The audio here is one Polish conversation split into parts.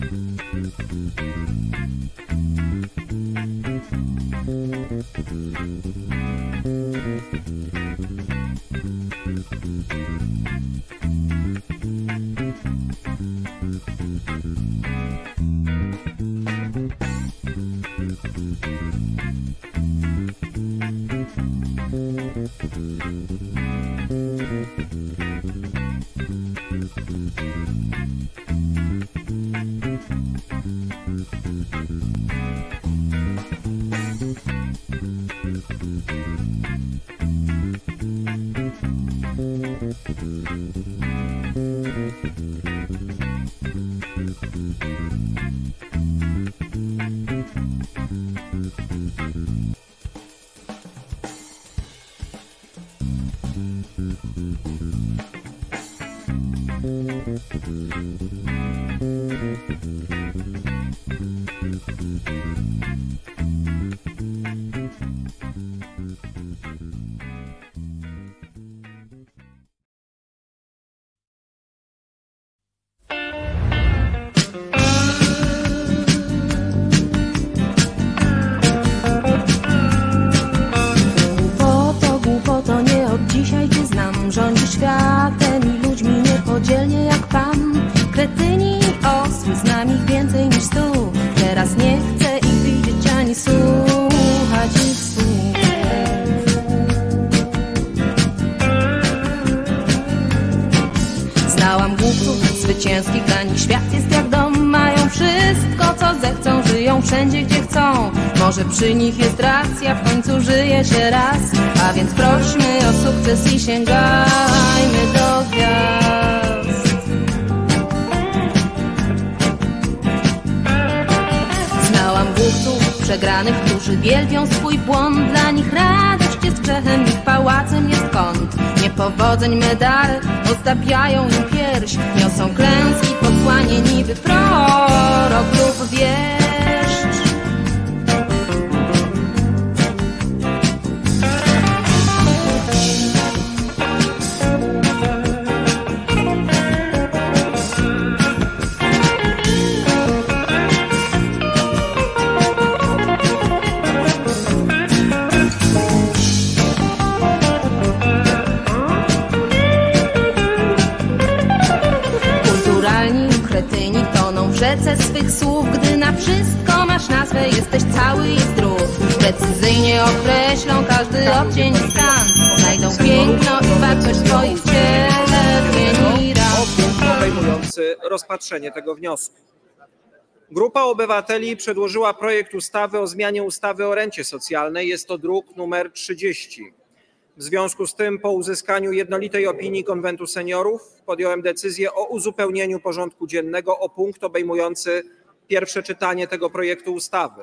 Thank yeah, I don't obywateli przedłożyła projekt ustawy o zmianie ustawy o rencie socjalnej. Jest to druk numer 30. W związku z tym, po uzyskaniu jednolitej opinii Konwentu Seniorów, podjąłem decyzję o uzupełnieniu porządku dziennego o punkt obejmujący pierwsze czytanie tego projektu ustawy.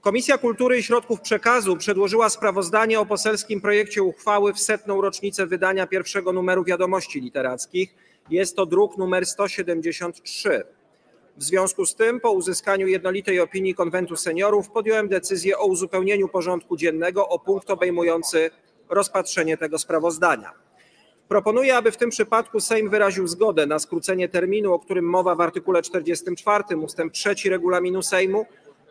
Komisja Kultury i Środków Przekazu przedłożyła sprawozdanie o poselskim projekcie uchwały w setną rocznicę wydania pierwszego numeru Wiadomości Literackich. Jest to druk numer 173. W związku z tym, po uzyskaniu jednolitej opinii Konwentu Seniorów, podjąłem decyzję o uzupełnieniu porządku dziennego o punkt obejmujący rozpatrzenie tego sprawozdania. Proponuję, aby w tym przypadku Sejm wyraził zgodę na skrócenie terminu, o którym mowa w artykule 44 ustęp 3 regulaminu Sejmu.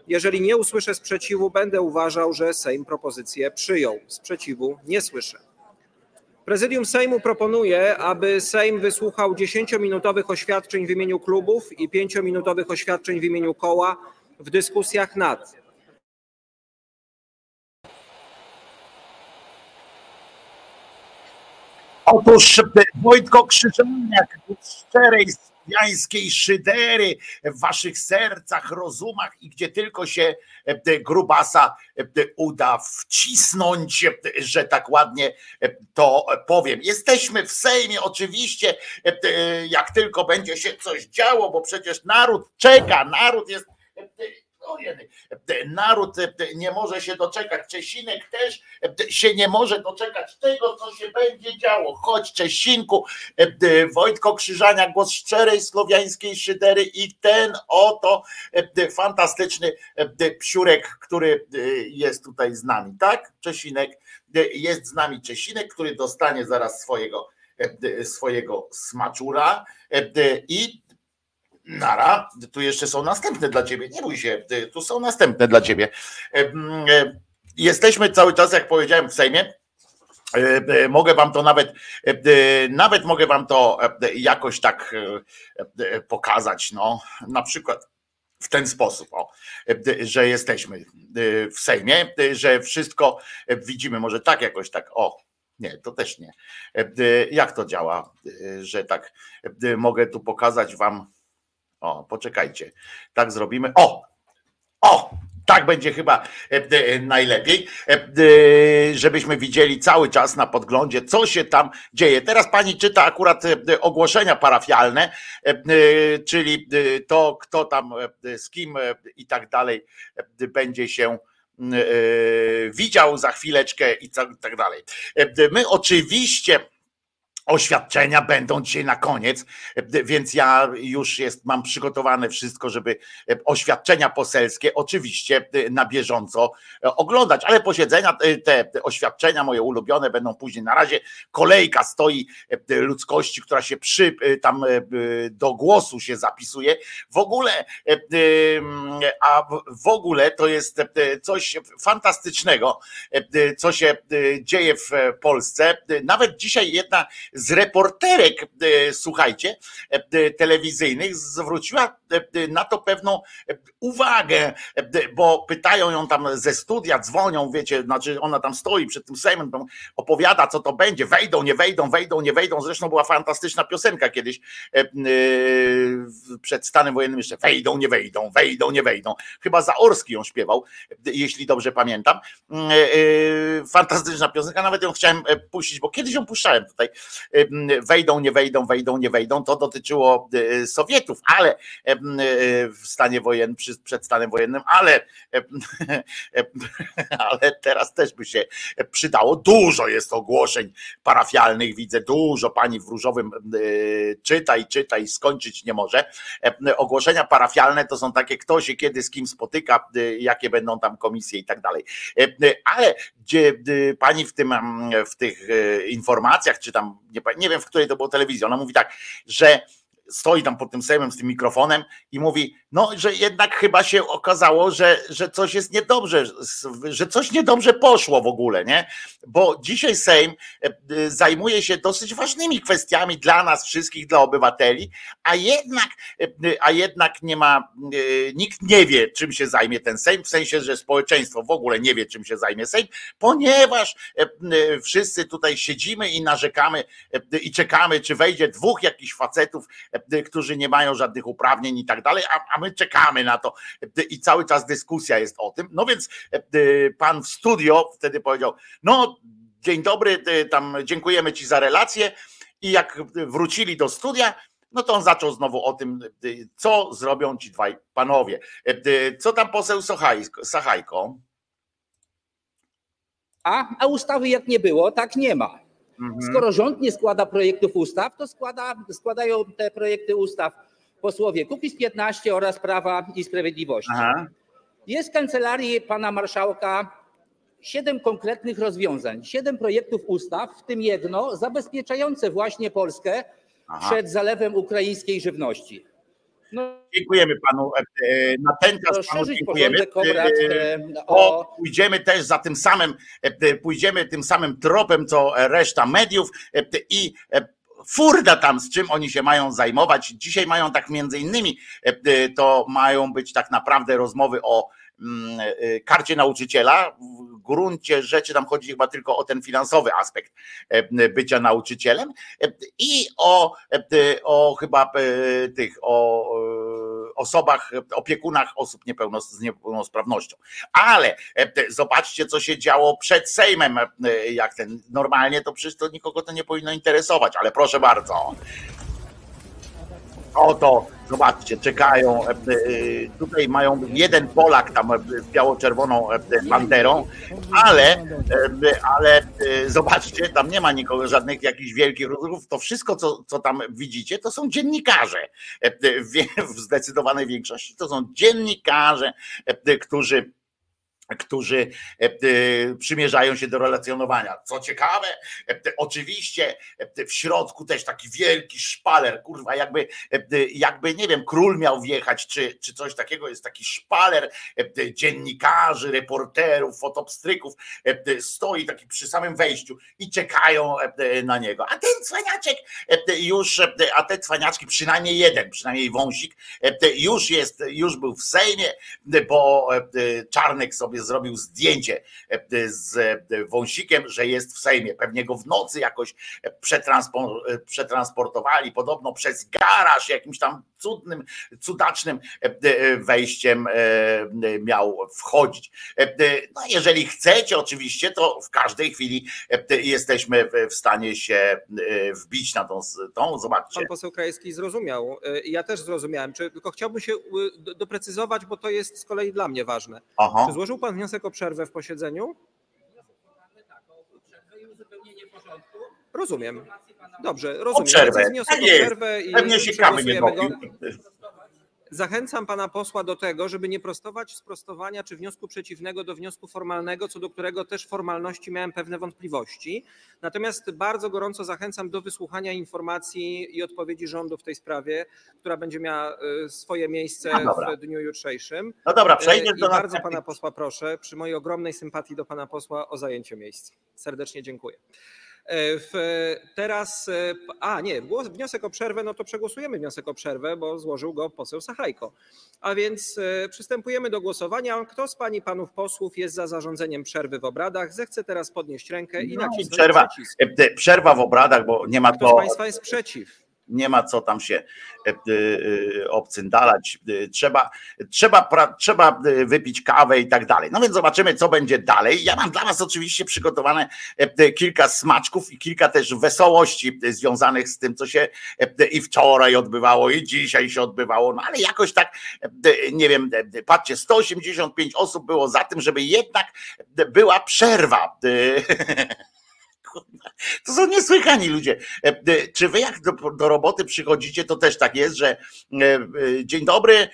Jeżeli nie usłyszę sprzeciwu, będę uważał, że Sejm propozycję przyjął. Sprzeciwu nie słyszę. Prezydium Sejmu proponuje, aby Sejm wysłuchał 10-minutowych oświadczeń w imieniu klubów i 5-minutowych oświadczeń w imieniu koła w dyskusjach nad Otóż Wojtko Krzyżaniak z szczerej słowiańskiej szydery w waszych sercach, rozumach i gdzie tylko się e, grubasa e, uda wcisnąć, e, że tak ładnie to powiem. Jesteśmy w Sejmie oczywiście, jak tylko będzie się coś działo, bo przecież naród czeka, naród jest o jedy. Naród nie może się doczekać. Czesinek też się nie może doczekać tego, co się będzie działo. Chodź, Czesinku, Wojtko Krzyżania, głos szczerej słowiańskiej szydery i ten oto fantastyczny psiurek, który jest tutaj z nami, tak? Czesinek, jest z nami Czesinek, który dostanie zaraz swojego swojego smaczura i Nara, tu jeszcze są następne dla ciebie. Nie bój się, tu są następne dla ciebie. Jesteśmy cały czas, jak powiedziałem, w Sejmie. Mogę wam to nawet, nawet mogę wam to jakoś tak pokazać. No, na przykład w ten sposób, o, że jesteśmy w Sejmie, że wszystko widzimy, może tak jakoś tak, o, nie, to też nie. Jak to działa, że tak mogę tu pokazać wam, o, poczekajcie, tak zrobimy, o, o, tak będzie chyba najlepiej, żebyśmy widzieli cały czas na podglądzie, co się tam dzieje. Teraz pani czyta akurat ogłoszenia parafialne, czyli to, kto tam z kim i tak dalej będzie się widział za chwileczkę i tak dalej. My oczywiście Oświadczenia będą dzisiaj na koniec, więc ja już jest, mam przygotowane wszystko, żeby oświadczenia poselskie oczywiście na bieżąco oglądać, ale posiedzenia, te, oświadczenia moje ulubione będą później. Na razie kolejka stoi ludzkości, która się przy tam do głosu się zapisuje. W ogóle, a w ogóle to jest coś fantastycznego, co się dzieje w Polsce. Nawet dzisiaj jedna z reporterek, e, słuchajcie, e, telewizyjnych zwróciła e, na to pewną uwagę, bo pytają ją tam ze studia, dzwonią, wiecie, znaczy ona tam stoi przed tym Sejmem, opowiada, co to będzie, wejdą, nie wejdą, wejdą, nie wejdą. Zresztą była fantastyczna piosenka kiedyś przed stanem wojennym jeszcze, wejdą, nie wejdą, wejdą, nie wejdą. Chyba Zaorski ją śpiewał, jeśli dobrze pamiętam. Fantastyczna piosenka, nawet ją chciałem puścić, bo kiedyś ją puszczałem tutaj wejdą, nie wejdą, wejdą, nie wejdą. To dotyczyło e, Sowietów, ale e, w stanie wojennym, przed stanem wojennym, ale, ale teraz też by się przydało. Dużo jest ogłoszeń parafialnych, widzę dużo pani w różowym e, czyta i czyta i skończyć nie może. Ogłoszenia parafialne to są takie, kto się kiedy z kim spotyka, jakie będą tam komisje i tak dalej. Ale gdzie pani w tym, w tych informacjach, czy tam nie, nie wiem w której to było telewizji, ona mówi tak, że stoi tam pod tym Sejmem z tym mikrofonem i mówi, no, że jednak chyba się okazało, że, że coś jest niedobrze, że coś niedobrze poszło w ogóle, nie? Bo dzisiaj Sejm e, zajmuje się dosyć ważnymi kwestiami dla nas wszystkich, dla obywateli, a jednak, e, a jednak nie ma, e, nikt nie wie, czym się zajmie ten Sejm, w sensie, że społeczeństwo w ogóle nie wie, czym się zajmie Sejm, ponieważ wszyscy tutaj siedzimy i narzekamy i czekamy, czy wejdzie dwóch jakichś facetów, którzy nie mają żadnych uprawnień i tak dalej, a my czekamy na to i cały czas dyskusja jest o tym. No więc e, pan w studio wtedy powiedział, no dzień dobry, tam dziękujemy ci za relację i jak wrócili do studia, no to on zaczął znowu o tym, co zrobią ci dwaj panowie. E, co tam poseł Sachajko? A, a ustawy jak nie było, tak nie ma. Mhm. Skoro rząd nie składa projektów ustaw, to składa, składają te projekty ustaw posłowie Kukiz 15 oraz Prawa i Sprawiedliwości. Aha. Jest w kancelarii pana marszałka siedem konkretnych rozwiązań, siedem projektów ustaw, w tym jedno zabezpieczające właśnie Polskę Aha. przed zalewem ukraińskiej żywności. No, dziękujemy panu e, e, na ten czas panu dziękujemy. E, o... Pójdziemy też za tym samym, pójdziemy tym samym tropem, co reszta mediów i furda tam, z czym oni się mają zajmować. Dzisiaj mają tak między innymi, to mają być tak naprawdę rozmowy o karcie nauczyciela. W gruncie rzeczy tam chodzi chyba tylko o ten finansowy aspekt bycia nauczycielem i o, o chyba tych, o osobach, opiekunach osób z niepełnosprawnością. Ale e, zobaczcie, co się działo przed Sejmem, e, jak ten normalnie, to przecież to nikogo to nie powinno interesować, ale proszę bardzo. Oto, zobaczcie, czekają. E, tutaj mają jeden Polak tam z biało-czerwoną banderą, ale, ale zobaczcie, tam nie ma nikogo, żadnych jakichś wielkich ruchów. To wszystko, co, co tam widzicie, to są dziennikarze. W zdecydowanej większości to są dziennikarze, którzy którzy e, e, przymierzają się do relacjonowania. Co ciekawe, e, oczywiście w środku też taki wielki szpaler, kurwa, jakby, jakby nie wiem, król miał wjechać, czy, czy coś takiego, jest taki szpaler dziennikarzy, reporterów, fotopstryków, stoi taki przy samym wejściu i czekają na niego. A ten cwaniaczek już, a te cwaniaczki, przynajmniej jeden, przynajmniej wąsik, już jest, już był w Sejmie, bo Czarnek sobie sobie zrobił zdjęcie e, z e, wąsikiem, że jest w Sejmie. Pewnie go w nocy jakoś e, przetransportowali, podobno przez garaż jakimś tam cudnym, cudacznym wejściem miał wchodzić. No jeżeli chcecie oczywiście, to w każdej chwili jesteśmy w stanie się wbić na tą, tą zobaczcie. Pan poseł Krajewski zrozumiał. Ja też zrozumiałem. Czy, tylko chciałbym się doprecyzować, bo to jest z kolei dla mnie ważne. Aha. Czy złożył pan pan wniosek o przerwę w posiedzeniu? Rozumiem. Dobrze, rozumiem. O przerwę. Przerwę i Pewnie się kawy nie dopił. Zachęcam pana posła do tego, żeby nie prostować sprostowania czy wniosku przeciwnego do wniosku formalnego, co do którego też formalności miałem pewne wątpliwości. Natomiast bardzo gorąco zachęcam do wysłuchania informacji i odpowiedzi rządu w tej sprawie, która będzie miała y, swoje miejsce w dniu jutrzejszym. No dobra, przejdziesz y, do I bardzo pana posła proszę, przy mojej ogromnej sympatii do pana posła o zajęcie miejsca. Serdecznie dziękuję. E, teraz, e, a nie, wniosek o przerwę, no to przegłosujemy wniosek o przerwę, bo złożył go poseł Sachajko. A więc e, przystępujemy do głosowania. Kto z pani panów posłów jest za zarządzeniem przerwy w obradach? Zechce teraz podnieść rękę i no, nacisnąć przerwa, przycisk. Przerwa w obradach, bo nie ma Kto to... z państwa jest przeciw? Nie ma co tam się e, e, e, obcyndalać. Trzeba, trzeba, trzeba wypić kawę i tak dalej. No więc zobaczymy, co będzie dalej. Ja mam dla Was oczywiście przygotowane kilka smaczków i kilka też wesołości związanych z tym, co się i wczoraj odbywało, i dzisiaj się odbywało. No ale jakoś tak, nie wiem, patrzcie, 185 osób było za tym, żeby jednak była przerwa To są niesłychani ludzie. E, e, czy wy jak do, do, roboty przychodzicie, to też tak jest, że e, dzień dobry,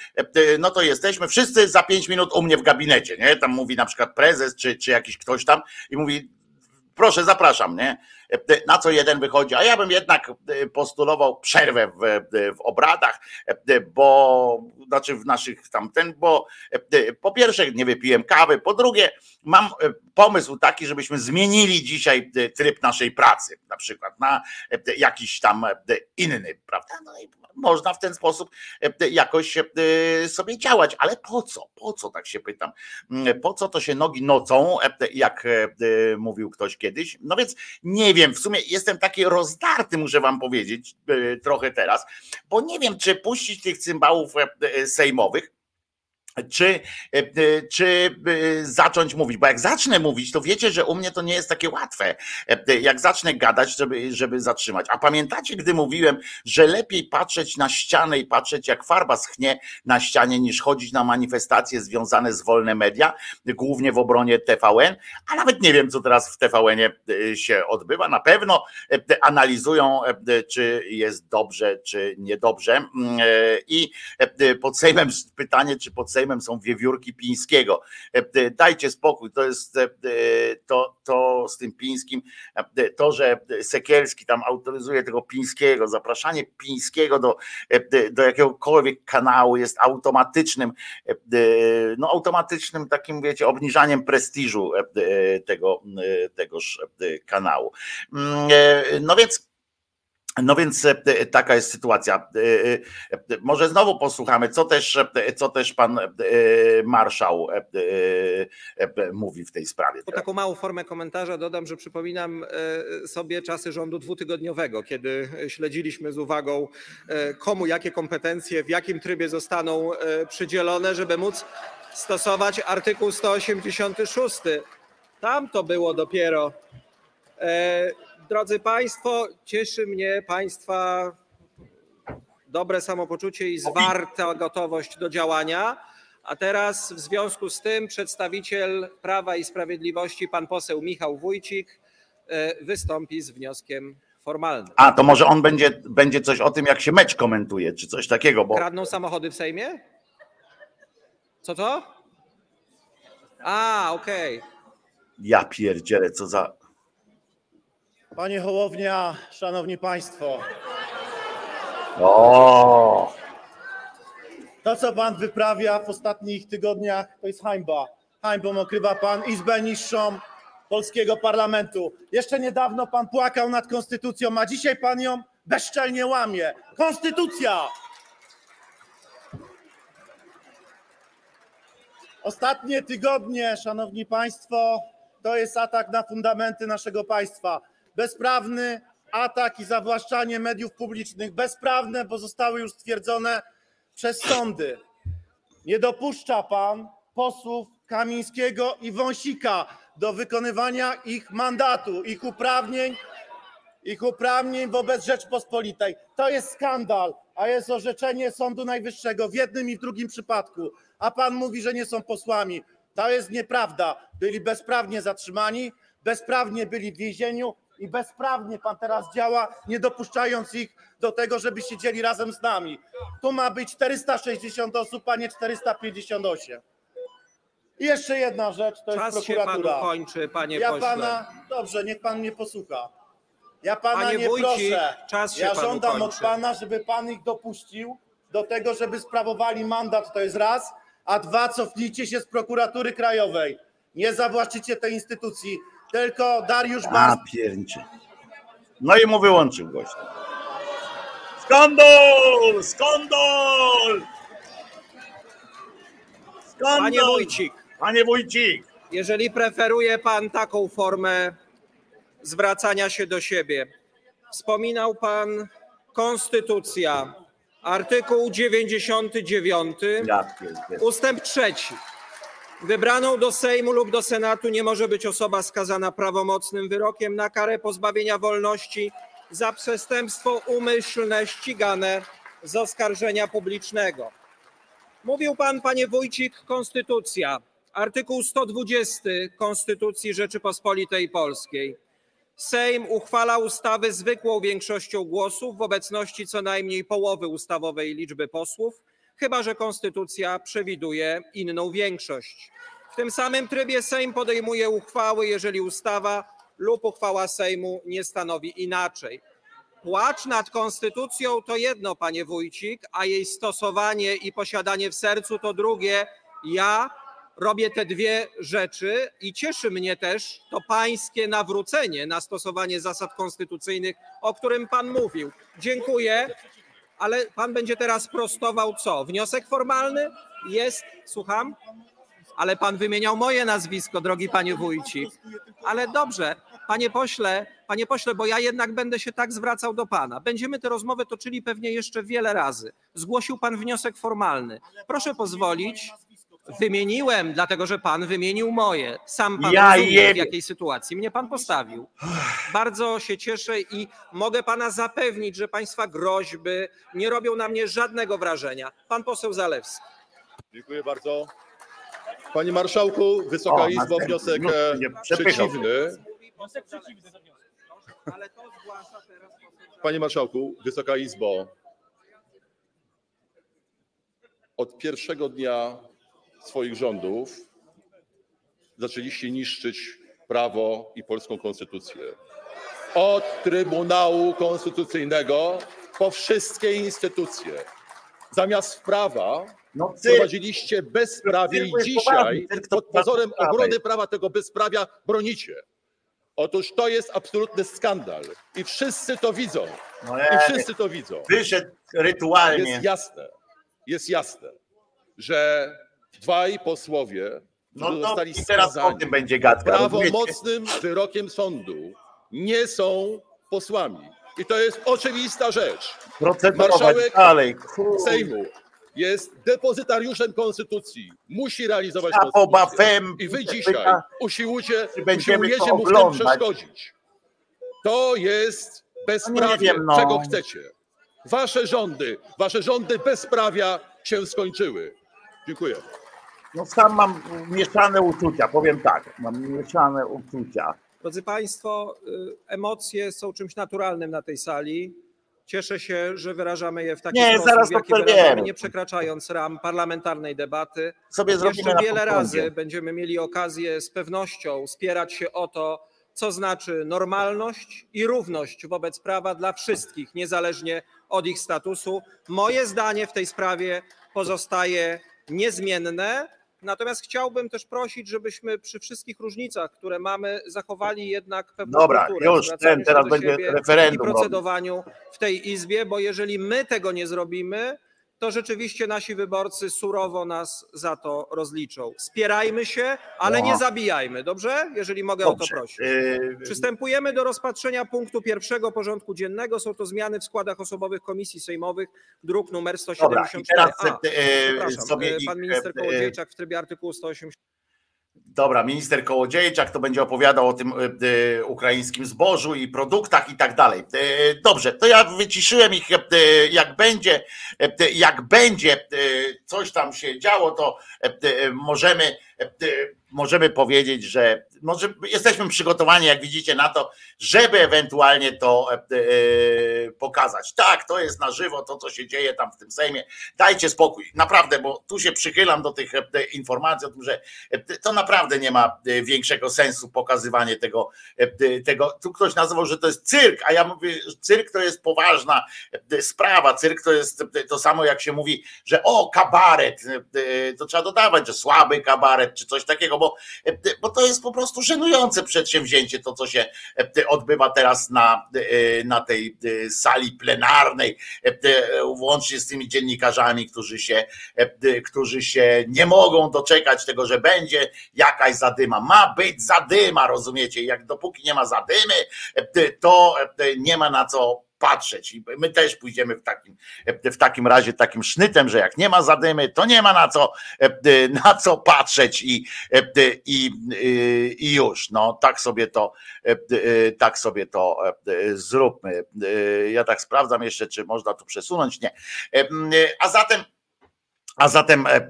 no to jesteśmy wszyscy za pięć minut u mnie w gabinecie, nie? Tam mówi na przykład prezes, czy, czy jakiś ktoś tam i mówi, proszę, zapraszam, nie? Na co jeden wychodzi, a ja bym jednak postulował przerwę w, w obradach, bo znaczy w naszych tamten, bo po pierwsze nie wypiłem kawy, po drugie mam pomysł taki, żebyśmy zmienili dzisiaj tryb naszej pracy, na przykład na jakiś tam inny, prawda? No i można w ten sposób jakoś sobie działać, ale po co? Po co tak się pytam? Po co to się nogi nocą, jak mówił ktoś kiedyś? No więc nie wiem, w sumie jestem taki rozdarty, muszę wam powiedzieć trochę teraz, bo nie wiem, czy puścić tych cymbałów sejmowych, czy, e, e, czy e, zacząć mówić, bo jak zacznę mówić, to wiecie, że u mnie to nie jest takie łatwe. Jak zacznę gadać, żeby, żeby zatrzymać. A pamiętacie, gdy mówiłem, że lepiej patrzeć na ścianę i patrzeć, jak farba schnie na ścianie, niż chodzić na manifestacje związane z wolne media, głównie w obronie TVN, a nawet nie wiem, co teraz w TVN się odbywa. Na pewno analizują, czy jest dobrze, czy niedobrze. Mm, I pod Sejmem pytanie, czy pod Sejmem Sejmem są wiewiórki Pińskiego. E, e, dajcie spokój, to jest e, to, to z tym Pińskim, to, że Sekielski tam autoryzuje tego Pińskiego, zapraszanie Pińskiego do, do jakiegokolwiek kanału jest automatycznym, no automatycznym takim, wiecie, obniżaniem prestiżu tego, tegoż kanału. Mm, no więc no więc e, taka jest sytuacja. E, e, może znowu posłuchamy, co też, co też pan marszał mówi w tej sprawie. Po taką małą formę komentarza dodam, że przypominam sobie czasy rządu dwutygodniowego, kiedy śledziliśmy z uwagą, komu jakie kompetencje, w jakim trybie zostaną przydzielone, żeby móc stosować artykuł 186. Tam to było dopiero Drodzy Państwo, cieszy mnie Państwa dobre samopoczucie i zwarta gotowość do działania. A teraz w związku z tym przedstawiciel Prawa i Sprawiedliwości, pan poseł Michał Wójcik, e, wystąpi z wnioskiem formalnym. A, to może on będzie, będzie coś o tym, jak się mecz komentuje, czy coś takiego. Bo... Kradną samochody w Sejmie? Co to? A, okej. Ja pierdzielę, co za... Panie Hołownia, szanowni państwo, O, to co pan wyprawia w ostatnich tygodniach to jest hańba. Hańbą okrywa pan Izbę Niższą polskiego parlamentu. Jeszcze niedawno pan płakał nad konstytucją, a dzisiaj pan ją bezczelnie łamie. Konstytucja! Ostatnie tygodnie, szanowni państwo, to jest atak na fundamenty naszego państwa. Bezprawny atak i zawłaszczanie mediów publicznych. Bezprawne, bo zostały już stwierdzone przez sądy. Nie dopuszcza pan posłów Kamińskiego i Wąsika do wykonywania ich mandatu, ich uprawnień, ich uprawnień wobec Rzeczpospolitej. To jest skandal, a jest orzeczenie Sądu Najwyższego w jednym i w drugim przypadku. A pan mówi, że nie są posłami. To jest nieprawda. Byli bezprawnie zatrzymani, bezprawnie byli w więzieniu i bezprawnie pan teraz działa, nie dopuszczając ich do tego, żeby siedzieli razem z nami. Tu ma być 460 osób, a nie 458. I jeszcze jedna rzecz, to jest Czas się panu prokuratura. kończy, panie Ja pośle. pana, dobrze, niech pan mnie posłucha. Ja pana Panie nie Wójcik, proszę. czas się ja żądam od pana, żeby pan ich dopuścił do tego, żeby sprawowali mandat, to jest raz, a dwa, cofnijcie się z prokuratury krajowej. Nie zawłaszczycie tej instytucji, tylko Dariusz a Barski. pierdzie. No i mu wyłączył gość. Skandal! Skandal! Skandal! Panie Wójcik, Panie Wójcik! jeżeli preferuje pan taką formę zwracania się do siebie, wspominał pan konstytucja, artykuł 99, Ja pierdzielę. ustęp trzeci. Wybraną do Sejmu lub do Senatu nie może być osoba skazana prawomocnym wyrokiem na karę pozbawienia wolności za przestępstwo umyślne ścigane z oskarżenia publicznego. Mówił pan, panie Wójcik, konstytucja, artykuł 120 Konstytucji Rzeczypospolitej Polskiej. Sejm uchwala ustawy zwykłą większością głosów w obecności co najmniej połowy ustawowej liczby posłów, chyba że konstytucja przewiduje inną większość. W tym samym trybie Sejm podejmuje uchwały, jeżeli ustawa lub uchwała Sejmu nie stanowi inaczej. Płacz nad konstytucją to jedno, panie Wójcik, a jej stosowanie i posiadanie w sercu to drugie. Ja robię te dwie rzeczy i cieszy mnie też to pańskie nawrócenie na stosowanie zasad konstytucyjnych, o którym pan mówił. Dziękuję, ale pan będzie teraz prostował co? Wniosek formalny jest, słucham? Ale pan wymieniał moje nazwisko, drogi panie Wójcik. Ale dobrze, panie pośle, panie pośle, bo ja jednak będę się tak zwracał do pana. Będziemy tę rozmowę toczyli pewnie jeszcze wiele razy. Zgłosił pan wniosek formalny. Proszę pozwolić. Wymieniłem, dlatego że pan wymienił moje. Sam pan Ja rozumie, w jakiej sytuacji mnie pan postawił. Bardzo się cieszę i mogę pana zapewnić, że państwa groźby nie robią na mnie żadnego wrażenia. Pan poseł Zalewski. Dziękuję bardzo. Panie Marszałku, Wysoka O, Izbo, wniosek No, e, przeciwny. Ale to zgłasza teraz poseł Panie Marszałku, Wysoka Izbo, od pierwszego dnia swoich rządów zaczęliście niszczyć prawo i polską konstytucję. Od Trybunału Konstytucyjnego po wszystkie instytucje. Zamiast prawa No cyrk, Wprowadziliście bezprawie i dzisiaj pod pozorem obrony prawa tego bezprawia bronicie. Otóż to jest absolutny skandal i wszyscy to widzą. no I wszyscy to widzą. wyszedł rytualnie. Jest jasne, jest jasne, że dwaj posłowie, No którzy zostali i teraz o tym będzie gadka. prawomocnym wyrokiem sądu, nie są posłami. I to jest oczywista rzecz. Marszałek dalej. Sejmu jest depozytariuszem konstytucji. Musi realizować A Boba konstytucję. Fem I wy dzisiaj usiłujecie, usiłujecie mu w tym przeszkodzić. To jest bezprawie, wiem, no. czego chcecie. Wasze rządy, wasze rządy bezprawia się skończyły. Dziękuję. No sam mam mieszane uczucia, powiem tak. Mam mieszane uczucia. Drodzy Państwo, y, emocje są czymś naturalnym na tej sali. Cieszę się, że wyrażamy je w taki Nie, sposób, jaki wyrażamy, nie przekraczając ram parlamentarnej debaty. Sobie Jeszcze wiele razy będziemy mieli okazję z pewnością spierać się o to, co znaczy normalność i równość wobec prawa dla wszystkich, niezależnie od ich statusu. Moje zdanie w tej sprawie pozostaje niezmienne. Natomiast chciałbym też prosić, żebyśmy przy wszystkich różnicach, które mamy, zachowali jednak pewną Dobra, kulturę. już, ten, teraz będzie referendum I procedowaniu w tej Izbie, bo jeżeli my tego nie zrobimy, to rzeczywiście nasi wyborcy surowo nas za to rozliczą. Spierajmy się, ale No. nie zabijajmy, dobrze? Jeżeli mogę o to Dobrze. prosić. Yy, Przystępujemy do rozpatrzenia punktu pierwszego porządku dziennego. Są to zmiany w składach osobowych komisji sejmowych, druk numer Dobra, i 174. teraz A, e, przepraszam, sobie ich, pan minister Kołodziejczak w trybie artykułu 180. Dobra, minister Kołodziejczak to będzie opowiadał o tym e, e, ukraińskim zbożu i produktach i tak dalej. E, Dobrze, to ja wyciszyłem ich, jak będzie, jak będzie coś tam się działo, to możemy, możemy powiedzieć, że może jesteśmy przygotowani, jak widzicie, na to, żeby ewentualnie to e, e, pokazać. Tak, to jest na żywo, to co się dzieje tam w tym Sejmie. Dajcie spokój, naprawdę, bo tu się przychylam do tych e, informacji o tym, że to naprawdę nie ma większego sensu pokazywanie tego, tego. Tu ktoś nazwał, że to jest cyrk, a ja mówię, że cyrk to jest poważna sprawa. Cyrk to jest to samo, jak się mówi, że o, kabaret, to trzeba dodawać, że słaby kabaret, czy coś takiego, bo, bo to jest po prostu żenujące przedsięwzięcie, to co się e, odbywa teraz na, e, na tej e, sali plenarnej, włącznie z tymi dziennikarzami, którzy się, którzy się nie mogą doczekać tego, że będzie jakaś zadyma. Ma być zadyma, rozumiecie? Jak dopóki nie ma zadymy, to nie ma na co patrzeć. I my też pójdziemy w takim, w takim razie takim sznytem, że jak nie ma zadymy, to nie ma na co, na co patrzeć i, i, i już. No tak sobie to tak sobie to zróbmy. Ja tak sprawdzam jeszcze, czy można tu przesunąć. Nie. A zatem a zatem e,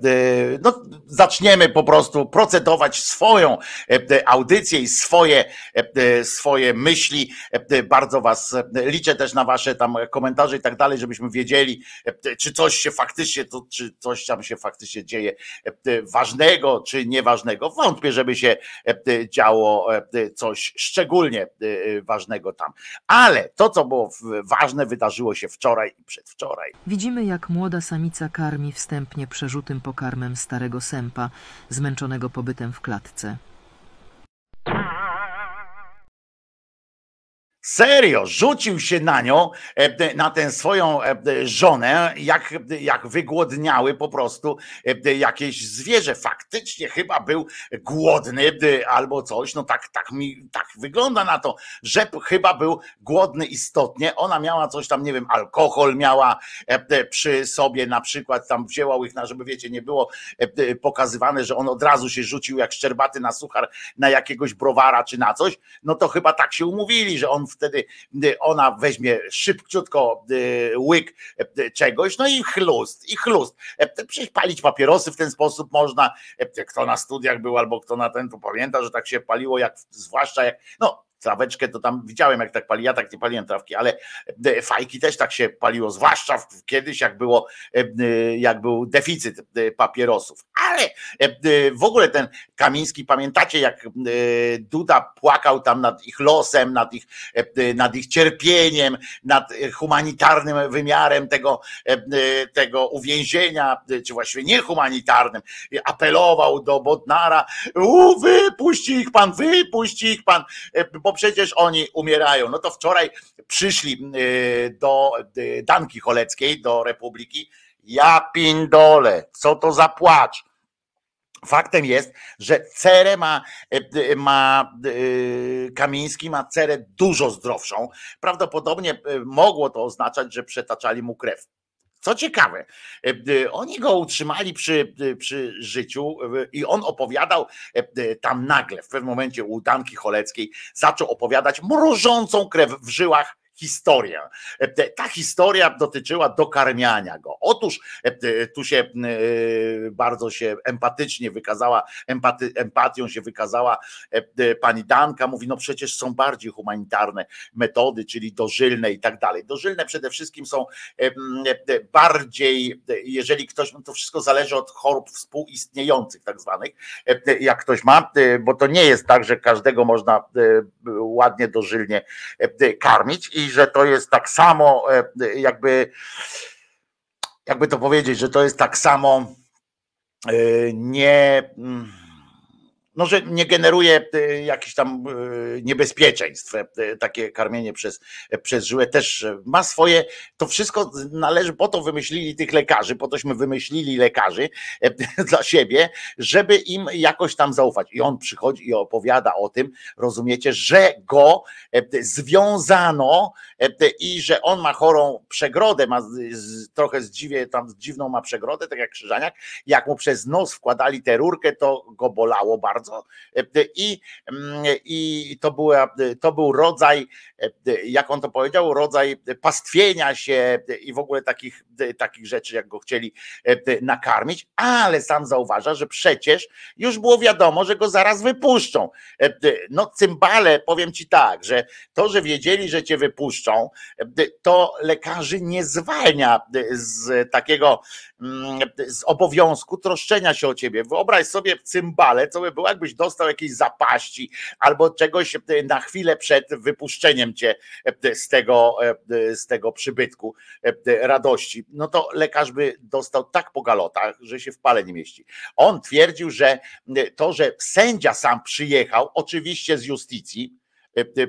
no, zaczniemy po prostu procedować swoją e, audycję i swoje, e, swoje myśli. E, Bardzo Was e, liczę też na Wasze tam komentarze i tak dalej, żebyśmy wiedzieli, e, czy coś się faktycznie, to, czy coś tam się faktycznie dzieje e, ważnego, czy nieważnego. Wątpię, żeby się e, działo e, coś szczególnie e, ważnego tam. Ale to, co było ważne, wydarzyło się wczoraj i przedwczoraj. Widzimy, jak młoda samica karmi wstępnie przerzutym pokarmem starego sępa, zmęczonego pobytem w klatce. Serio, rzucił się na nią, e, na tę swoją e, żonę, jak, jak wygłodniały po prostu e, jakieś zwierzę. Faktycznie chyba był głodny e, albo coś, no tak, tak mi tak wygląda na to, że chyba był głodny istotnie. Ona miała coś tam, nie wiem, alkohol miała e, przy sobie, na przykład tam wzięła łychna, żeby wiecie, nie było e, pokazywane, że on od razu się rzucił jak szczerbaty na suchar na jakiegoś browara czy na coś, no to chyba tak się umówili, że on wtedy, ona weźmie szybciutko y, łyk y, czegoś, no i chlust, i chlust. E, Przecież palić papierosy w ten sposób można, E, kto na studiach był albo kto na ten, to pamięta, że tak się paliło, jak zwłaszcza jak, no traweczkę to tam widziałem jak tak pali, ja tak nie paliłem trawki, ale e, fajki też tak się paliło, zwłaszcza kiedyś jak było, e, e, jak był deficyt papierosów. Ale w ogóle ten Kamiński, pamiętacie jak Duda płakał tam nad ich losem, nad ich, nad ich cierpieniem, nad humanitarnym wymiarem tego, tego uwięzienia, czy właściwie niehumanitarnym, apelował do Bodnara, u, ich pan, wypuść ich pan, e, przecież oni umierają. No to wczoraj przyszli e, do e, Danki Choleckiej, do Republiki, ja pindole, co to za płacz. Faktem jest, że cerę ma, e, ma Kamiński ma cerę dużo zdrowszą. Prawdopodobnie mogło to oznaczać, że przetaczali mu krew. Co ciekawe, e, e, oni go utrzymali przy, e, przy życiu i on opowiadał tam nagle, w pewnym momencie u Danki Choleckiej, zaczął opowiadać mrożącą krew w żyłach historię. Ta historia dotyczyła dokarmiania go. Otóż tu się bardzo się empatycznie wykazała, empaty, empatią się wykazała pani Danka, mówi, no przecież są bardziej humanitarne metody, czyli dożylne i tak dalej. Dożylne przede wszystkim są bardziej, jeżeli ktoś, no to wszystko zależy od chorób współistniejących tak zwanych, jak ktoś ma, bo to nie jest tak, że każdego można ładnie dożylnie karmić i że to jest tak samo jakby jakby to powiedzieć, że to jest tak samo nie mm, no, że nie generuje e, jakichś tam e, niebezpieczeństw. E, takie karmienie przez, przez żyłę też ma swoje, to wszystko należy, po to wymyślili tych lekarzy, po tośmy wymyślili lekarzy dla siebie, żeby im jakoś tam zaufać. I on przychodzi i opowiada o tym, rozumiecie, że go związano i że on ma chorą przegrodę, ma trochę zdziwie, tam dziwną ma przegrodę, tak jak Krzyżaniak, jak mu przez nos wkładali tę rurkę, to go bolało bardzo bardzo. I, i to, była, to był rodzaj, jak on to powiedział, rodzaj pastwienia się i w ogóle takich, takich rzeczy, jak go chcieli nakarmić, ale sam zauważa, że przecież już było wiadomo, że go zaraz wypuszczą. No, cymbale, powiem ci tak, że to, że wiedzieli, że cię wypuszczą, to lekarzy nie zwalnia z takiego z obowiązku troszczenia się o ciebie. Wyobraź sobie cymbale, co by było, jakbyś dostał jakiejś zapaści albo czegoś e, na chwilę przed wypuszczeniem cię e, z tego, e, z tego przybytku radości. No to lekarz by dostał tak po galotach, że się w pale nie mieści. On twierdził, że to, że sędzia sam przyjechał, oczywiście z justicji,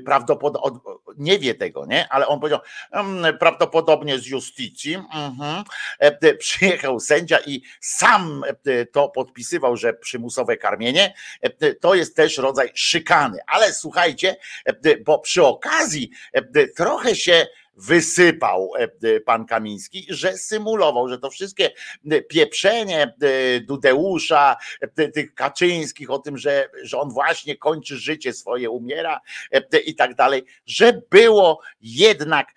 prawdopodobnie nie wie tego, nie? Ale on powiedział, mm, prawdopodobnie z justicji mhm. przyjechał sędzia i sam to podpisywał, że przymusowe karmienie to jest też rodzaj szykany. Ale słuchajcie, bo przy okazji trochę się wysypał e, e, pan Kamiński, że symulował, że to wszystkie e, pieprzenie Dudeusza, tych Kaczyńskich o tym, że, że on właśnie kończy życie swoje, umiera i tak dalej, że było jednak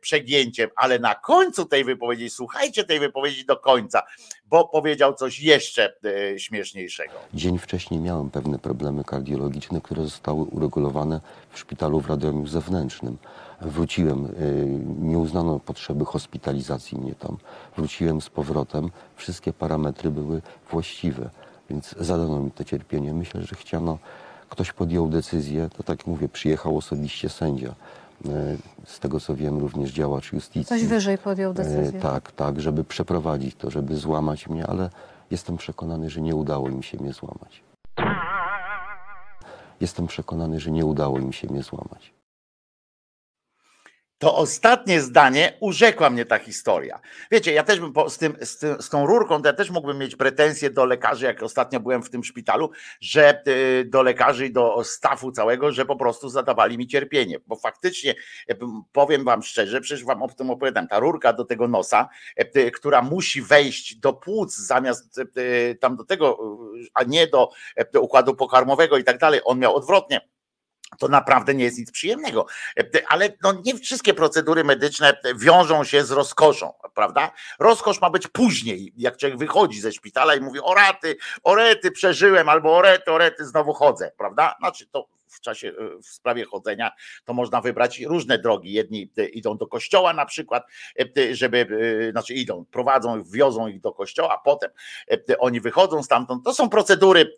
przegięciem, ale na końcu tej wypowiedzi, słuchajcie tej wypowiedzi do końca, bo powiedział coś jeszcze śmieszniejszego. Dzień wcześniej miałem pewne problemy kardiologiczne, które zostały uregulowane w szpitalu w Radomiu zewnętrznym Wróciłem, y, nie uznano potrzeby hospitalizacji mnie tam. Wróciłem z powrotem, wszystkie parametry były właściwe, więc zadano mi to cierpienie. Myślę, że chciano, ktoś podjął decyzję, to tak mówię, przyjechał osobiście sędzia. Y, z tego co wiem, również działacz justicji. Coś wyżej podjął y, decyzję. Tak, tak, żeby przeprowadzić to, żeby złamać mnie, ale jestem przekonany, że nie udało im się mnie złamać. Jestem przekonany, że nie udało im się mnie złamać to ostatnie zdanie urzekła mnie ta historia. Wiecie, ja też bym po, z, tym, z, tym, z tą rurką, to ja też mógłbym mieć pretensje do lekarzy, jak ostatnio byłem w tym szpitalu, że y, do lekarzy i do stafu całego, że po prostu zadawali mi cierpienie, bo faktycznie powiem wam szczerze, przecież wam o tym opowiadam, ta rurka do tego nosa, y, która musi wejść do płuc zamiast y, tam do tego, a nie do, do układu pokarmowego i tak dalej, on miał odwrotnie to naprawdę nie jest nic przyjemnego. Ale no nie wszystkie procedury medyczne wiążą się z rozkoszą, prawda? Rozkosz ma być później, jak człowiek wychodzi ze szpitala i mówi o raty, o rety przeżyłem, albo o rety, o rety znowu chodzę, prawda? Znaczy to w czasie, e, w sprawie chodzenia, to można wybrać różne drogi. Jedni e, idą do kościoła na przykład, e, żeby, znaczy idą, prowadzą, wiozą ich do kościoła, potem oni wychodzą stamtąd. To są procedury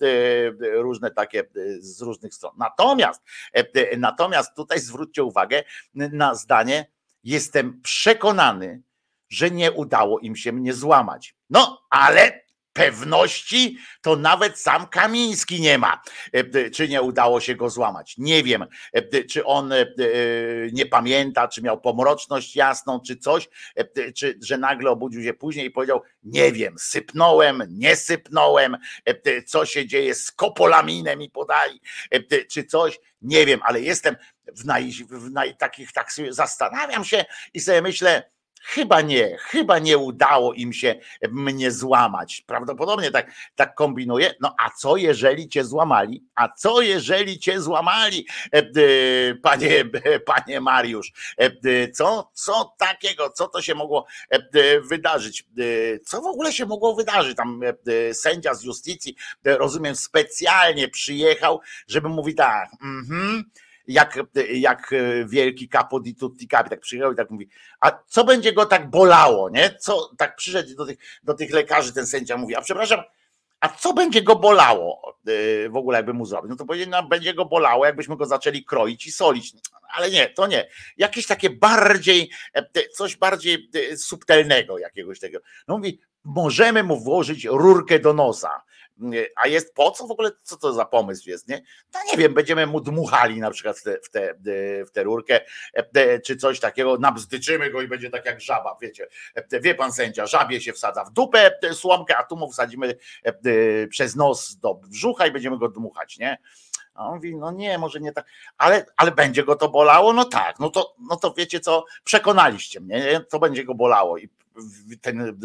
różne takie z różnych stron. Natomiast, natomiast tutaj zwróćcie uwagę na zdanie, jestem przekonany, że nie udało im się mnie złamać. No, ale pewności to nawet sam Kamiński nie ma, e, czy nie udało się go złamać. Nie wiem, e, czy on e, nie pamięta, czy miał pomroczność jasną, czy coś, czy że nagle obudził się później i powiedział: Nie wiem, sypnąłem, nie sypnąłem, co się dzieje z kopolaminem i podali, czy coś. Nie wiem, ale jestem w, naj, w naj, takich, tak zastanawiam się i sobie myślę, chyba nie, chyba nie udało im się mnie złamać. Prawdopodobnie tak, tak kombinuję. No a co jeżeli cię złamali? A co jeżeli cię złamali, e, panie, panie Mariusz? Co, co takiego, co to się mogło wydarzyć? Co w ogóle się mogło wydarzyć? Tam sędzia z justycji, rozumiem, specjalnie przyjechał, żeby mówić tak, mhm, jak, jak wielki capo di tutti capi, tak przyjechał i tak mówi, a co będzie go tak bolało, nie? Co, tak przyszedł do tych, do tych lekarzy ten sędzia mówi, a przepraszam, a co będzie go bolało y, w ogóle, jakby mu zrobić? No to powiedzieć, no, będzie go bolało, jakbyśmy go zaczęli kroić i solić. Ale nie, to nie. Jakieś takie bardziej, e, coś bardziej e, subtelnego jakiegoś tego. No mówi, możemy mu włożyć rurkę do nosa. A jest po co w ogóle, co to za pomysł jest, nie? No nie wiem, będziemy mu dmuchali na przykład w tę w te, w te rurkę, e, czy coś takiego, nabzdyczymy go i będzie tak jak żaba, wiecie. E, wie pan sędzia, żabie się wsadza w dupę słomkę, a tu mu wsadzimy e, przez nos do brzucha i będziemy go dmuchać, nie? A on mówi, no nie, może nie tak, ale, ale będzie go to bolało? No tak, no to, no to wiecie co, przekonaliście mnie, to będzie go bolało i ten,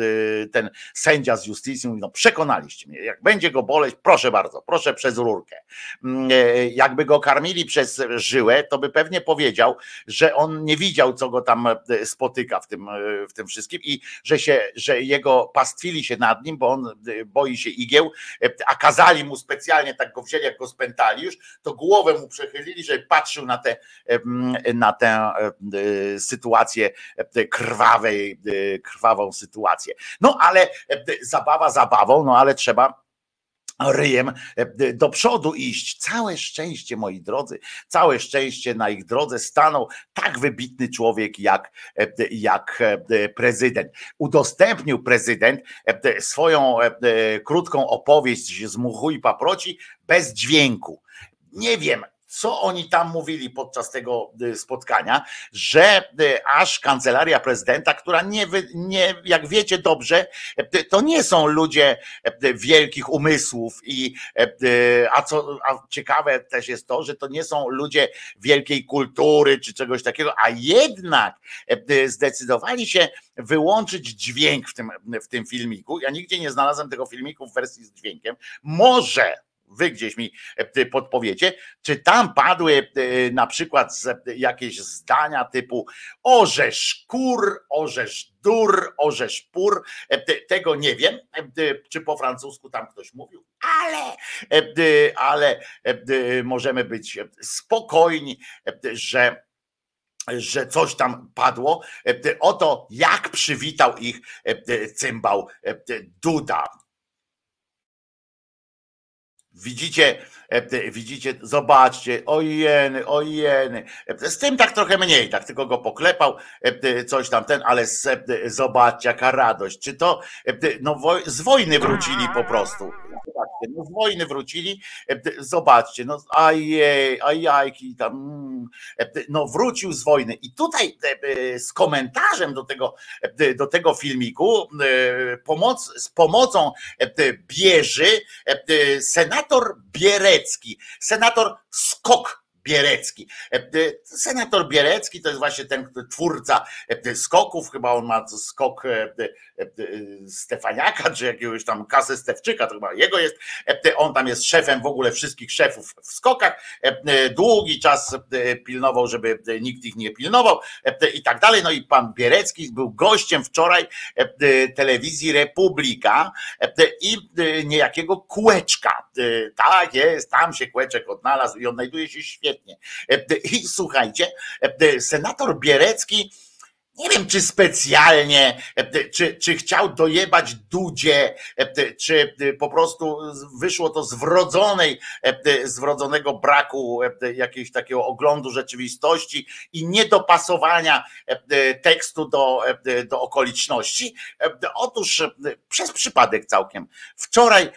ten sędzia z justycji mówi, no przekonaliście mnie, jak będzie go boleć, proszę bardzo, proszę przez rurkę. Mm, e, jakby go karmili przez żyłę, to by pewnie powiedział, że on nie widział, co go tam e, spotyka w tym, e, w tym wszystkim i że, się, że jego pastwili się nad nim, bo on boi się igieł, a kazali mu specjalnie, tak go wzięli, jak go spętali już, to głowę mu przechylili, żeby patrzył na tę na tę sytuację krwawej, krwawej krwawą sytuację. No ale e, zabawa zabawą, no ale trzeba ryjem e, do przodu iść. Całe szczęście, moi drodzy, całe szczęście na ich drodze stanął tak wybitny człowiek jak, e, jak prezydent. Udostępnił prezydent swoją krótką opowieść z muchu i paproci bez dźwięku. Nie wiem, co oni tam mówili podczas tego y, spotkania, że y, aż kancelaria prezydenta, która nie, nie jak wiecie dobrze, y, to nie są ludzie wielkich umysłów i a co a ciekawe też jest to, że to nie są ludzie wielkiej kultury czy czegoś takiego, a jednak zdecydowali się wyłączyć dźwięk w tym, w tym filmiku. Ja nigdzie nie znalazłem tego filmiku w wersji z dźwiękiem. Może wy gdzieś mi e, podpowiecie, czy tam padły e, na przykład jakieś zdania typu orzesz kur, orzesz dur, orzesz pur, e, tego nie wiem, czy po francusku tam ktoś mówił, ale, ale możemy być spokojni, że że coś tam padło. Oto jak przywitał ich cymbał Duda. Widzicie, E, widzicie, zobaczcie, ojeny, ojeny. Z tym tak trochę mniej, tak tylko go poklepał, e, coś tam ten, ale zobaczcie, jaka radość. Czy to, no z wojny wrócili po prostu. Zobaczcie, no z wojny wrócili, zobaczcie, no ajej, ajajki tam, mm, no wrócił z wojny. I tutaj z komentarzem do tego, do tego filmiku, pomoc, z pomocą bierze senator Bierecki, senator Skok Bierecki. E, e, senator Bierecki to jest właśnie ten twórca e, skoków, chyba on ma skok Stefaniaka, czy jakiegoś tam kasy Stewczyka, to chyba jego jest. On tam jest szefem w ogóle wszystkich szefów w skokach. Długi czas pilnował, żeby nikt ich nie pilnował i tak dalej. No i pan Bierecki był gościem wczoraj telewizji Republika i niejakiego kółeczka. Tak jest, tam się kółeczek odnalazł i odnajduje się świetnie świetnie. E, I słuchajcie, e, senator Bierecki nie wiem, czy specjalnie, e, czy, czy chciał dojebać Dudzie, czy po prostu wyszło to z wrodzonej, z wrodzonego braku jakiegoś takiego oglądu rzeczywistości i niedopasowania tekstu do, do okoliczności. Otóż przez przypadek całkiem. Wczoraj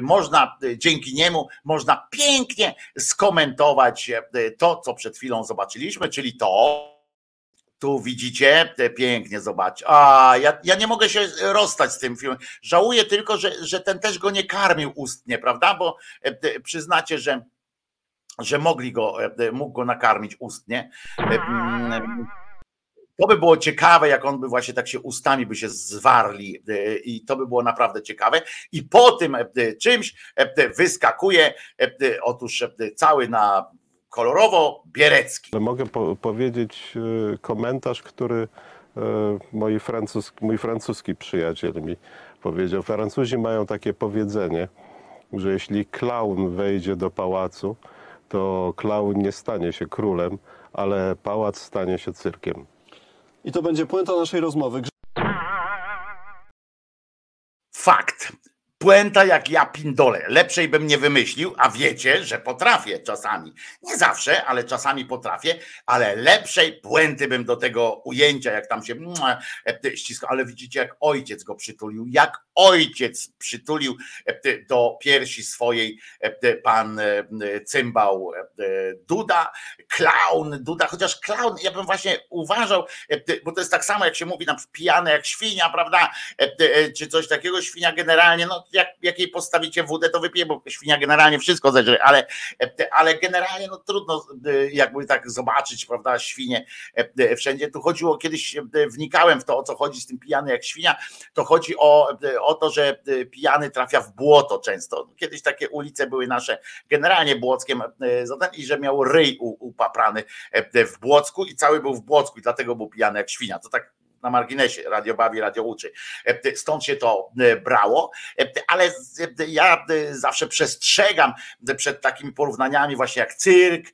można, dzięki niemu można pięknie skomentować to, co przed chwilą zobaczyliśmy, czyli to, tu widzicie, pięknie zobacz. A ja, ja nie mogę się rozstać z tym filmem. Żałuję tylko, że, że ten też go nie karmił ustnie, prawda? Bo e, przyznacie, że, że mogli go, e, mógł go nakarmić ustnie. E, to by było ciekawe, jak on by właśnie tak się ustami by się zwarli i to by było naprawdę ciekawe. I po tym czymś wyskakuje otóż cały na kolorowo Bierecki. Mogę po powiedzieć komentarz, który moi francuski, mój francuski przyjaciel mi powiedział. Francuzi mają takie powiedzenie, że jeśli klaun wejdzie do pałacu, to klaun nie stanie się królem, ale pałac stanie się cyrkiem. I to będzie puenta naszej rozmowy. Fakt. Puenta jak ja pindole. Lepszej bym nie wymyślił, a wiecie, że potrafię czasami. Nie zawsze, ale czasami potrafię, ale lepszej puenty bym do tego ujęcia, jak tam się e, ściska. Ale widzicie, jak ojciec go przytulił, jak ojciec przytulił e, do piersi swojej e, pan cymbał Duda, klaun Duda, chociaż klaun, ja bym właśnie uważał, bo to jest tak samo, jak się mówi, na pijany jak świnia, prawda, czy coś takiego, świnia generalnie, no jak, jakiej postawicie wódę, to wypije, bo świnia generalnie wszystko zeżre, ale, ale generalnie no trudno jakby tak zobaczyć, prawda, świnie wszędzie. Tu chodziło, kiedyś wnikałem w to, o co chodzi z tym pijany jak świnia, to chodzi o, o to, że pijany trafia w błoto często. Kiedyś takie ulice były nasze generalnie Błockiem i że miał ryj upaprany w Błocku i cały był w Błocku i dlatego był pijany jak świnia. To tak na marginesie, radio bawi, radio uczy. E, stąd się to e, brało, e, ale ja zawsze przestrzegam przed takimi porównaniami właśnie jak cyrk,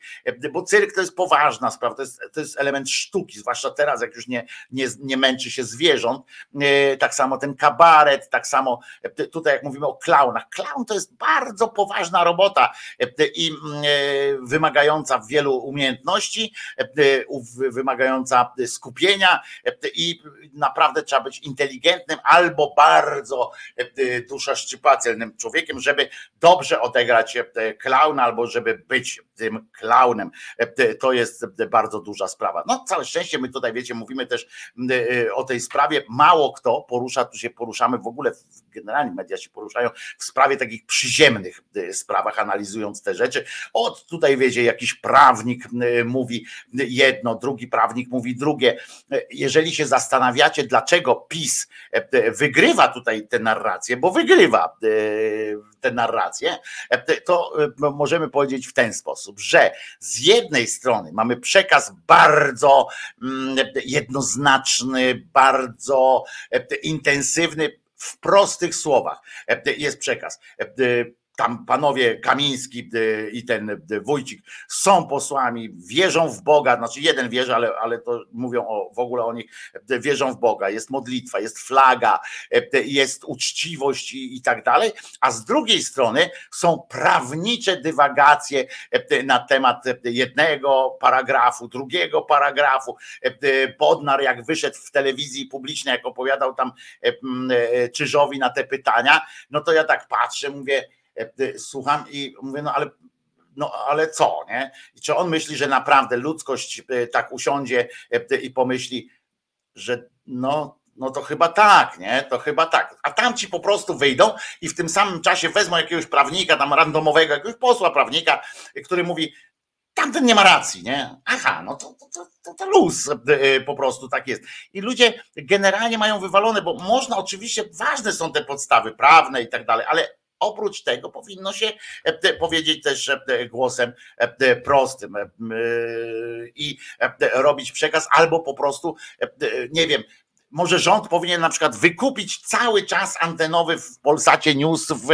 bo cyrk to jest poważna sprawa, to jest, to jest element sztuki, zwłaszcza teraz, jak już nie, nie, nie męczy się zwierząt. Tak samo ten kabaret, tak samo tutaj jak mówimy o klaunach. Klaun to jest bardzo poważna robota i wymagająca wielu umiejętności, wymagająca skupienia i naprawdę trzeba być inteligentnym albo bardzo e, e, duszaszczypatelnym człowiekiem, żeby dobrze odegrać e, klauna albo żeby być tym klaunem. To jest bardzo duża sprawa. No całe szczęście my tutaj wiecie, mówimy też o tej sprawie. Mało kto porusza, tu się poruszamy w ogóle, generalnie media się poruszają w sprawie takich przyziemnych sprawach, analizując te rzeczy. Od tutaj wiecie, jakiś prawnik mówi jedno, drugi prawnik mówi drugie. Jeżeli się zastanawiamy, zastanawiacie, dlaczego PiS e, e, wygrywa tutaj tę narrację, bo wygrywa e, tę narrację, to możemy powiedzieć w ten sposób, że z jednej strony mamy przekaz bardzo mm, jednoznaczny, bardzo intensywny, w prostych słowach jest przekaz tam panowie Kamiński y, i ten y, Wójcik są posłami, wierzą w Boga, znaczy jeden wierzy, ale, ale to mówią o, w ogóle o nich, y, wierzą w Boga, jest modlitwa, jest flaga, jest uczciwość i, i tak dalej, a z drugiej strony są prawnicze dywagacje na temat jednego paragrafu, drugiego paragrafu. Podnar jak wyszedł w telewizji publicznej, jak opowiadał tam Czyżowi na te pytania, no to ja tak patrzę, mówię, słucham i mówię, no ale no ale co, nie? I czy on myśli, że naprawdę ludzkość e, tak usiądzie i pomyśli, że no, no to chyba tak, nie? To chyba tak. A tamci po prostu wyjdą i w tym samym czasie wezmą jakiegoś prawnika, tam randomowego, jakiegoś posła prawnika, który mówi, tamten nie ma racji, nie? Aha, no to, to, to, to luz po prostu tak jest. I ludzie generalnie mają wywalone, bo można oczywiście, ważne są te podstawy prawne i tak dalej, ale Oprócz tego powinno się e, powiedzieć też e, głosem e, prostym i robić przekaz, albo po prostu, nie wiem, może rząd powinien na przykład wykupić cały czas antenowy w Polsacie News, w,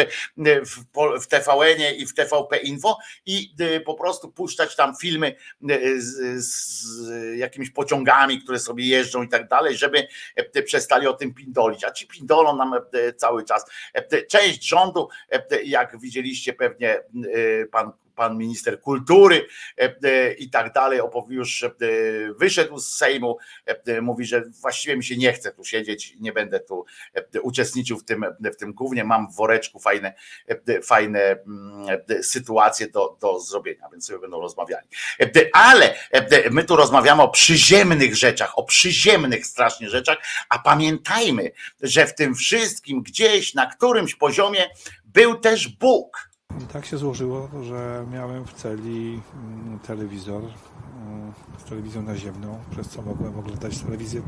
w, w TVN i w TVP Info i y, po prostu puszczać tam filmy y, z, z jakimiś pociągami, które sobie jeżdżą i tak dalej, żeby y, przestali o tym pindolić. A ci pindolą nam cały czas. Część rządu, jak widzieliście pewnie pan pan minister kultury e, e, i tak dalej, już e, wyszedł z Sejmu, mówi, że właściwie mi się nie chce tu siedzieć, nie będę tu uczestniczył w tym, w tym głównie, mam w woreczku fajne, fajne mm, sytuacje do, do zrobienia, więc sobie będą rozmawiali. Ale my tu rozmawiamy o przyziemnych rzeczach, o przyziemnych strasznie rzeczach, a pamiętajmy, że w tym wszystkim gdzieś na którymś poziomie był też Bóg I tak się złożyło, że miałem w celi mm, telewizor mm, z telewizją naziemną, przez co mogłem oglądać telewizję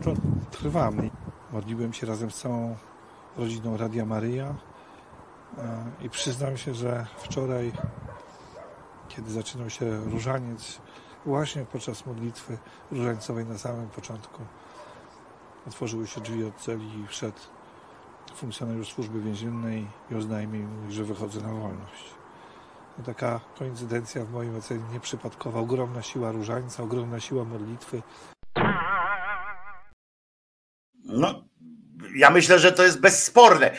trwam. Modliłem się razem z całą rodziną Radia Maryja e, i przyznam się, że wczoraj, kiedy zaczynał się różaniec, właśnie podczas modlitwy różańcowej na samym początku, otworzyły się drzwi od celi i wszedł funkcjonariusz służby więziennej i oznajmił mi, że wychodzę na wolność. Taka koincydencja w moim ocenie nieprzypadkowa. Ogromna siła różańca, ogromna siła modlitwy. No, ja myślę, że to jest bezsporne.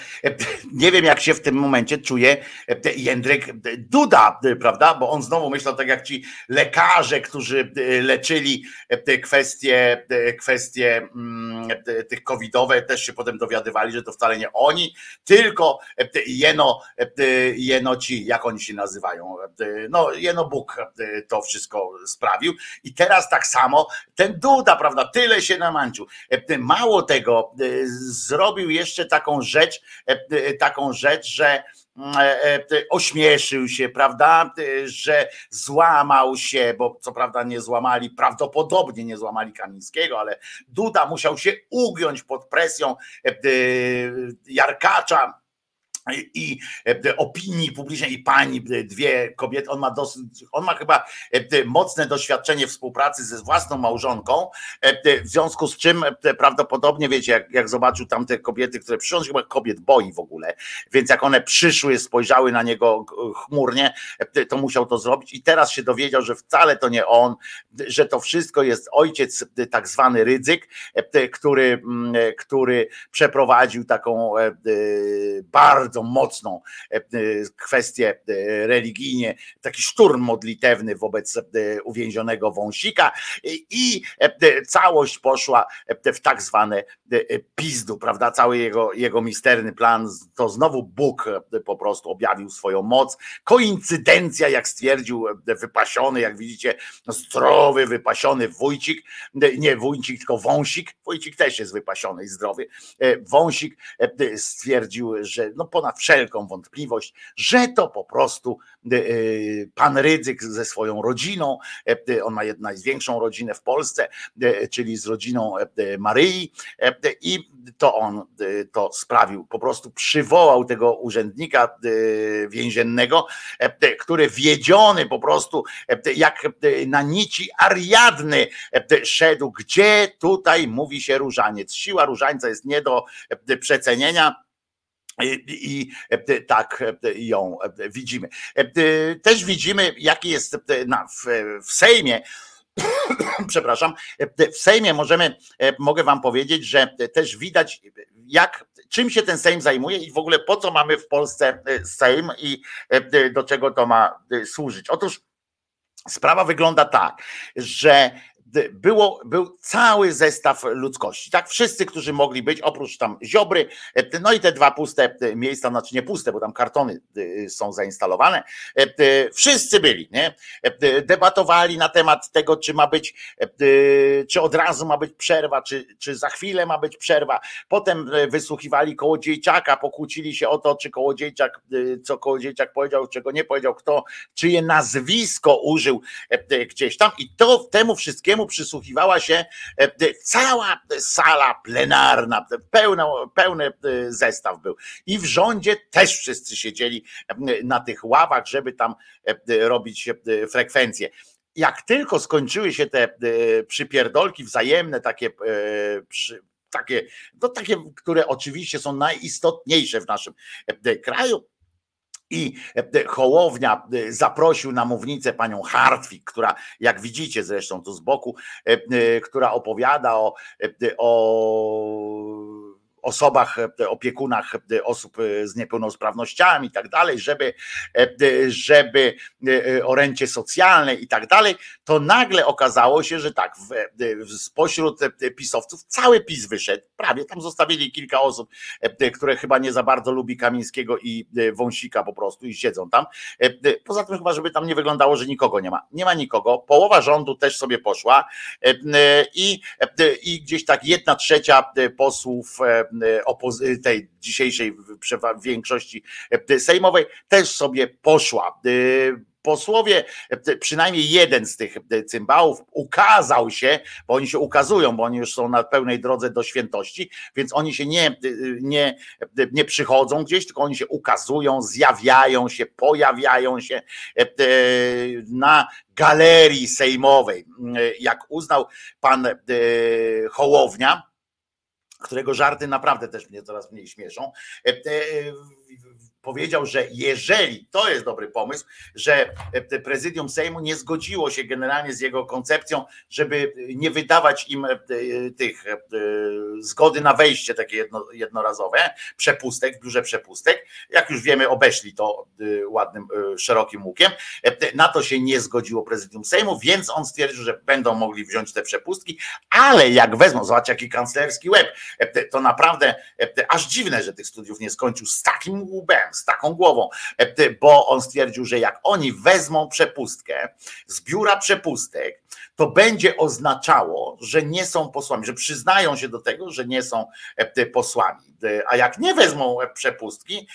Nie wiem, jak się w tym momencie czuje Jędryk Duda, prawda? Bo on znowu myślał tak jak ci lekarze, którzy leczyli te kwestie, kwestie mm, tych covidowe, też się potem dowiadywali, że to wcale nie oni, tylko jeno, jeno ci, jak oni się nazywają, no jeno Bóg to wszystko sprawił. I teraz tak samo ten Duda, prawda, tyle się namańczył. Mało tego, zrobił jeszcze taką rzecz, e, e, taką rzecz, że mm, e, ośmieszył się, prawda, że złamał się, bo co prawda nie złamali, prawdopodobnie nie złamali Kamińskiego, ale Duda musiał się ugiąć pod presją Jarkacza, i e, opinii publicznej i pani, e, dwie kobiety, on ma dosyć, on ma chyba e, mocne doświadczenie współpracy ze własną małżonką, w związku z czym prawdopodobnie, wiecie, jak, jak zobaczył tamte kobiety, które przyszły, chyba kobiet boi w ogóle, więc jak one przyszły, spojrzały na niego chmurnie, to musiał to zrobić i teraz się dowiedział, że wcale to nie on, że to wszystko jest ojciec tak zwany Rydzyk, który, który przeprowadził taką bardzo bardzo mocną e, e, kwestię e, religijnie, taki szturm modlitewny wobec uwięzionego wąsika i całość poszła w tak zwane pizdu, prawda? Cały jego, jego misterny plan, to znowu Bóg po prostu objawił swoją moc. Koincydencja, jak stwierdził wypasiony, jak widzicie, zdrowy, wypasiony wójcik, nie wójcik, tylko wąsik. Wójcik też jest wypasiony i zdrowy. Wąsik stwierdził, że no ponad ponad wszelką wątpliwość, że to po prostu e, e, pan Rydzyk ze swoją rodziną, e, on ma największą rodzinę w Polsce, czyli z rodziną Maryi i to on to sprawił, po prostu przywołał tego urzędnika więziennego, który wiedziony po prostu jak na nici Ariadny szedł, gdzie tutaj mówi się różaniec. Siła różańca jest nie do przecenienia i tak ją widzimy. Też widzimy, jaki jest w Sejmie. Przepraszam, w Sejmie możemy, mogę Wam powiedzieć, że też widać, jak, czym się ten Sejm zajmuje i w ogóle po co mamy w Polsce Sejm i do czego to ma służyć. Otóż sprawa wygląda tak, że było, był cały zestaw ludzkości. Tak, wszyscy, którzy mogli być, oprócz tam Ziobry, e, no i te dwa puste e, miejsca, znaczy nie puste, bo tam kartony e, są zainstalowane. Wszyscy byli, nie? Debatowali na temat tego, czy ma być, czy od razu ma być przerwa, czy, czy za chwilę ma być przerwa. Potem wysłuchiwali Kołodziejczaka, pokłócili się o to, czy Kołodziejczak, co Kołodziejczak powiedział, czego nie powiedział, kto, czyje nazwisko użył gdzieś tam i to temu wszystkiemu przysłuchiwała się e, cała sala plenarna, pełny, pełny e, zestaw był. I w rządzie też wszyscy siedzieli e, na tych ławach, żeby tam robić frekwencje jak tylko skończyły się te przypierdolki wzajemne, takie, takie, no takie, które oczywiście są najistotniejsze w naszym kraju, i e, Hołownia e, zaprosił na mównicę panią Hartwig, która, jak widzicie zresztą tu z boku, e, która opowiada o, o osobach, e, opiekunach e, osób e, z niepełnosprawnościami i tak dalej, żeby, żeby oręcie socjalne i tak dalej, to nagle okazało się, że tak, w, spośród pisowców cały PiS wyszedł, prawie tam zostawili kilka osób, które chyba nie za bardzo lubi Kamińskiego i Wąsika po prostu i siedzą tam. Poza tym chyba, żeby tam nie wyglądało, że nikogo nie ma. Nie ma nikogo, połowa rządu też sobie poszła i, i gdzieś tak jedna trzecia posłów tej dzisiejszej większości sejmowej też sobie poszła posłowie, przynajmniej jeden z tych cymbałów ukazał się, bo oni się ukazują, bo oni już są na pełnej drodze do świętości, więc oni się nie, nie, nie przychodzą gdzieś, tylko oni się ukazują, zjawiają się, pojawiają się na galerii sejmowej. Jak uznał pan Hołownia, którego żarty naprawdę też mnie coraz mniej śmieszą powiedział, że jeżeli to jest dobry pomysł, że e, prezydium Sejmu nie zgodziło się generalnie z jego koncepcją, żeby nie wydawać im e, tych e, zgody na wejście takie jedno, jednorazowe, przepustek biurze przepustek. Jak już wiemy, obeszli to ładnym, szerokim łukiem. Na to się nie zgodziło prezydium Sejmu, więc on stwierdził, że będą mogli wziąć te przepustki, ale jak wezmą, zobacz jaki kanclerski łeb, to naprawdę aż dziwne, że tych studiów nie skończył z takim łbem, z taką głową, e, bo on stwierdził, że jak oni wezmą przepustkę z biura przepustek, to będzie oznaczało, że nie są posłami, że przyznają się do tego, że nie są e, posłami. E, a jak nie wezmą przepustki,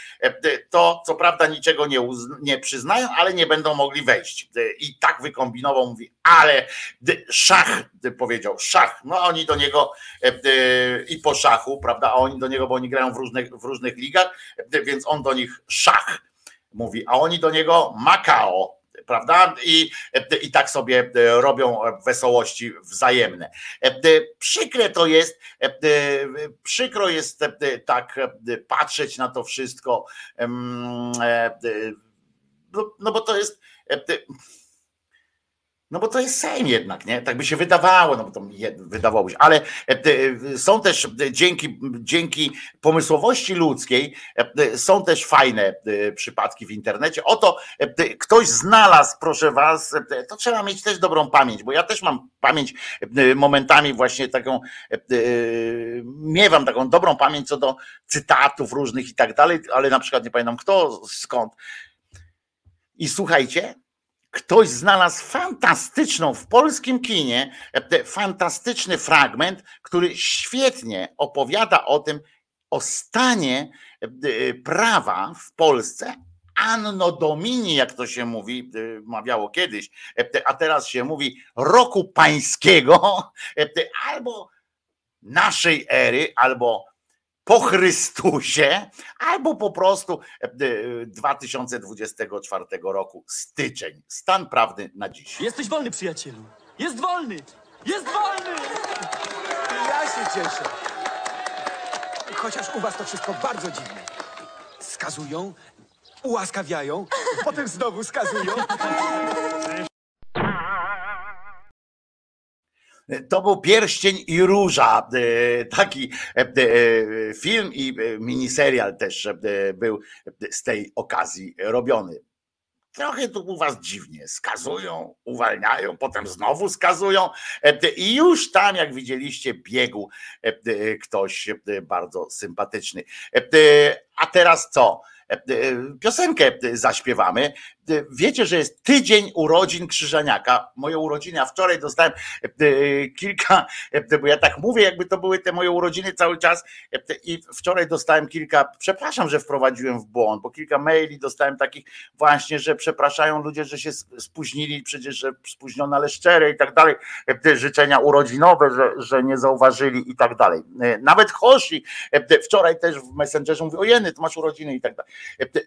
to co prawda niczego nie, nie przyznają, ale nie będą mogli wejść. I tak wykombinował, mówi, ale szach, powiedział, szach, no oni do niego i po szachu, prawda, a oni do niego, bo oni grają w różnych, w różnych ligach, więc on do nich szach mówi, a oni do niego Makao, prawda? I, I tak sobie robią wesołości wzajemne. Przykre to jest, przykro jest tak patrzeć na to wszystko, no, no bo to jest no bo to jest Sejm jednak, nie? Tak by się wydawało, no bo to wydawało się, ale e, e, są też e, dzięki, dzięki pomysłowości ludzkiej są też fajne przypadki w internecie. Oto ktoś znalazł, proszę was, to trzeba mieć też dobrą pamięć, bo ja też mam pamięć momentami właśnie taką, miewam taką dobrą pamięć co do cytatów różnych i tak dalej, ale na przykład nie pamiętam kto, skąd. I słuchajcie, ktoś znalazł fantastyczną w polskim kinie, e, fantastyczny fragment, który świetnie opowiada o tym, o stanie e, prawa w Polsce. Anno Domini, jak to się mówi, e, mawiało kiedyś, a teraz się mówi roku pańskiego, albo naszej ery, albo po Chrystusie, albo po prostu 2024 e, e, roku, styczeń, stan prawdy na dziś. Jesteś wolny, przyjacielu. Jest wolny! Jest wolny! Ja się cieszę. Chociaż u was to wszystko bardzo dziwne. Skazują, ułaskawiają, potem znowu skazują. To był Pierścień i Róża, e, taki e, e, film i miniserial też był z tej okazji robiony. Trochę tu u was dziwnie. Skazują, uwalniają, potem znowu skazują i już tam, jak widzieliście, biegł ktoś bardzo sympatyczny. A teraz co? Piosenkę zaśpiewamy. Wiecie, że jest tydzień urodzin Krzyżaniaka. Moje urodziny, a wczoraj dostałem e, kilka, e, bo ja tak mówię, jakby to były te moje urodziny cały czas. I wczoraj dostałem kilka, przepraszam, że wprowadziłem w błąd, bo kilka maili dostałem takich właśnie, że przepraszają ludzie, że się spóźnili, przecież że spóźnione, ale szczere i tak dalej. Życzenia urodzinowe, że, że nie zauważyli i tak dalej. Nawet Hoshi wczoraj też w Messengerze mówi, ojeny, to masz urodziny i tak dalej.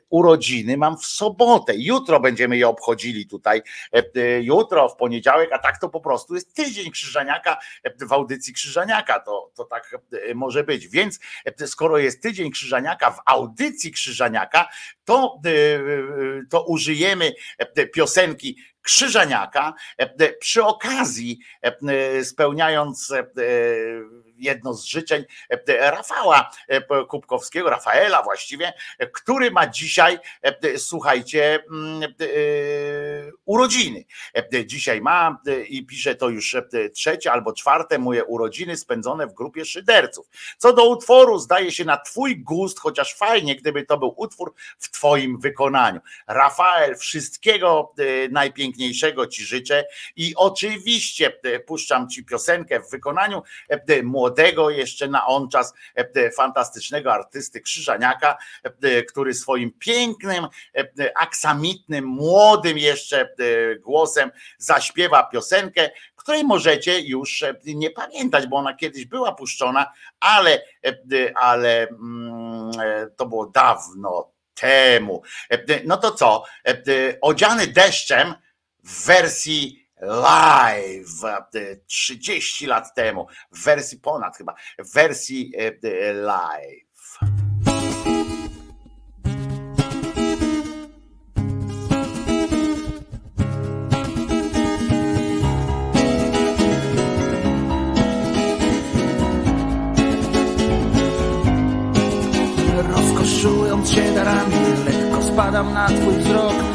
Urodziny mam w sobotę, jutro jutro będziemy je obchodzili tutaj, e, e, jutro, w poniedziałek, a tak to po prostu jest tydzień Krzyżaniaka e, w audycji Krzyżaniaka, to, to tak może być. Więc skoro jest tydzień Krzyżaniaka w audycji Krzyżaniaka, to, to użyjemy piosenki Krzyżaniaka przy okazji spełniając jedno z życzeń e, Rafała e, Kubkowskiego, Rafaela właściwie, który ma dzisiaj, e, słuchajcie, mm, urodziny. Dzisiaj ma i pisze to już trzecie albo czwarte moje urodziny spędzone w grupie szyderców. Co do utworu, zdaje się na Twój gust, chociaż fajnie, gdyby to był utwór w Twoim wykonaniu. Rafael, wszystkiego najpiękniejszego Ci życzę i oczywiście puszczam Ci piosenkę w wykonaniu młodego młodego jeszcze na on czas fantastycznego artysty Krzyżaniaka, który swoim pięknym, aksamitnym, młodym jeszcze głosem zaśpiewa piosenkę, której możecie już nie pamiętać, bo ona kiedyś była puszczona, ale, ale mm, to było dawno temu. No to co? Odziany deszczem w wersji live 30 lat temu, w wersji ponad chyba, w wersji live. Rozkoszując się darami, lekko spadam na twój wzrok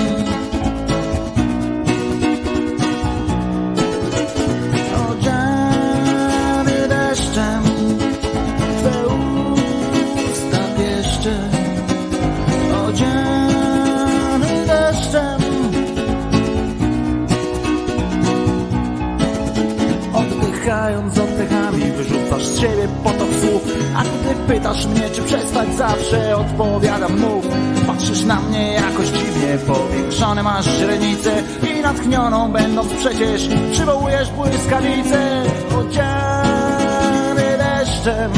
Siebie potok słów. A gdy pytasz mnie czy przestać Zawsze odpowiadam mów. Patrzysz na mnie jakoś dziwnie Powiększone masz źrenice I natchnioną będąc przecież Przywołujesz błyskawicę Odziany deszczem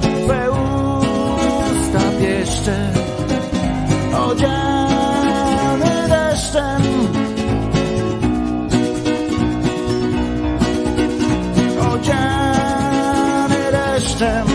Twe usta pieszcze Odziany deszczem deszczem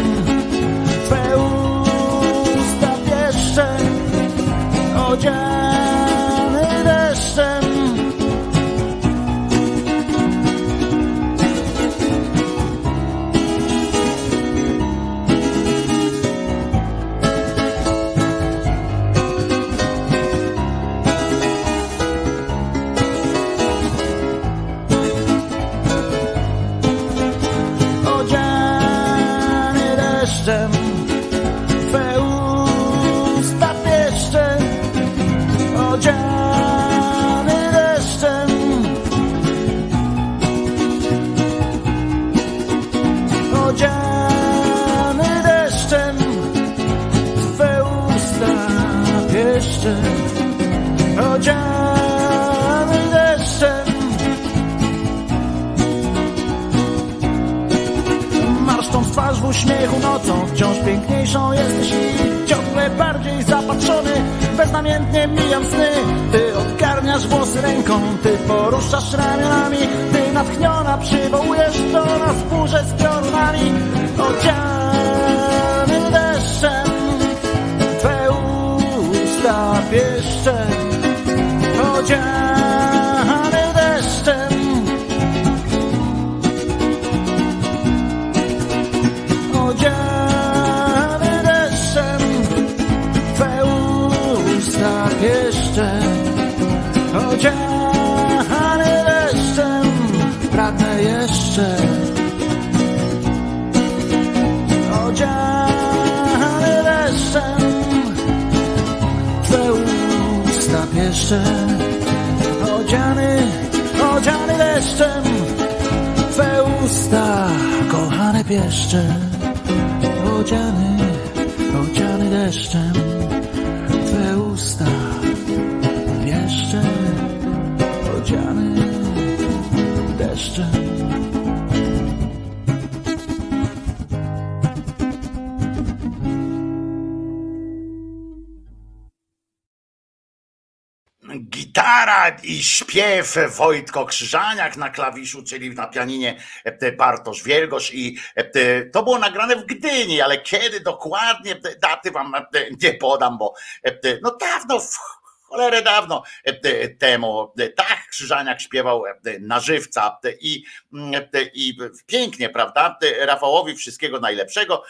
uśmiechu nocą. Wciąż piękniejszą jesteś i ciągle bardziej zapatrzony. Beznamiętnie mijam sny. Ty odgarniasz włosy ręką. Ty poruszasz ramionami. Ty natchniona przywołujesz do nas burzę z piorunami. Odziany deszczem. Twe usta pieszcze Odziany pieszcze Odziany, odziany deszczem Twe usta kochane pieszcze. Odziany, odziany deszczem Twe usta wieszcze Odziany deszczem Gitara i śpiew Wojtko Krzyżaniak na klawiszu, czyli na pianinie e, Bartosz Wielgosz i e, to było nagrane w Gdyni, ale kiedy dokładnie daty wam e, nie podam, bo no dawno w cholerę dawno temu. Tak Krzyżaniak śpiewał na żywca i, i pięknie, prawda? Rafałowi wszystkiego najlepszego.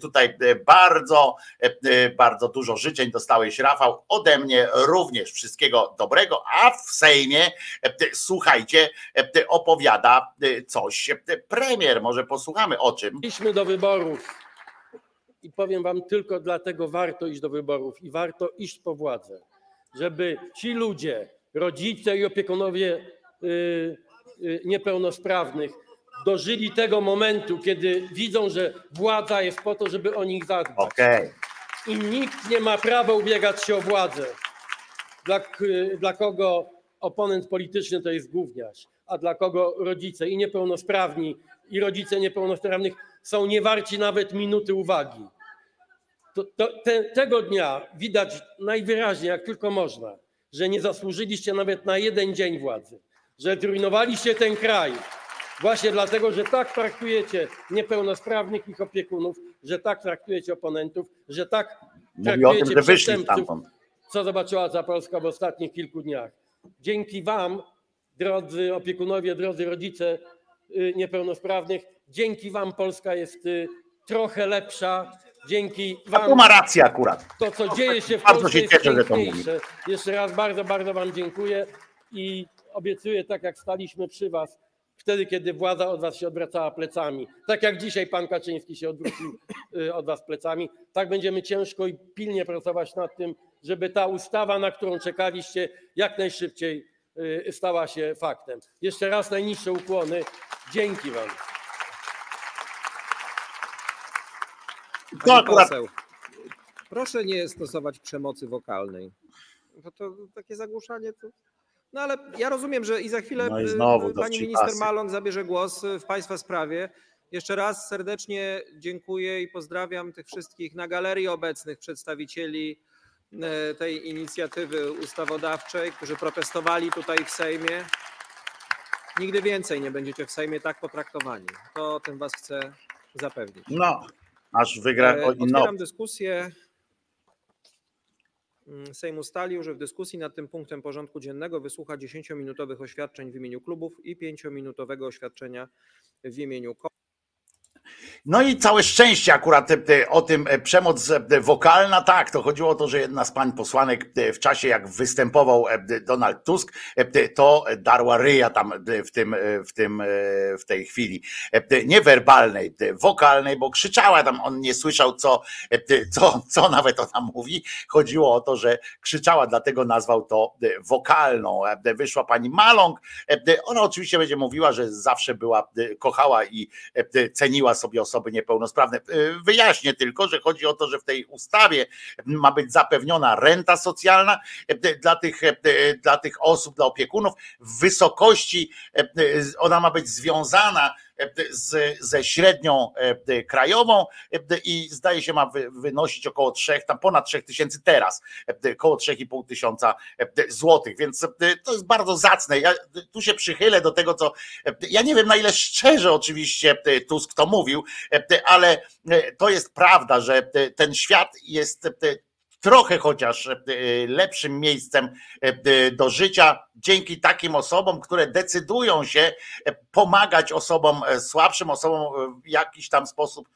Tutaj bardzo, bardzo dużo życzeń dostałeś, Rafał. Ode mnie również wszystkiego dobrego, a w Sejmie, słuchajcie, opowiada coś premier. Może posłuchamy o czym. Idźmy do wyborów. I powiem wam, tylko dlatego warto iść do wyborów i warto iść po władzę, żeby ci ludzie, rodzice i opiekunowie y, y, niepełnosprawnych dożyli tego momentu, kiedy widzą, że władza jest po to, żeby o nich zadbać. Okej. I nikt nie ma prawa ubiegać się o władzę. Dla, dla kogo oponent polityczny to jest gówniarz, a dla kogo rodzice i niepełnosprawni, i rodzice niepełnosprawnych są niewarci nawet minuty uwagi. To, to, te, tego dnia widać najwyraźniej, jak tylko można, że nie zasłużyliście nawet na jeden dzień władzy, że zrujnowaliście ten kraj właśnie dlatego, że tak traktujecie niepełnosprawnych ich opiekunów, że tak traktujecie oponentów, że tak Mówi o tym, traktujecie że wyszli przestępców, co zobaczyła ta Polska w ostatnich kilku dniach. Dzięki Wam, drodzy opiekunowie, drodzy rodzice y, niepełnosprawnych, dzięki Wam Polska jest y, trochę lepsza. Dzięki A Wam tu ma rację akurat. to, co dzieje się w Bardzo Polsce się jest cieszę, że to piękniejsze. Jeszcze raz bardzo, bardzo Wam dziękuję i obiecuję, tak jak staliśmy przy Was, wtedy, kiedy władza od Was się odwracała plecami, tak jak dzisiaj Pan Kaczyński się odwrócił y, od Was plecami, tak będziemy ciężko i pilnie pracować nad tym, żeby ta ustawa, na którą czekaliście, jak najszybciej y, stała się faktem. Jeszcze raz najniższe ukłony. Dzięki Wam. Pani poseł, proszę nie stosować przemocy wokalnej. Bo to takie zagłuszanie to. No ale ja rozumiem, że i za chwilę No i y, znowu pani minister Maląg zabierze głos y, w Państwa sprawie. Jeszcze raz serdecznie dziękuję i pozdrawiam tych wszystkich na galerii obecnych przedstawicieli y, tej inicjatywy ustawodawczej, którzy protestowali tutaj w Sejmie. Nigdy więcej nie będziecie w Sejmie tak potraktowani. To o tym Was chcę zapewnić. No, aż wygra E, inną. Otwieram dyskusję. Mm, Sejm ustalił, że w dyskusji nad tym punktem porządku dziennego wysłucha 10-minutowych oświadczeń w imieniu klubów i 5-minutowego oświadczenia w imieniu koła. No i całe szczęście akurat e, o tym e, przemoc e, wokalna, tak, to chodziło o to, że jedna z pań posłanek w czasie jak występował Donald Tusk, to darła ryja tam w tym, w tym, w tej chwili. Nie werbalnej, wokalnej, bo krzyczała tam, on nie słyszał co, co, co nawet ona mówi. Chodziło o to, że krzyczała, dlatego nazwał to wokalną. Wyszła pani Maląg, ona oczywiście będzie mówiła, że zawsze była, kochała i ceniła sobie osoby niepełnosprawne. E, Wyjaśnię tylko, że chodzi o to, że w tej ustawie ma być zapewniona renta socjalna e, dla tych, e, dla tych osób, dla opiekunów w wysokości, ona ma być związana z, ze średnią e, krajową e, i zdaje się ma wy- wynosić około 3, tam ponad 3 tysięcy teraz, e, około 3,5 tysiąca e, złotych, więc e, to jest bardzo zacne. Ja tu się przychylę do tego, co ja nie wiem na ile szczerze oczywiście e, Tusk to mówił, e, ale e, to jest prawda, że e, ten świat jest e, trochę chociaż e, lepszym miejscem e, do życia dzięki takim osobom, które decydują się e, pomagać osobom słabszym, osobom w jakiś tam sposób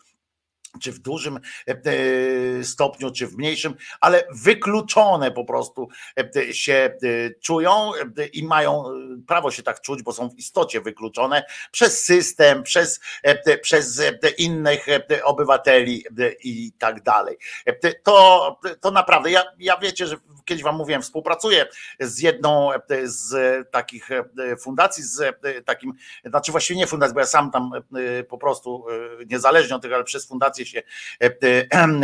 czy w dużym e, e, stopniu, czy w mniejszym, ale wykluczone po prostu e, się e, czują e, i mają e, prawo się tak czuć, bo są w istocie wykluczone przez system, przez, e, przez e, innych e, obywateli e, i tak dalej. E, To, to naprawdę, ja, ja wiecie, że kiedyś wam mówiłem, współpracuję z jedną e, z takich e, fundacji, z e, takim, znaczy właściwie nie fundacji, bo ja sam tam e, po prostu e, niezależnie od tego, ale przez fundację się e,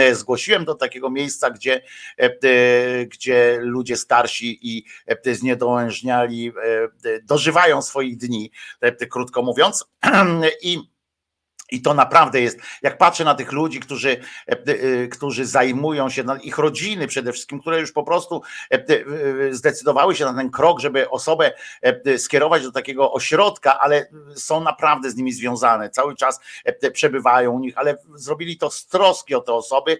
e, zgłosiłem do takiego miejsca, gdzie, e, gdzie ludzie starsi i zniedołężniali dożywają swoich dni, krótko mówiąc. I I to naprawdę jest, jak patrzę na tych ludzi, którzy, e, e, którzy zajmują się, na ich rodziny przede wszystkim, które już po prostu e, zdecydowały się na ten krok, żeby osobę skierować do takiego ośrodka, ale są naprawdę z nimi związane, cały czas przebywają u nich, ale zrobili to z troski o te osoby,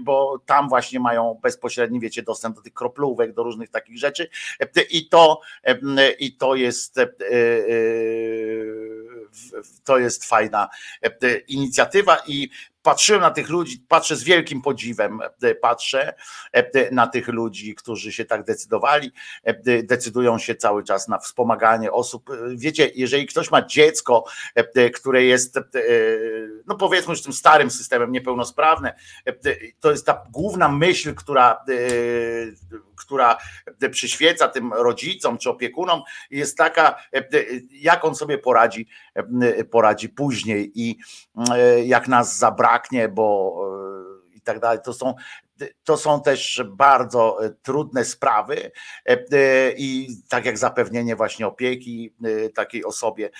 bo tam właśnie mają bezpośredni, wiecie, dostęp do tych kroplówek, do różnych takich rzeczy. I to, i to jest to jest fajna e, inicjatywa i patrzyłem na tych ludzi, patrzę z wielkim podziwem, e, patrzę e, na tych ludzi, którzy się tak decydowali, decydują się cały czas na wspomaganie osób. Wiecie, jeżeli ktoś ma dziecko, które jest, no powiedzmy już tym starym systemem niepełnosprawne, to jest ta główna myśl, która, która przyświeca tym rodzicom czy opiekunom, jest taka, jak on sobie poradzi, poradzi później i jak nas zabraknie, bo i tak dalej. To są to są też bardzo e, trudne sprawy e, e, i tak jak zapewnienie właśnie opieki takiej osobie.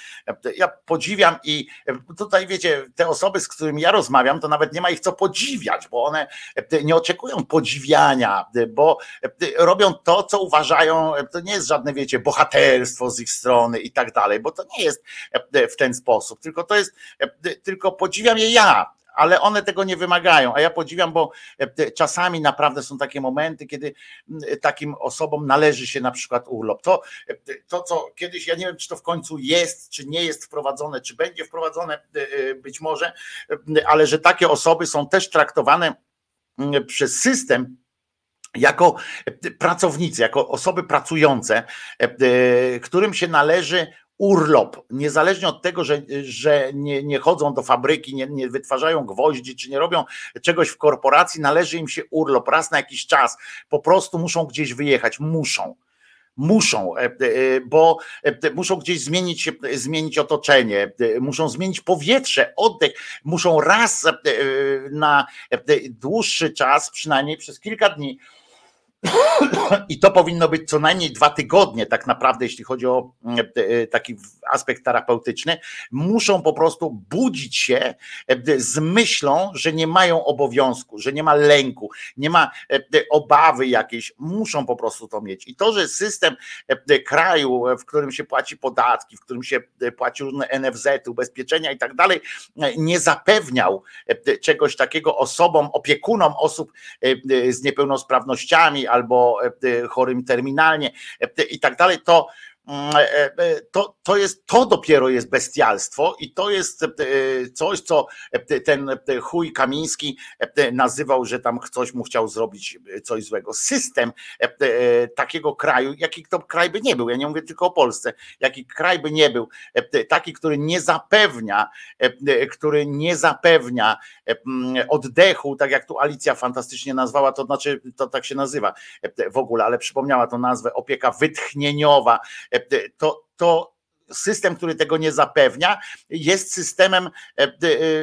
Ja podziwiam i tutaj wiecie, te osoby, z którymi ja rozmawiam, to nawet nie ma ich co podziwiać, bo one nie oczekują podziwiania, bo robią to, co uważają, to nie jest żadne, wiecie, bohaterstwo z ich strony i tak dalej, bo to nie jest w ten sposób, tylko to jest, tylko podziwiam je ja, ale one tego nie wymagają. A ja podziwiam, bo e, czasami naprawdę są takie momenty, kiedy takim osobom należy się na przykład urlop. To, e, to co kiedyś, ja nie wiem, czy to w końcu jest, czy nie jest wprowadzone, czy będzie wprowadzone e, być może, ale że takie osoby są też traktowane przez system jako pracownicy, jako osoby pracujące, którym się należy urlop, niezależnie od tego, że, że nie, nie chodzą do fabryki, nie, nie wytwarzają gwoździ, czy nie robią czegoś w korporacji, należy im się urlop. Raz na jakiś czas. Po prostu muszą gdzieś wyjechać, muszą. Muszą, e, e, bo e, muszą gdzieś zmienić, zmienić otoczenie, muszą zmienić powietrze, oddech, muszą raz na dłuższy czas, przynajmniej przez kilka dni, i to powinno być co najmniej dwa tygodnie, tak naprawdę, jeśli chodzi o mm, e, taki aspekt terapeutyczny. Muszą po prostu budzić się e, z myślą, że nie mają obowiązku, że nie ma lęku, nie ma e, obawy jakiejś. Muszą po prostu to mieć. I to, że system kraju, w którym się płaci podatki, w którym się płaci różne NFZ, ubezpieczenia i tak dalej, nie zapewniał czegoś takiego osobom, opiekunom osób z niepełnosprawnościami, albo e, chorym terminalnie e, i tak dalej, to to, to jest, to dopiero jest bestialstwo i to jest coś, co ten chuj Kamiński nazywał, że tam ktoś mu chciał zrobić coś złego. System takiego kraju, jaki to kraj by nie był, ja nie mówię tylko o Polsce, jaki kraj by nie był, taki, który nie zapewnia, który nie zapewnia oddechu, tak jak tu Alicja fantastycznie nazwała, to znaczy, to tak się nazywa w ogóle, ale przypomniała tą nazwę, opieka wytchnieniowa, to, to system, który tego nie zapewnia, jest systemem,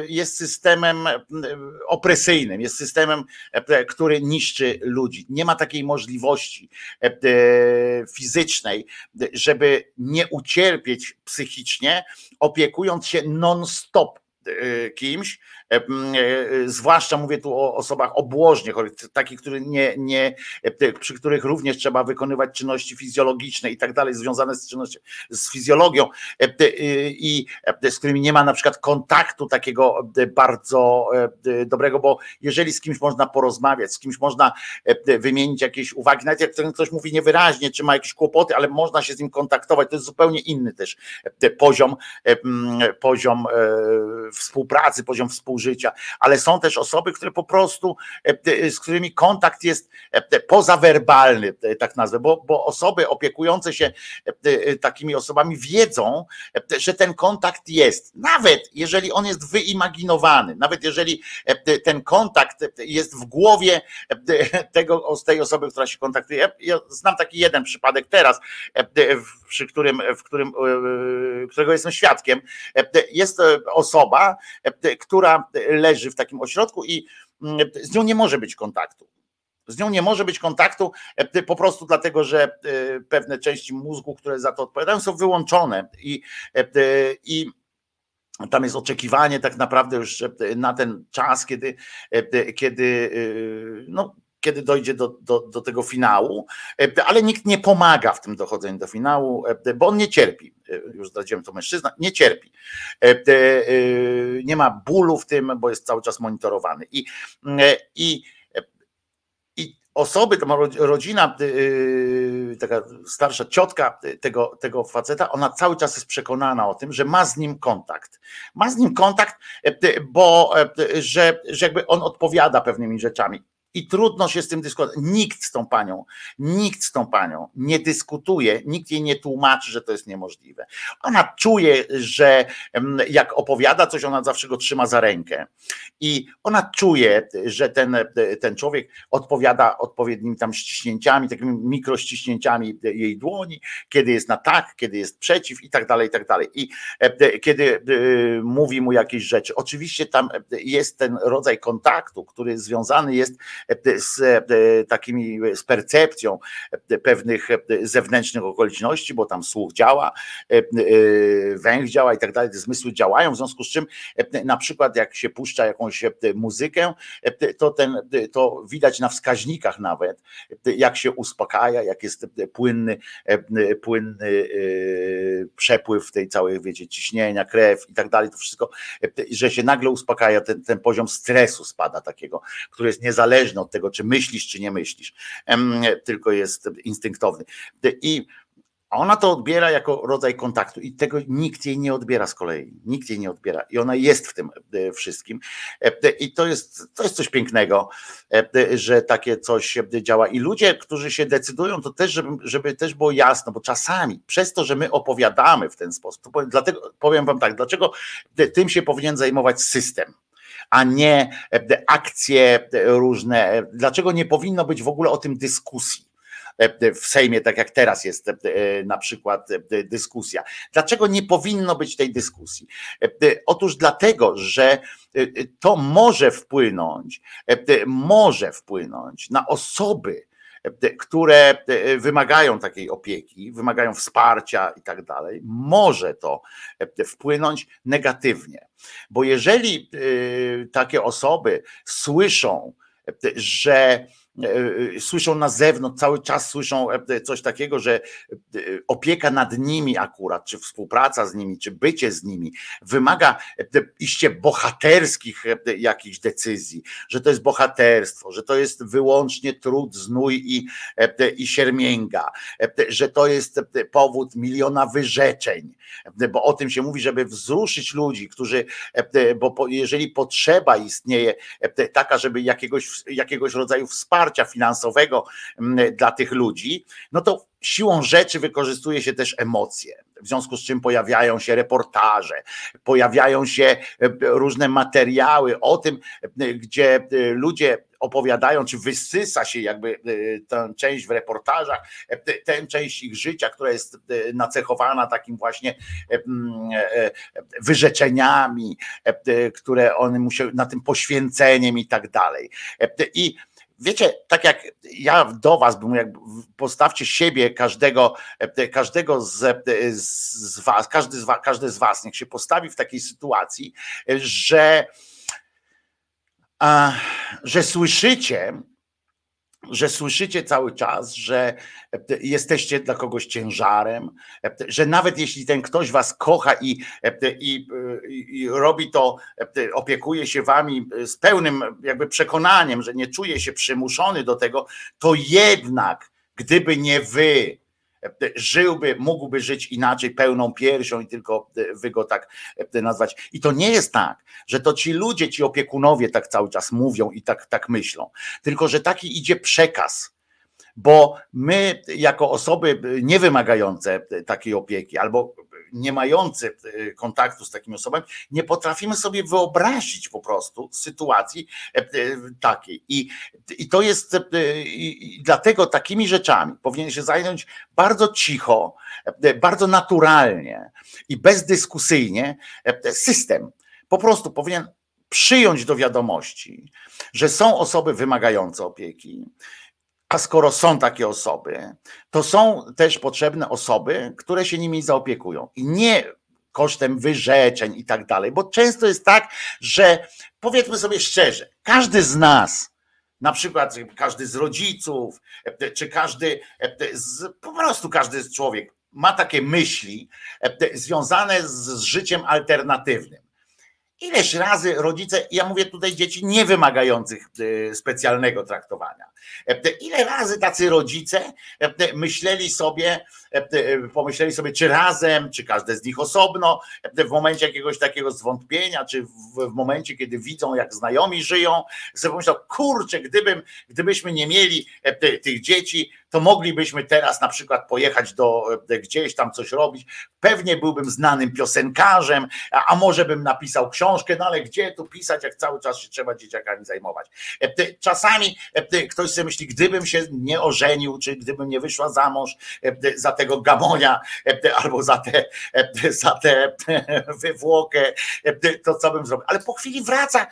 jest systemem opresyjnym, jest systemem, który niszczy ludzi. Nie ma takiej możliwości fizycznej, żeby nie ucierpieć psychicznie, opiekując się non-stop kimś, E, e, zwłaszcza mówię tu o osobach obłożnych, takich, nie, nie, e, przy których również trzeba wykonywać czynności fizjologiczne i tak dalej, związane z czynnością, z fizjologią i z którymi nie ma na przykład kontaktu takiego bardzo dobrego, bo jeżeli z kimś można porozmawiać, z kimś można wymienić jakieś uwagi, nawet jak ktoś mówi niewyraźnie, czy ma jakieś kłopoty, ale można się z nim kontaktować, to jest zupełnie inny też poziom, poziom współpracy, poziom współżycia, życia, ale są też osoby, które po prostu, e, z którymi kontakt jest e, pozawerbalny, e, tak nazwę, bo, bo osoby opiekujące się takimi osobami wiedzą, że ten kontakt jest, nawet jeżeli on jest wyimaginowany, nawet jeżeli ten kontakt jest w głowie tego, z tej osoby, która się kontaktuje. Ja znam taki jeden przypadek teraz, przy którym, w którym, którego jestem świadkiem. Jest osoba, która leży w takim ośrodku i mm, z nią nie może być kontaktu. Z nią nie może być kontaktu e, po prostu dlatego, że e, pewne części mózgu, które za to odpowiadają, są wyłączone i, e, i tam jest oczekiwanie tak naprawdę już na ten czas, kiedy, kiedy no, kiedy dojdzie do, do, do tego finału, ale nikt nie pomaga w tym dochodzeniu do finału, bo on nie cierpi. Już zdradziłem to mężczyzna, nie cierpi. Nie ma bólu w tym, bo jest cały czas monitorowany. I, i osoby, to rodzina, taka starsza ciotka tego, tego faceta, ona cały czas jest przekonana o tym, że ma z nim kontakt. Ma z nim kontakt, bo że, że jakby on odpowiada pewnymi rzeczami i trudno się z tym dyskutować. Nikt z tą panią, nikt z tą panią nie dyskutuje, nikt jej nie tłumaczy, że to jest niemożliwe. Ona czuje, że jak opowiada coś, ona zawsze go trzyma za rękę. I ona czuje, że ten, ten człowiek odpowiada odpowiednimi tam ściśnięciami, takimi mikrościśnięciami jej dłoni, kiedy jest na tak, kiedy jest przeciw i tak dalej, i tak dalej. I e, kiedy e, mówi mu jakieś rzeczy. Oczywiście tam jest ten rodzaj kontaktu, który związany jest z e, takimi, z percepcją pewnych zewnętrznych okoliczności, bo tam słuch działa, e, e, węch działa i tak dalej, te zmysły działają, w związku z czym na przykład jak się puszcza jakąś muzykę, to, ten, to widać na wskaźnikach nawet, jak się uspokaja, jak jest płynny, płynny przepływ tej całej, wiecie, ciśnienia, krew i tak dalej, to wszystko, że się nagle uspokaja, ten, ten poziom stresu spada takiego, który jest niezależny niezależny od tego, czy myślisz, czy nie myślisz, tylko jest instynktowny. I ona to odbiera jako rodzaj kontaktu i tego nikt jej nie odbiera z kolei. Nikt jej nie odbiera i ona jest w tym e, wszystkim. E, I to jest, to jest coś pięknego, e, że takie coś działa. I ludzie, którzy się decydują, to też, żeby, żeby też było jasno, bo czasami przez to, że my opowiadamy w ten sposób, powiem, dlatego powiem wam tak, dlaczego tym się powinien zajmować system a nie e, akcje różne. Dlaczego nie powinno być w ogóle o tym dyskusji? E, w Sejmie, tak jak teraz jest e, na przykład dyskusja. Dlaczego nie powinno być tej dyskusji? Otóż dlatego, że to może wpłynąć, może wpłynąć na osoby, które wymagają takiej opieki, wymagają wsparcia i tak dalej, może to wpłynąć negatywnie. Bo jeżeli y, takie osoby słyszą, że słyszą na zewnątrz, cały czas słyszą coś takiego, że y, opieka nad nimi akurat, czy współpraca z nimi, czy bycie z nimi wymaga iście bohaterskich jakichś decyzji, że to jest bohaterstwo, że to jest wyłącznie trud, znój i, i siermięga, że to jest powód miliona wyrzeczeń, bo o tym się mówi, żeby wzruszyć ludzi, którzy, bo jeżeli potrzeba istnieje taka, żeby jakiegoś, jakiegoś rodzaju wsparcia finansowego dla tych ludzi, no to siłą rzeczy wykorzystuje się też emocje. W związku z czym pojawiają się reportaże, pojawiają się różne materiały o tym, gdzie ludzie opowiadają, czy wysysa się jakby tę część w reportażach, tę część ich życia, która jest nacechowana takim właśnie wyrzeczeniami, które one musiały, na tym poświęceniem i tak dalej. I Wiecie, tak jak ja do was bym jak postawcie siebie, każdego, każdego z, z was, każdy z każdy z was, niech się postawi w takiej sytuacji, że, że słyszycie, że słyszycie cały czas, że jesteście dla kogoś ciężarem, że nawet jeśli ten ktoś was kocha i, i, i, robi to, opiekuje się wami z pełnym jakby przekonaniem, że nie czuje się przymuszony do tego, to jednak gdyby nie wy, żyłby, mógłby żyć inaczej, pełną piersią i tylko wy go tak nazwać. I to nie jest tak, że to ci ludzie, ci opiekunowie tak cały czas mówią i tak, tak myślą, tylko że taki idzie przekaz bo my, jako osoby niewymagające takiej opieki albo nie mający e, kontaktu z takimi osobami, nie potrafimy sobie wyobrazić po prostu sytuacji e, e, takiej. I, i to jest, i dlatego takimi rzeczami powinien się zająć bardzo cicho, bardzo naturalnie i bezdyskusyjnie system. Po prostu powinien przyjąć do wiadomości, że są osoby wymagające opieki, a skoro są takie osoby, to są też potrzebne osoby, które się nimi zaopiekują. I nie kosztem wyrzeczeń i tak dalej. Bo często jest tak, że powiedzmy sobie szczerze, każdy z nas, na przykład każdy z rodziców, czy każdy, z, po prostu każdy człowiek ma takie myśli związane z, z życiem alternatywnym. Ileś razy rodzice, ja mówię tutaj dzieci niewymagających e, specjalnego traktowania, e, ile razy tacy rodzice e, myśleli sobie, pomyśleli sobie, czy razem, czy każde z nich osobno, w momencie jakiegoś takiego zwątpienia, czy w, momencie, kiedy widzą, jak znajomi żyją, sobie pomyślał, kurczę, gdybym, gdybyśmy nie mieli tych dzieci, to moglibyśmy teraz na przykład pojechać do gdzieś tam coś robić. Pewnie byłbym znanym piosenkarzem, a, a może bym napisał książkę, no ale gdzie tu pisać, jak cały czas się trzeba dzieciakami zajmować. Czasami ktoś sobie myśli, gdybym się nie ożenił, czy gdybym nie wyszła za mąż za te tego gamonia albo za tę za te wywłokę, to co bym zrobił. Ale po chwili wraca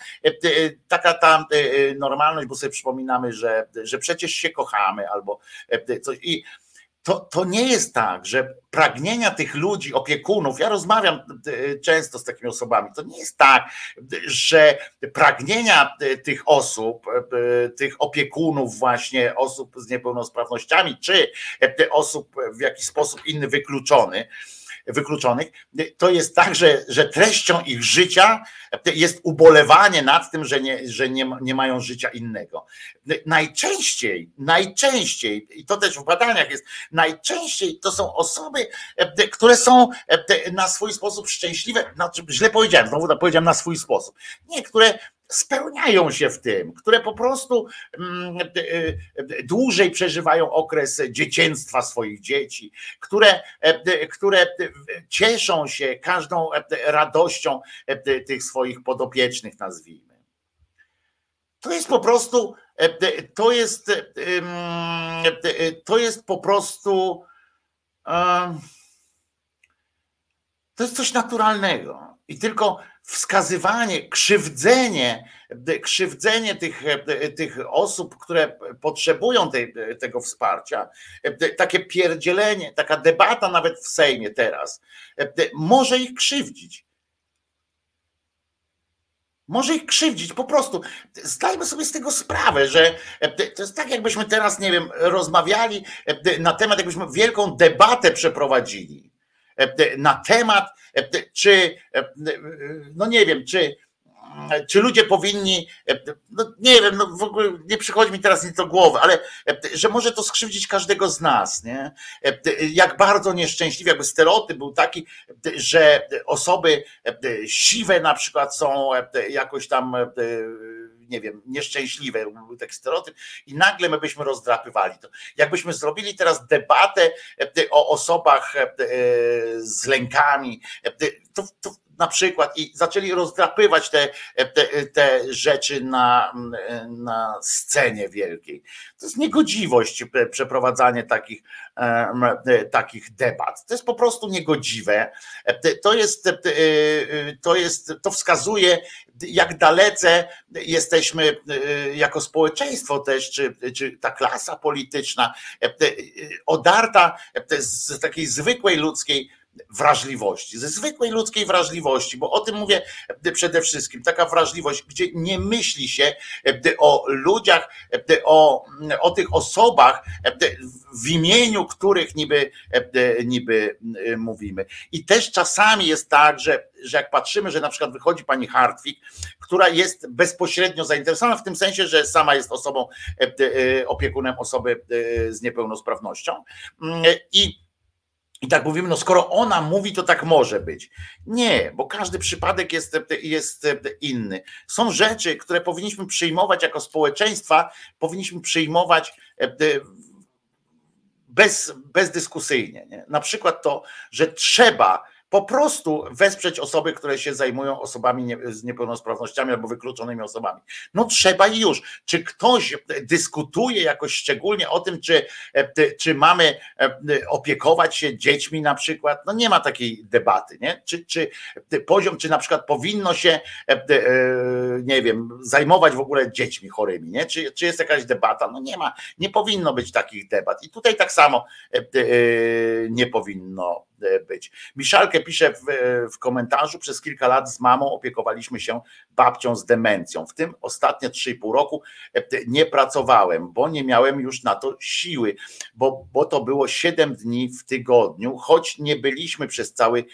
taka ta normalność, bo sobie przypominamy, że, że przecież się kochamy albo coś. I to, to nie jest tak, że pragnienia tych ludzi, opiekunów, ja rozmawiam często z takimi osobami, to nie jest tak, że pragnienia tych osób, tych opiekunów, właśnie osób z niepełnosprawnościami, czy osób w jakiś sposób inny wykluczony, wykluczonych, to jest tak, że, że treścią ich życia jest ubolewanie nad tym, że, nie, że nie, nie mają życia innego. Najczęściej, najczęściej, i to też w badaniach jest, najczęściej to są osoby, które są na swój sposób szczęśliwe, znaczy źle powiedziałem, znowu powiedziałem na swój sposób. Nie, które spełniają się w tym, które po prostu mm, e, e, dłużej przeżywają okres dzieciństwa swoich dzieci, które, e, które cieszą się każdą radością tych swoich podopiecznych, nazwijmy. To jest po prostu, to jest, to jest po prostu, to jest coś naturalnego. I tylko wskazywanie, krzywdzenie, krzywdzenie tych, tych osób, które potrzebują tej, tego wsparcia, takie pierdzielenie, taka debata nawet w Sejmie teraz, może ich krzywdzić. Może ich krzywdzić, po prostu. Zdajmy sobie z tego sprawę, że to jest tak, jakbyśmy teraz, nie wiem, rozmawiali na temat, jakbyśmy wielką debatę przeprowadzili na temat, czy, no nie wiem, czy, czy ludzie powinni, no nie wiem, no w ogóle nie przychodzi mi teraz nic do głowy, ale że może to skrzywdzić każdego z nas, nie? Jak bardzo nieszczęśliwy, jakby stereotyp był taki, że osoby siwe na przykład są jakoś tam nie wiem, nieszczęśliwe, taki stereotyp i nagle my byśmy rozdrapywali to. Jakbyśmy zrobili teraz debatę e, o osobach e, z lękami, e, to, to na przykład i zaczęli rozdrapywać te, te, te rzeczy na, na scenie wielkiej. To jest niegodziwość przeprowadzanie takich, takich debat. To jest po prostu niegodziwe. To jest, to jest, to wskazuje, jak dalece jesteśmy jako społeczeństwo też, czy, czy ta klasa polityczna, odarta z takiej zwykłej ludzkiej wrażliwości, ze zwykłej ludzkiej wrażliwości, bo o tym mówię przede wszystkim, taka wrażliwość, gdzie nie myśli się o ludziach, o, o tych osobach, w imieniu których niby, niby mówimy. I też czasami jest tak, że, że jak patrzymy, że na przykład wychodzi pani Hartwig, która jest bezpośrednio zainteresowana w tym sensie, że sama jest osobą, opiekunem osoby z niepełnosprawnością i i tak mówimy, no skoro ona mówi, to tak może być. Nie, bo każdy przypadek jest, jest inny. Są rzeczy, które powinniśmy przyjmować jako społeczeństwa, powinniśmy przyjmować e, bez, bezdyskusyjnie. Nie? Na przykład to, że trzeba po prostu wesprzeć osoby, które się zajmują osobami nie, z niepełnosprawnościami albo wykluczonymi osobami. No trzeba i już. Czy ktoś dyskutuje jakoś szczególnie o tym, czy, czy mamy e, opiekować się dziećmi na przykład? No nie ma takiej debaty, nie? Czy, czy poziom, czy na przykład powinno się, e, e, nie wiem, zajmować w ogóle dziećmi chorymi, nie? Czy, czy jest jakaś debata? No nie ma, nie powinno być takich debat. I tutaj tak samo nie powinno być. Miszalkę pisze w, w komentarzu, przez kilka lat z mamą opiekowaliśmy się babcią z demencją. W tym ostatnie 3,5 roku nie pracowałem, bo nie miałem już na to siły, bo, bo to było 7 dni w tygodniu, choć nie byliśmy przez cały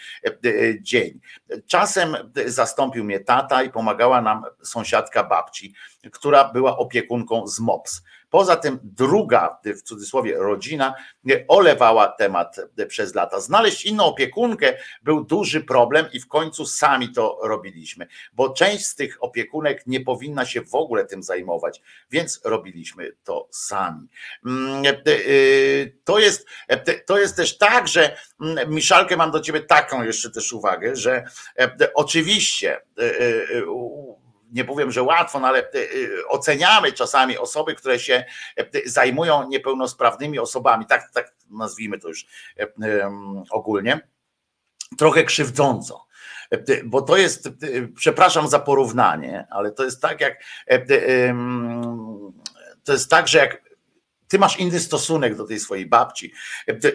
dzień. Czasem zastąpił mnie tata i pomagała nam sąsiadka babci, która była opiekunką z MOPS. Poza tym druga, w cudzysłowie, rodzina olewała temat przez lata. Znaleźć inną opiekunkę był duży problem i w końcu sami to robiliśmy, bo część z tych opiekunek nie powinna się w ogóle tym zajmować, więc robiliśmy to sami. Mm, e, e, to jest, e, to jest też tak, że mm, Miszalkę mam do ciebie taką jeszcze też uwagę, że oczywiście nie powiem, że łatwo, no ale e, e, oceniamy czasami osoby, które się e, zajmują niepełnosprawnymi osobami, tak, tak nazwijmy to już ogólnie, trochę krzywdząco. Bo to jest, przepraszam za porównanie, ale to jest tak jak to jest tak, że jak ty masz inny stosunek do tej swojej babci,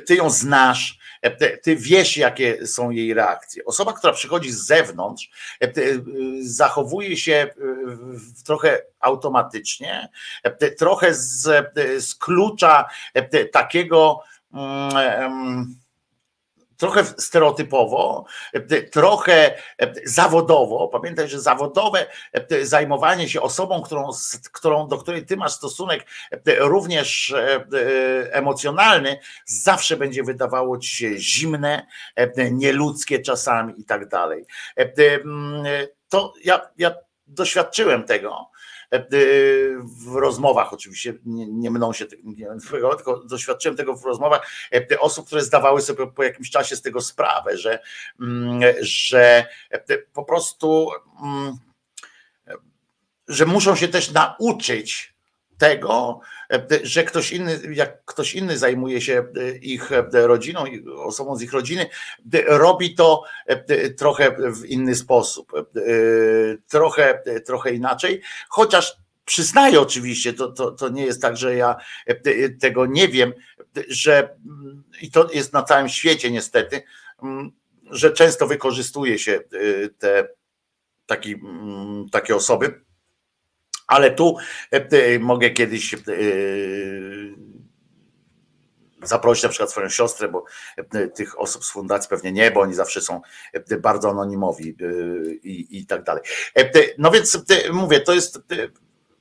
ty ją znasz, ty wiesz, jakie są jej reakcje. Osoba, która przychodzi z zewnątrz, zachowuje się trochę automatycznie, trochę z, z klucza takiego mm, trochę stereotypowo, trochę zawodowo. Pamiętaj, że zawodowe zajmowanie się osobą, którą, którą, do której ty masz stosunek również emocjonalny, zawsze będzie wydawało ci się zimne, nieludzkie czasami i tak dalej. To ja, ja doświadczyłem tego E, w rozmowach, oczywiście nie, nie mną się nie, tylko doświadczyłem tego w rozmowach e, osób, które zdawały sobie po jakimś czasie z tego sprawę, że, mm, że e, po prostu mm, że muszą się też nauczyć tego, że ktoś inny, jak ktoś inny zajmuje się ich rodziną, osobą z ich rodziny, robi to trochę w inny sposób, trochę, trochę inaczej, chociaż przyznaję oczywiście, to, to, to nie jest tak, że ja tego nie wiem, że i to jest na całym świecie niestety, że często wykorzystuje się te taki, takie osoby ale tu e, e, mogę kiedyś e, zaprosić na przykład swoją siostrę, bo tych osób z fundacji pewnie nie, bo oni zawsze są bardzo anonimowi i, i tak dalej. No więc mówię, to jest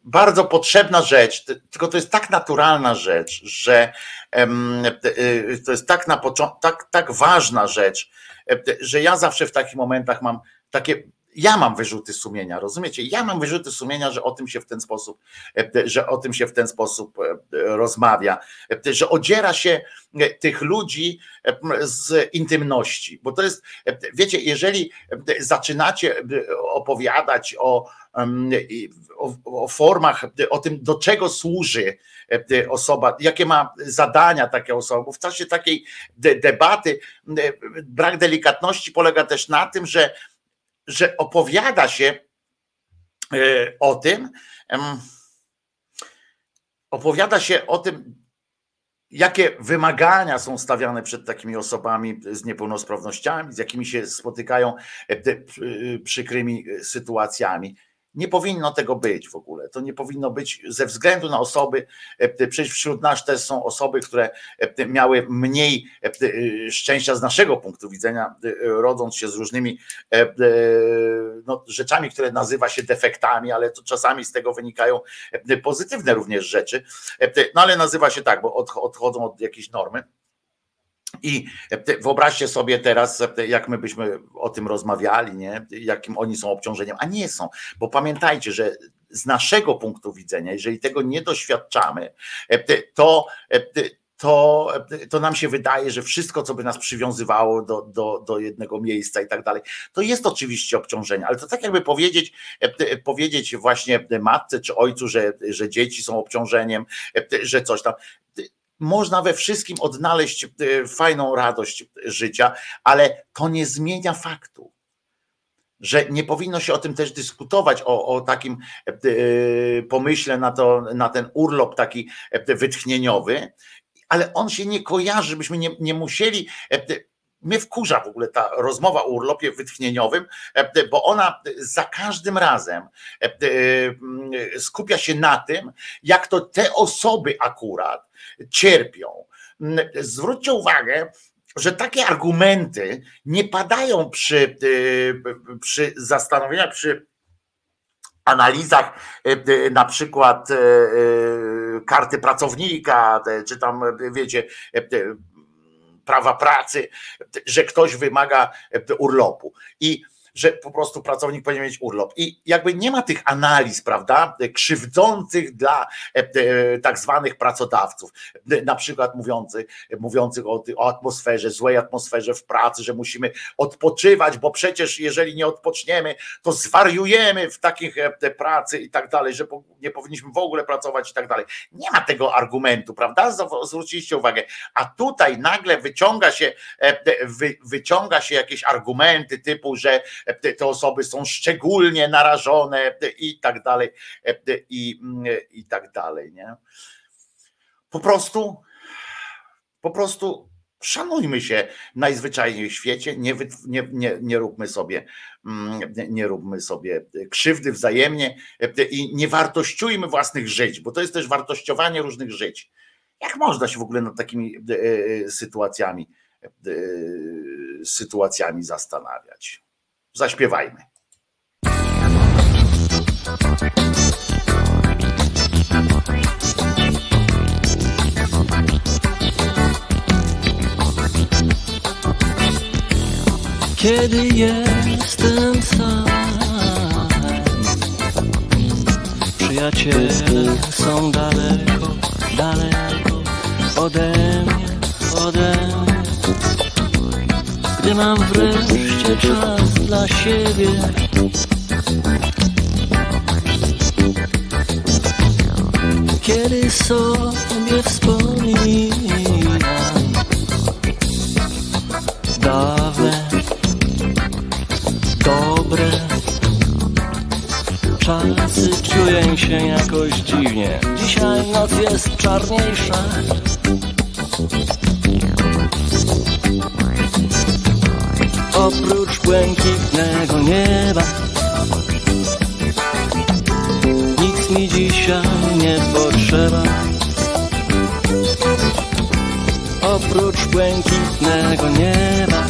bardzo potrzebna rzecz, tylko to jest tak naturalna rzecz, że to jest tak na tak, tak ważna rzecz, że ja zawsze w takich momentach mam takie ja mam wyrzuty sumienia, rozumiecie? Ja mam wyrzuty sumienia, że o tym się w ten sposób, e, że o tym się w ten sposób e, rozmawia, e, że odziera się tych ludzi z intymności, bo to jest, wiecie, jeżeli zaczynacie opowiadać o, o, o formach, o tym, do czego służy osoba, jakie ma zadania takie osoby, bo w czasie takiej debaty brak delikatności polega też na tym, że że opowiada się e, o tym, opowiada się o tym, jakie wymagania są stawiane przed takimi osobami z niepełnosprawnościami, z jakimi się spotykają e, przykrymi sytuacjami. Nie powinno tego być w ogóle. To nie powinno być ze względu na osoby. E, przecież wśród nas też są osoby, które e, miały mniej e, szczęścia z naszego punktu widzenia, rodząc się z różnymi no, rzeczami, które nazywa się defektami, ale to czasami z tego wynikają pozytywne również rzeczy. No ale nazywa się tak, bo odchodzą od jakiejś normy. I wyobraźcie sobie teraz, jak my byśmy o tym rozmawiali, nie? jakim oni są obciążeniem, a nie są, bo pamiętajcie, że z naszego punktu widzenia, jeżeli tego nie doświadczamy, to, to, to nam się wydaje, że wszystko, co by nas przywiązywało do, do, do jednego miejsca i tak dalej, to jest oczywiście obciążenie, ale to tak jakby powiedzieć, powiedzieć właśnie matce czy ojcu, że, że dzieci są obciążeniem, że coś tam można we wszystkim odnaleźć e, fajną radość życia, ale to nie zmienia faktu, że nie powinno się o tym też dyskutować, o, o takim e, pomyśle na, to, na ten urlop taki e, wytchnieniowy, ale on się nie kojarzy, byśmy nie, nie musieli mnie wkurza w ogóle ta rozmowa o urlopie wytchnieniowym, bo ona za każdym razem skupia się na tym, jak to te osoby akurat cierpią. Zwróćcie uwagę, że takie argumenty nie padają przy, przy zastanowieniach, przy analizach na przykład karty pracownika, czy tam wiecie, prawa pracy, że ktoś wymaga urlopu. I że po prostu pracownik powinien mieć urlop. I jakby nie ma tych analiz, prawda, krzywdzących dla e, tak zwanych pracodawców, na przykład mówiących, mówiących o, o atmosferze, złej atmosferze w pracy, że musimy odpoczywać, bo przecież jeżeli nie odpoczniemy, to zwariujemy w takich e, pracy i tak dalej, że nie powinniśmy w ogóle pracować i tak dalej. Nie ma tego argumentu, prawda? Zwróciliście uwagę. A tutaj nagle wyciąga się, e, wyciąga się jakieś argumenty typu, że te osoby są szczególnie narażone i tak dalej, i, i tak dalej, nie? Po prostu, po prostu szanujmy się najzwyczajniej w świecie, nie, nie, nie, nie róbmy sobie nie róbmy sobie krzywdy wzajemnie i nie wartościujmy własnych żyć, bo to jest też wartościowanie różnych żyć. Jak można się w ogóle nad takimi e, e, sytuacjami e, sytuacjami zastanawiać? Zaśpiewajmy. Kiedy jestem sam Przyjaciele są daleko, daleko ode mnie, ode mnie mam wreszcie czas dla siebie. Kiedy sobie wspominam dawne, dobre czasy, czuję się jakoś dziwnie. Dzisiaj noc jest czarniejsza. Oprócz błękitnego nieba. Nic mi dzisiaj nie potrzeba. Oprócz błękitnego nieba.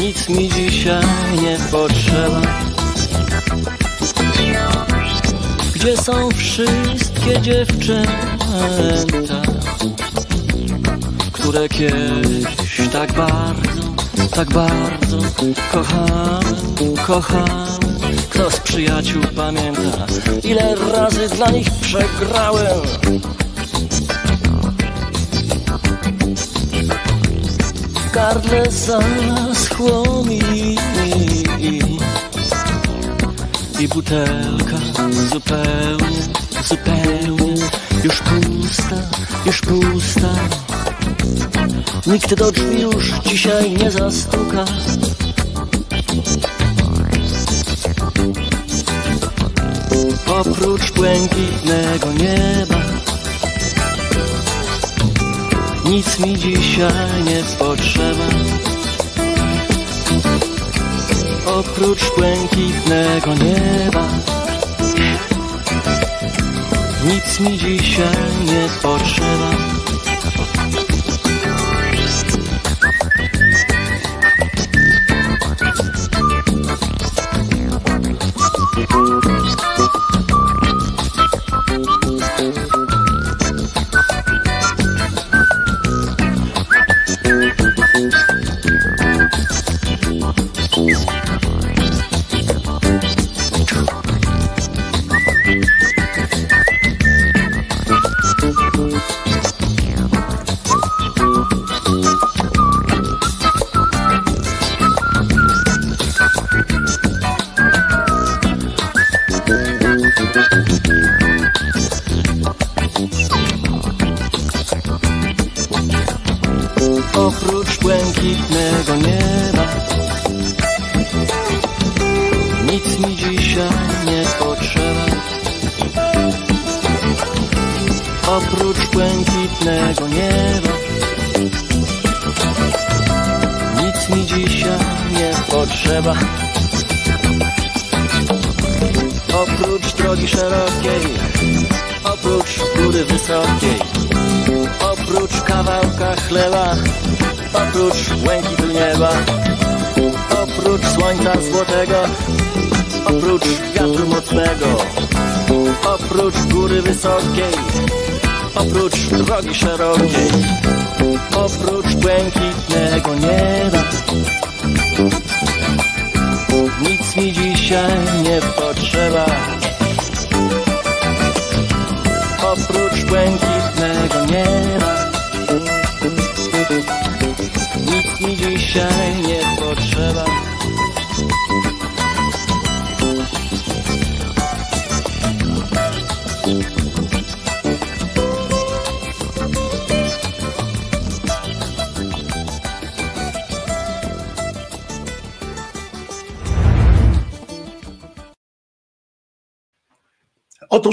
Nic mi dzisiaj nie potrzeba. Gdzie są wszystkie dziewczęta, które kiedyś tak bardzo, tak bardzo kochałem, kochałem. Kto z przyjaciół pamięta, ile razy dla nich przegrałem? Gardle zaschło mi i butelka zupełnie, zupełnie już pusta, już pusta. Nikt do drzwi już dzisiaj nie zastuka. Oprócz błękitnego nieba Nic mi dzisiaj nie potrzeba Oprócz błękitnego nieba Nic mi dzisiaj nie potrzeba oprócz błękitnego nieba. Nic mi dzisiaj nie potrzeba. Oprócz drogi szerokiej, oprócz góry wysokiej, oprócz kawałka chleba, oprócz błękitu nieba, oprócz słońca złotego, oprócz wiatru mocnego, oprócz góry wysokiej, oprócz drogi szerokiej, oprócz błękitnego nieba. Nic mi dzisiaj nie potrzeba. Oprócz błękitnego nieba. Nic mi dzisiaj nie potrzeba.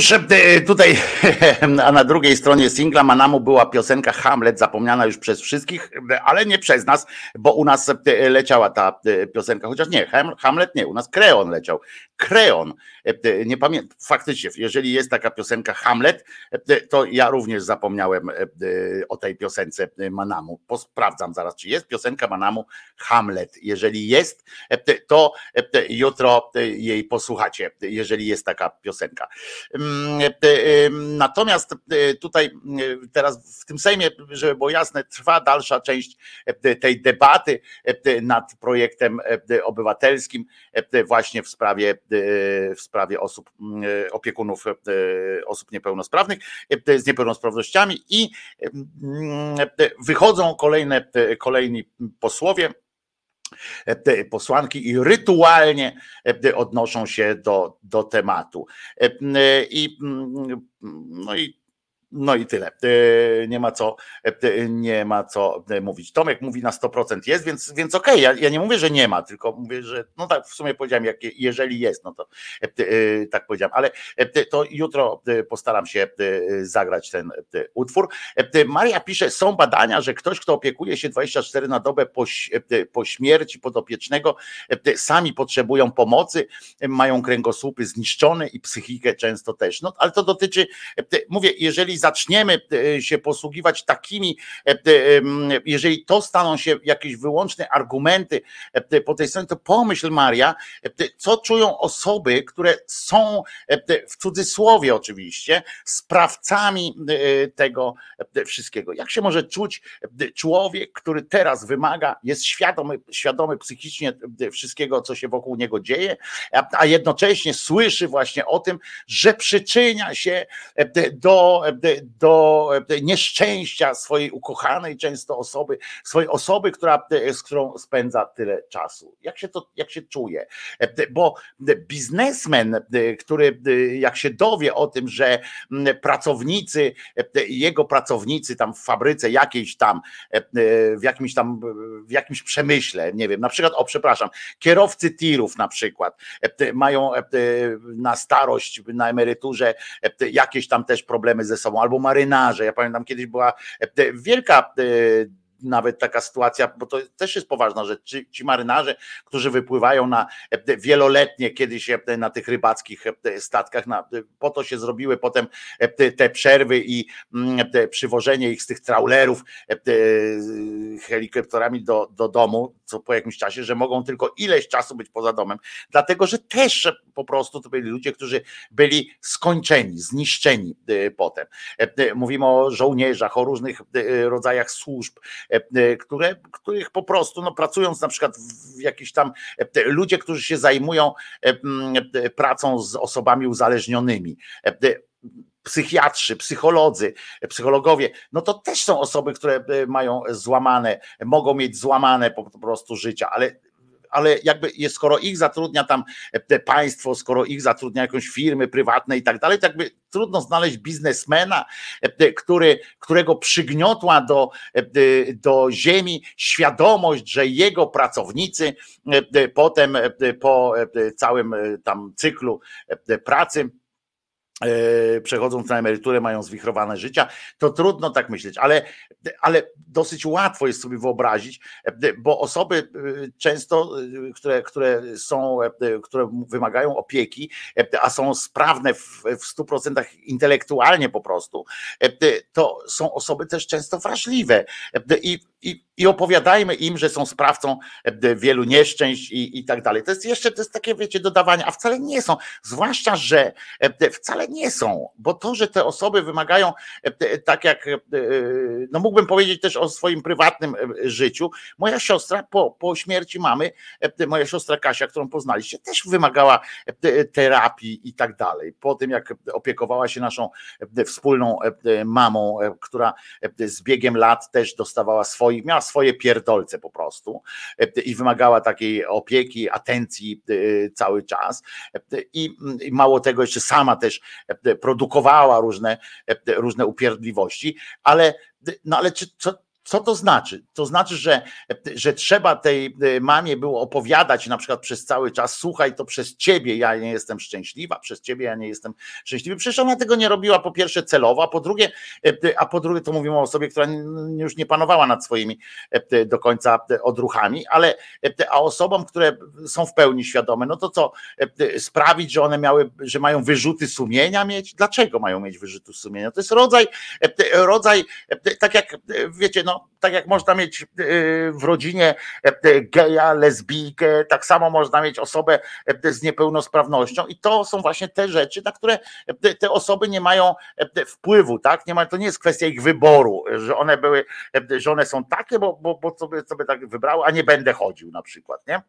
Otóż e, tutaj, a na drugiej stronie singla Manamu była piosenka Hamlet, zapomniana już przez wszystkich, e, ale nie przez nas, bo u nas e, leciała ta piosenka, chociaż nie, Hamlet nie, u nas Kreon leciał. Kreon, nie pamiętam, faktycznie, jeżeli jest taka piosenka Hamlet, to ja również zapomniałem o tej piosence Manamu. Sprawdzam zaraz, czy jest piosenka Manamu Hamlet. Jeżeli jest, to jutro jej posłuchacie, jeżeli jest taka piosenka. Natomiast tutaj teraz w tym Sejmie, żeby było jasne, trwa dalsza część tej debaty nad projektem obywatelskim właśnie w sprawie, w sprawie osób, opiekunów osób niepełnosprawnych, z niepełnosprawnościami i wychodzą kolejne, kolejni posłowie, posłanki i rytualnie odnoszą się do, do tematu. I, no i no i tyle. Nie ma co, nie ma co mówić. Tomek mówi na 100% jest, więc, więc okej, okay. ja, ja nie mówię, że nie ma, tylko mówię, że no tak w sumie powiedziałem, jak, jeżeli jest, no to tak powiedziałem, ale to jutro postaram się zagrać ten utwór. Maria pisze, są badania, że ktoś, kto opiekuje się 24 na dobę po, po śmierci podopiecznego, sami potrzebują pomocy, mają kręgosłupy zniszczone i psychikę często też. No ale to dotyczy, mówię, jeżeli zaczniemy e, się posługiwać takimi, e, jeżeli to staną się jakieś wyłączne argumenty e, po tej stronie, to pomyśl Maria, co czują osoby, które są w cudzysłowie oczywiście sprawcami tego wszystkiego. Jak się może czuć człowiek, który teraz wymaga, jest świadomy, świadomy psychicznie wszystkiego, co się wokół niego dzieje, a jednocześnie słyszy właśnie o tym, że przyczynia się do do nieszczęścia swojej ukochanej często osoby, swojej osoby, która, z którą spędza tyle czasu. Jak się to, jak się czuje? Bo biznesmen, który jak się dowie o tym, że pracownicy, jego pracownicy tam w fabryce jakiejś tam, w jakimś tam, w jakimś przemyśle, nie wiem, na przykład, o przepraszam, kierowcy tirów na przykład mają na starość, na emeryturze jakieś tam też problemy ze sobą, albo marynarze. Ja pamiętam kiedyś była e, wielka e, nawet taka sytuacja, bo to też jest poważna rzecz, ci, ci marynarze, którzy wypływają na e, wieloletnie kiedyś na tych rybackich statkach, na, po to się zrobiły potem te, przerwy i mm, przywożenie ich z tych trawlerów helikopterami do, do domu, co po jakimś czasie, że mogą tylko ileś czasu być poza domem, dlatego że też po prostu to byli ludzie, którzy byli skończeni, zniszczeni potem. Mówimy o żołnierzach, o różnych rodzajach służb, które, których po prostu, no, pracując na przykład w jakiś tam ludzie, którzy się zajmują pracą z osobami uzależnionymi psychiatrzy, psycholodzy, psychologowie, no to też są osoby, które mają złamane, mogą mieć złamane po prostu życia, ale ale jakby skoro ich zatrudnia tam te państwo, skoro ich zatrudnia jakąś firmy prywatne i tak dalej, to jakby trudno znaleźć biznesmena, który, którego przygniotła do, do ziemi świadomość, że jego pracownicy potem po całym tam cyklu pracy E, przechodząc na emeryturę, mają zwichrowane życia, to trudno tak myśleć, ale, ale dosyć łatwo jest sobie wyobrazić, e, bo osoby e, często, które, które są, które wymagają opieki, a są sprawne w, w 100% intelektualnie po prostu, to są osoby też często wrażliwe. I, i, i opowiadajmy im, że są sprawcą wielu nieszczęść i, i tak dalej. To jest jeszcze, to jest takie, wiecie, dodawanie, a wcale nie są, zwłaszcza, że wcale nie są, bo to, że te osoby wymagają, e, tak jak, e, no mógłbym powiedzieć też o swoim prywatnym e, życiu. Moja siostra po, po śmierci mamy, moja siostra Kasia, którą poznaliście, też wymagała terapii i tak dalej. Po tym, jak opiekowała się naszą wspólną mamą, która z biegiem lat też dostawała swoich, miała swoje pierdolce po prostu i wymagała takiej opieki, atencji cały czas. I mało tego, jeszcze sama też produkowała różne, różne upierdliwości, ale, no ale czy, co, co to znaczy? To znaczy, że, że trzeba tej e, mamie było opowiadać na przykład przez cały czas, słuchaj, to przez ciebie ja nie jestem szczęśliwa, przez ciebie ja nie jestem szczęśliwy. Przecież ona tego nie robiła po pierwsze celowo, a po drugie, e, a po drugie to mówimy o osobie, która już nie panowała nad swoimi e, do końca odruchami, ale a osobom, które są w pełni świadome, no to co, sprawić, że one miały, że mają wyrzuty sumienia mieć? Dlaczego mają mieć wyrzuty sumienia? To jest rodzaj, rodzaj, tak jak wiecie, no tak jak można mieć y, w rodzinie y, geja, lesbijkę, tak samo można mieć osobę y, z niepełnosprawnością i to są właśnie te rzeczy, na które te osoby nie mają wpływu, tak? Nie ma, to nie jest kwestia ich wyboru, że one były, że one są takie, bo, bo, bo sobie, sobie tak wybrały, a nie będę chodził na przykład, nie?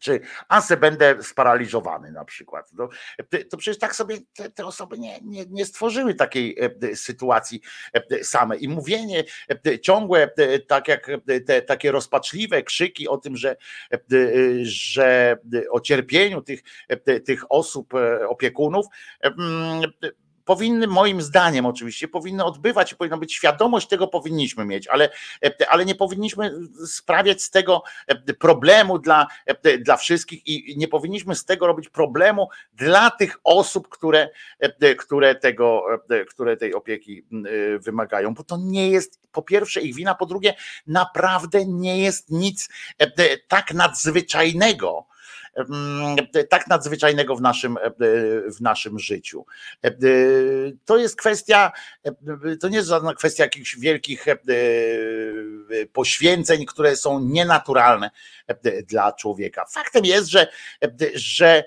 Czy anse będę sparaliżowany na przykład. To, to przecież tak sobie te, te osoby nie, nie, nie, stworzyły takiej e, sytuacji e, same. I mówienie e, ciągłe, tak jak te takie rozpaczliwe krzyki o tym, że, że o cierpieniu tych, tych osób, opiekunów, powinny, moim zdaniem oczywiście, powinny odbywać, powinna być świadomość tego, powinniśmy mieć, ale, ale nie powinniśmy sprawiać z tego problemu dla, dla wszystkich i nie powinniśmy z tego robić problemu dla tych osób, które, które, tego, które tej opieki wymagają, bo to nie jest po pierwsze ich wina, po drugie naprawdę nie jest nic tak nadzwyczajnego, tak nadzwyczajnego w naszym, e, w naszym życiu. E, to jest kwestia, e, to nie jest żadna kwestia jakichś wielkich poświęceń, które są nienaturalne dla człowieka. Faktem jest, że, że e,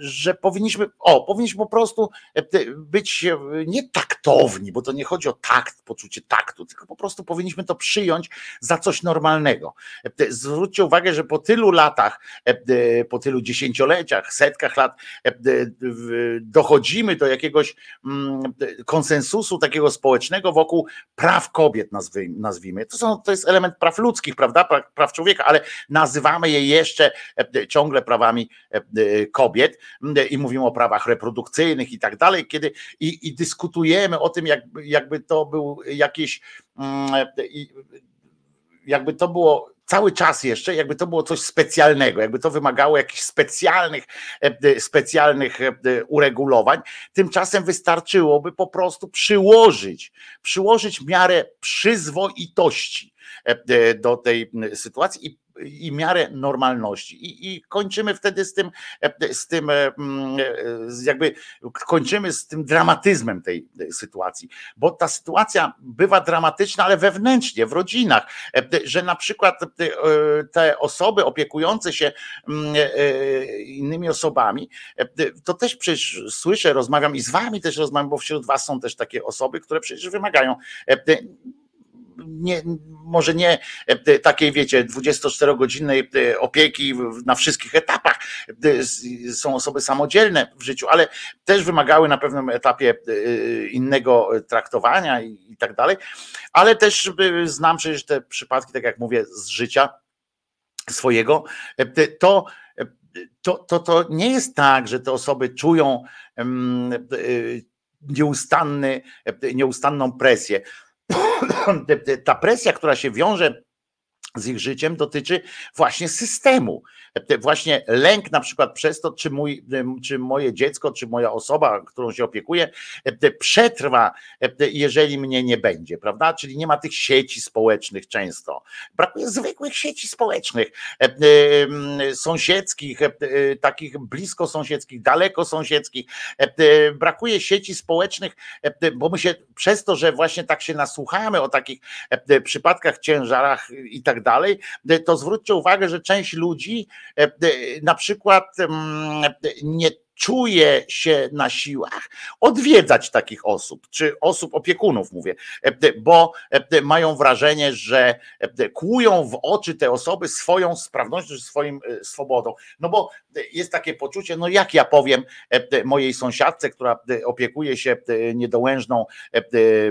że powinniśmy, o, powinniśmy po prostu e, być e, nie taktowni, bo to nie chodzi o takt, poczucie taktu, tylko po prostu powinniśmy to przyjąć za coś normalnego. Zwróćcie uwagę, że po tylu latach, po tylu dziesięcioleciach, setkach lat dochodzimy do jakiegoś mm, konsensusu takiego społecznego wokół praw kobiet, nazwijmy. To, są, to jest element praw ludzkich, prawda, praw człowieka, ale nazywamy je jeszcze ciągle prawami kobiet y, i mówimy o prawach reprodukcyjnych i tak dalej, kiedy i, i dyskutujemy o tym, jakby, jakby to był jakieś mm, jakby to było cały czas jeszcze, jakby to było coś specjalnego, jakby to wymagało jakichś specjalnych, e, specjalnych e, uregulowań. Tymczasem wystarczyłoby po prostu przyłożyć, przyłożyć miarę przyzwoitości e, do tej sytuacji i i miarę normalności. I, I, kończymy wtedy z tym, z tym, jakby kończymy z tym dramatyzmem tej sytuacji, bo ta sytuacja bywa dramatyczna, ale wewnętrznie, w rodzinach, że na przykład te osoby opiekujące się innymi osobami, to też przecież słyszę, rozmawiam i z wami też rozmawiam, bo wśród was są też takie osoby, które przecież wymagają nie, może nie e, takiej, wiecie, 24-godzinnej e, opieki na wszystkich etapach. E, są osoby samodzielne w życiu, ale też wymagały na pewnym etapie innego traktowania i tak dalej. Ale też znam przecież te przypadki, tak jak mówię, z życia swojego, to to, to, to nie jest tak, że te osoby czują nieustanny, nieustanną presję. ta presja, która się wiąże z ich życiem dotyczy właśnie systemu. Właśnie lęk na przykład przez to, czy, mój, czy moje dziecko, czy moja osoba, którą się opiekuję, przetrwa, jeżeli mnie nie będzie, prawda? Czyli nie ma tych sieci społecznych często. Brakuje zwykłych sieci społecznych, sąsiedzkich, takich blisko sąsiedzkich, daleko sąsiedzkich. Brakuje sieci społecznych, bo my się przez to, że właśnie tak się nasłuchamy o takich przypadkach, ciężarach i tak dalej, to zwróćcie uwagę, że część ludzi e, na przykład mm, nie czuje się na siłach odwiedzać takich osób, czy osób opiekunów, mówię, bo mają wrażenie, że kłują w oczy te osoby swoją sprawnością, swoim e, swobodą. No bo jest takie poczucie, no jak ja powiem mojej sąsiadce, która opiekuje się niedołężną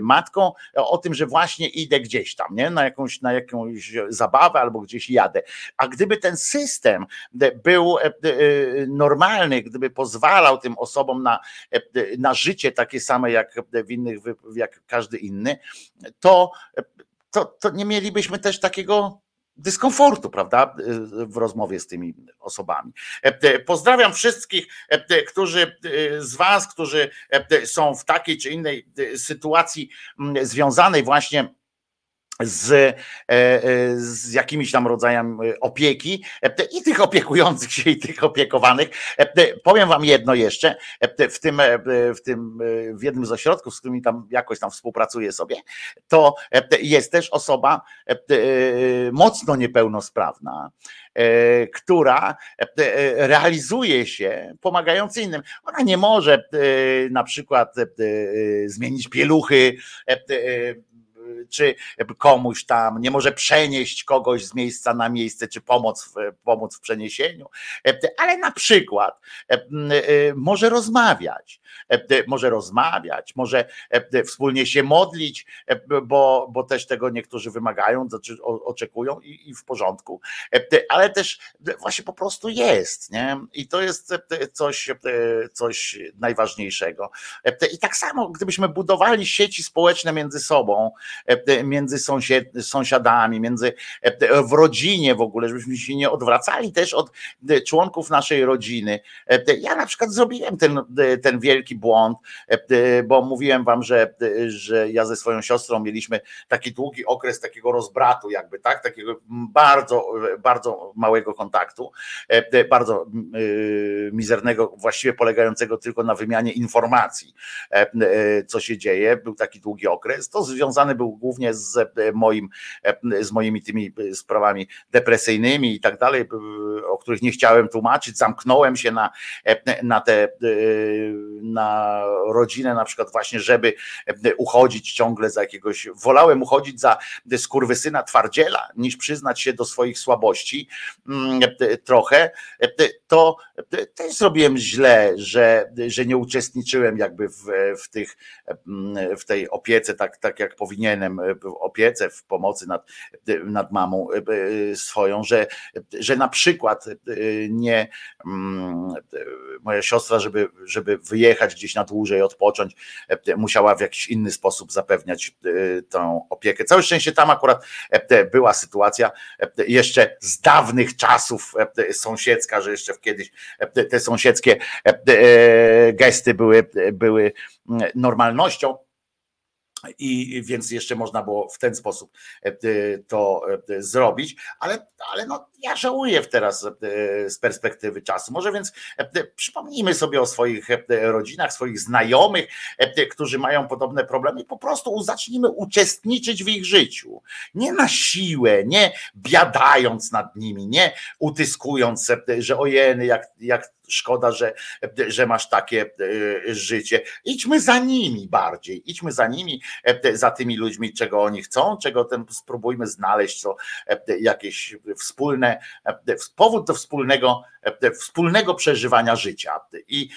matką, o tym, że właśnie idę gdzieś tam, nie? Na jakąś, na jakąś zabawę albo gdzieś jadę. A gdyby ten system był normalny, gdyby pozwalał pozwalał tym osobom na, na życie takie same jak w innych, jak każdy inny, to, to, to nie mielibyśmy też takiego dyskomfortu, prawda, w rozmowie z tymi osobami. Pozdrawiam wszystkich, którzy z Was, którzy są w takiej czy innej sytuacji związanej właśnie z, e, e, z jakimiś tam rodzajami opieki i tych opiekujących się i tych opiekowanych. Powiem wam jedno jeszcze, w tym, w tym w jednym z ośrodków, z którymi tam jakoś tam współpracuję sobie, to jest też osoba mocno niepełnosprawna, która realizuje się pomagając innym. Ona nie może na przykład zmienić pieluchy, czy komuś tam nie może przenieść kogoś z miejsca na miejsce, czy pomóc, pomóc w przeniesieniu, ale na przykład e, może rozmawiać, może rozmawiać, może wspólnie się modlić, bo, bo też tego niektórzy wymagają, znaczy oczekują i, i w porządku, ale też właśnie po prostu jest, nie? I to jest coś, coś najważniejszego. I tak samo, gdybyśmy budowali sieci społeczne między sobą, E, między sąsiadami, między e, w rodzinie w ogóle, żebyśmy się nie odwracali też od e, członków naszej rodziny. Ja na przykład zrobiłem ten, ten wielki błąd, bo mówiłem wam, że, że ja ze swoją siostrą mieliśmy taki długi okres takiego rozbratu, jakby tak, takiego bardzo, bardzo małego kontaktu, bardzo mizernego, właściwie polegającego tylko na wymianie informacji, co się dzieje. Był taki długi okres. To związany był głównie z e, moim, e, z moimi tymi e, sprawami depresyjnymi i tak dalej, o których nie chciałem tłumaczyć. Zamknąłem się na, na te, na rodzinę na przykład właśnie, żeby uchodzić ciągle za jakiegoś, wolałem uchodzić za skurwysyna twardziela, niż przyznać się do swoich słabości mm, trochę, to też zrobiłem źle, że, że nie uczestniczyłem jakby w, w, tych, w tej opiece tak, tak jak powinienem w opiece, w pomocy nad, nad mamą e, e, swoją, że, że na przykład nie mm, moja siostra, żeby, żeby wyjechać gdzieś na dłużej, odpocząć, musiała w jakiś inny sposób zapewniać tą opiekę. Całe szczęście tam akurat była sytuacja jeszcze z dawnych czasów sąsiedzka, że jeszcze kiedyś te sąsiedzkie gesty były, były normalnością i więc jeszcze można było w ten sposób e, to e, zrobić, ale, ale no, ja żałuję teraz e, z perspektywy czasu. Może więc przypomnijmy sobie o swoich rodzinach, swoich znajomych, którzy mają podobne problemy i po prostu zacznijmy uczestniczyć w ich życiu. Nie na siłę, nie biadając nad nimi, nie utyskując, że ojeny, jak, jak szkoda, że, że masz takie e, życie. Idźmy za nimi bardziej, idźmy za nimi, e, za tymi ludźmi, czego oni chcą, czego ten spróbujmy znaleźć, co e, jakieś wspólne, powód do wspólnego, wspólnego przeżywania życia. I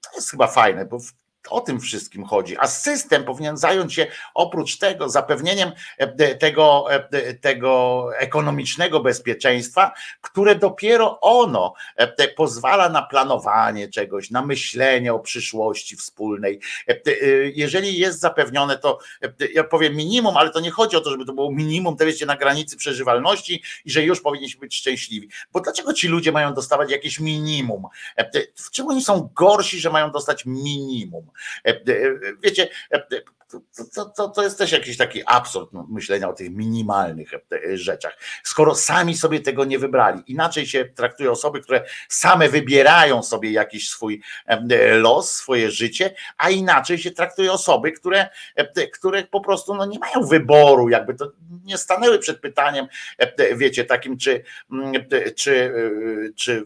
to jest chyba fajne, bo o tym wszystkim chodzi. A system powinien zająć się oprócz tego zapewnieniem e, tego, e, tego ekonomicznego bezpieczeństwa, które dopiero ono e, pozwala na planowanie czegoś, na myślenie o przyszłości wspólnej. Jeżeli jest zapewnione to, ja powiem minimum, ale to nie chodzi o to, żeby to było minimum, to wiecie, na granicy przeżywalności i że już powinniśmy być szczęśliwi. Bo dlaczego ci ludzie mają dostawać jakieś minimum? W czym oni są gorsi, że mają dostać minimum? E, e, wiecie, e, to, to, to jest też jakiś taki absurd no, myślenia o tych minimalnych rzeczach. Skoro sami sobie tego nie wybrali, inaczej się traktuje osoby, które same wybierają sobie jakiś swój los, swoje życie, a inaczej się traktuje osoby, które, które po prostu no, nie mają wyboru, jakby to nie stanęły przed pytaniem, wiecie, takim, czy, czy, czy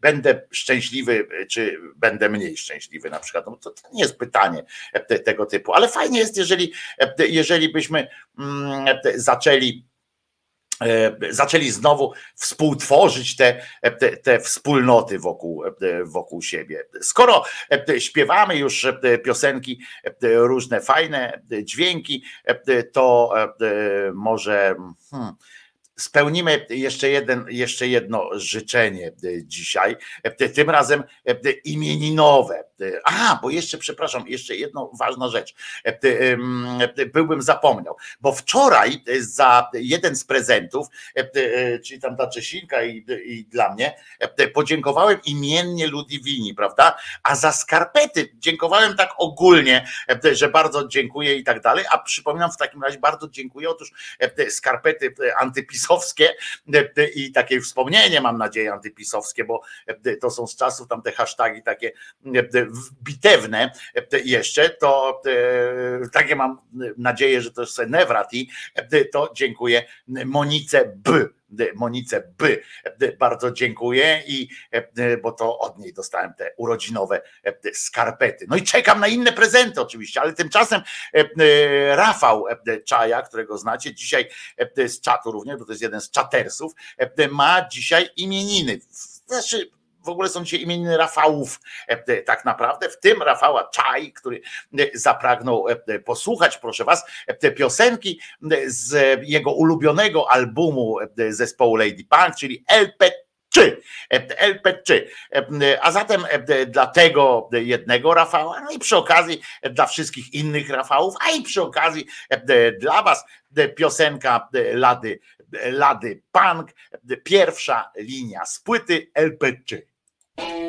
będę szczęśliwy, czy będę mniej szczęśliwy na przykład. No to, to nie jest pytanie te, tego typu, ale fajnie jest, jeżeli, jeżeli byśmy mm, zaczęli zaczęli znowu współtworzyć te, te, te, wspólnoty wokół, wokół siebie. Skoro śpiewamy już piosenki, różne fajne dźwięki, to może. Hmm, spełnimy jeszcze, jeden, jeszcze jedno życzenie e, dzisiaj, e, tym razem e, imieninowe. A, bo jeszcze, przepraszam, jeszcze jedna ważna rzecz. Byłbym zapomniał, bo wczoraj za jeden z prezentów, czyli tam ta Czesinka i, i dla mnie, podziękowałem imiennie Ludwini, prawda? A za skarpety dziękowałem tak ogólnie, że bardzo dziękuję i tak dalej. A przypominam w takim razie bardzo dziękuję. Otóż skarpety antypisowskie e, i takie wspomnienie, mam nadzieję, antypisowskie, bo e, to są z czasów tam te hasztagi takie e, bitewne jeszcze, to takie mam nadzieję, że to jest Newrati, to dziękuję Monice B Monice By. Bardzo dziękuję i bo to od niej dostałem te urodzinowe skarpety. No i czekam na inne prezenty oczywiście, ale tymczasem Rafał Czaja, którego znacie dzisiaj z czatu również, bo to jest jeden z czatersów, ma dzisiaj imieniny. Znaczy, w ogóle są dzisiaj imieniny Rafałów e, tak naprawdę, w tym Rafała Czaj, który e, zapragnął e, posłuchać, proszę was, te piosenki z jego ulubionego albumu zespołu Lady Punk, czyli LP czy LP3. A zatem dla tego jednego Rafała, no i przy okazji dla wszystkich innych Rafałów, a i przy okazji dla Was piosenka Lady, Lady Punk, pierwsza linia z płyty LP3. Thank you.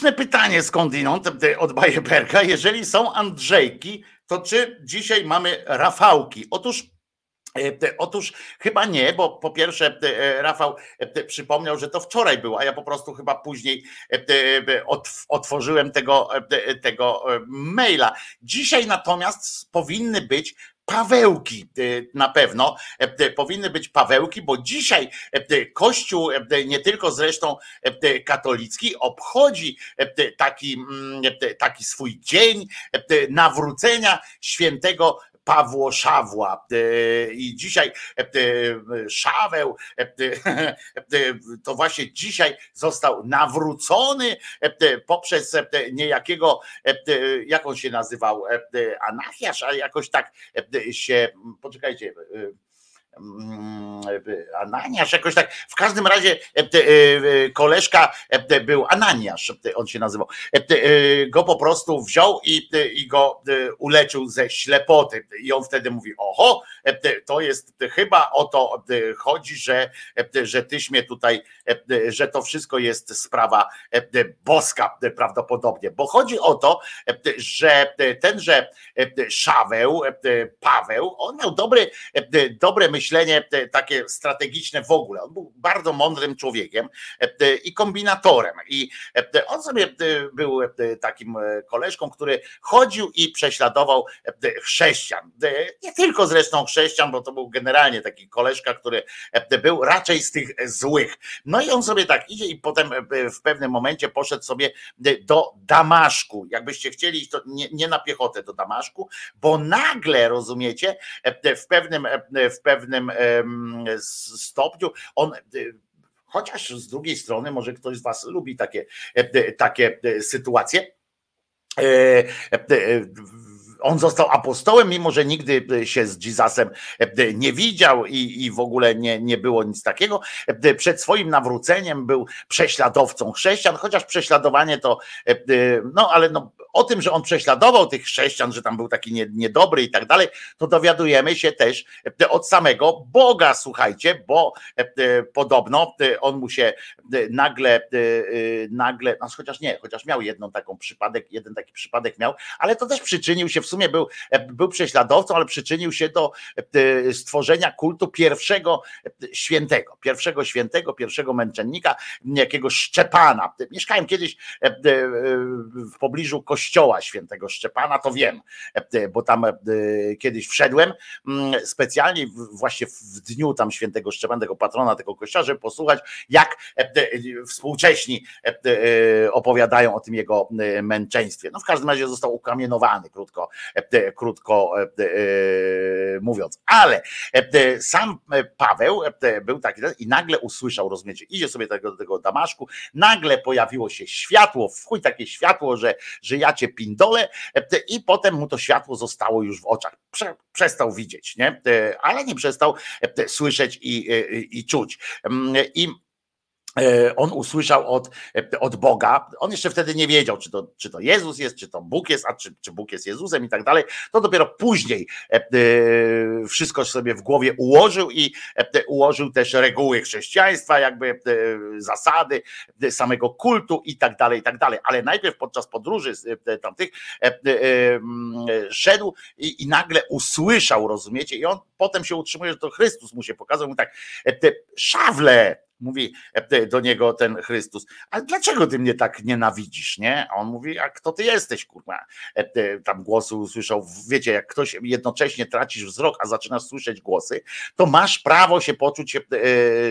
Słuszne pytanie skądinąd od Bajeberka. Jeżeli są Andrzejki, to czy dzisiaj mamy Rafałki? Otóż E, otóż chyba nie, bo po pierwsze e, Rafał e, przypomniał, że to wczoraj było, a ja po prostu chyba później otworzyłem tego, tego maila. Dzisiaj natomiast powinny być Pawełki na pewno, powinny być Pawełki, bo dzisiaj Kościół, nie tylko zresztą katolicki, obchodzi taki, mm, taki swój dzień nawrócenia świętego Pawło Szawła. E, I dzisiaj e, Szaweł e, to właśnie dzisiaj został nawrócony poprzez niejakiego, jak on się nazywał, Anachiasz, a jakoś tak się, poczekajcie, Ananiasz, jakoś tak. W każdym razie e, e, koleżka e, był Ananiasz, on się nazywał. Go po prostu wziął i, i go uleczył ze ślepoty. I on wtedy mówi: Oho, to jest chyba o to chodzi, że, że tyś mnie tutaj, że to wszystko jest sprawa boska prawdopodobnie. Bo chodzi o to, że tenże Szaweł, Paweł, on miał dobry, dobre myślenie takie strategiczne w ogóle. On był bardzo mądrym człowiekiem e, i kombinatorem. I e, on sobie był takim e, koleżką, który chodził i prześladował chrześcijan. Nie tylko zresztą chrześcijan, bo to był generalnie taki koleżka, który był raczej z tych złych. No i on sobie tak idzie i potem w pewnym momencie poszedł sobie do Damaszku. Jakbyście chcieli, to nie, nie na piechotę do Damaszku, bo nagle, rozumiecie, w pewnym, w pewnym stopniu. On chociaż z drugiej strony może ktoś z was lubi takie, e, takie e, sytuacje. E, on został apostołem, mimo że nigdy się z Jezusem nie widział i, i w ogóle nie, nie było nic takiego. Przed swoim nawróceniem był prześladowcą chrześcijan, chociaż prześladowanie to, no ale no, o tym, że on prześladował tych chrześcijan, że tam był taki niedobry i tak dalej, to dowiadujemy się też od samego Boga, słuchajcie, bo podobno on mu się nagle, nagle, no chociaż nie, chociaż miał jedną taką przypadek, jeden taki przypadek miał, ale to też przyczynił się w sumie był, był prześladowcą, ale przyczynił się do e, stworzenia kultu pierwszego e, świętego, pierwszego świętego, pierwszego męczennika, jakiegoś Szczepana. Mieszkałem kiedyś e, w pobliżu kościoła świętego Szczepana, to wiem, bo tam kiedyś wszedłem mm, specjalnie właśnie w dniu tam świętego Szczepana, tego patrona tego kościoła, żeby posłuchać, jak współcześni opowiadają o tym jego męczeństwie. No w każdym razie został ukamienowany, krótko, E, krótko e, e, mówiąc. Ale sam Paweł był taki i nagle usłyszał, rozumiecie, idzie sobie do tego, do tego Damaszku, nagle pojawiło się światło, w chuj takie światło, że, że ja cię pindolę i potem mu to światło zostało już w oczach. Prze, przestał widzieć, nie? Ale nie przestał słyszeć i, i, i czuć. Mm, I E, on usłyszał od, e, od Boga, on jeszcze wtedy nie wiedział, czy to, czy to Jezus jest, czy to Bóg jest, a czy, czy Bóg jest Jezusem i tak dalej. To dopiero później e, wszystko sobie w głowie ułożył i ułożył też reguły chrześcijaństwa, jakby zasady samego kultu i tak dalej, i tak dalej. Ale najpierw podczas podróży tamtych szedł i, i nagle usłyszał, rozumiecie? I on potem się utrzymuje, że to Chrystus mu się pokazał, mu tak, szawle, Mówi e, do niego ten Chrystus, ale dlaczego ty mnie tak nienawidzisz, nie? A on mówi, a kto ty jesteś, kurwa? E, tam głosy usłyszał, wiecie, jak ktoś jednocześnie tracisz wzrok, a zaczynasz słyszeć głosy, to masz prawo się poczuć e,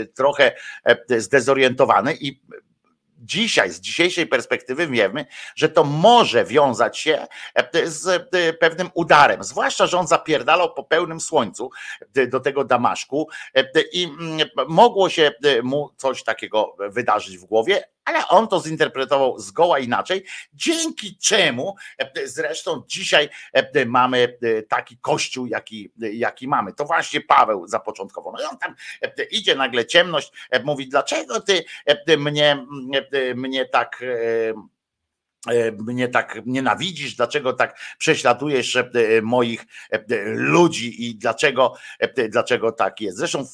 trochę zdezorientowany i dzisiaj, z dzisiejszej perspektywy wiemy, że to może wiązać się e, z e, pewnym udarem. Zwłaszcza, że on zapierdalał po pełnym słońcu e, do tego Damaszku i mm, mogło się mu coś takiego wydarzyć w głowie, ale on to zinterpretował zgoła inaczej, dzięki czemu zresztą dzisiaj mamy taki kościół, jaki, jaki mamy. To właśnie Paweł zapoczątkował. No i on tam idzie nagle ciemność, mówi, dlaczego ty mnie, mnie tak E, mnie tak nienawidzisz, dlaczego tak prześladujesz e, moich e, ludzi i dlaczego, dlaczego tak jest. Zresztą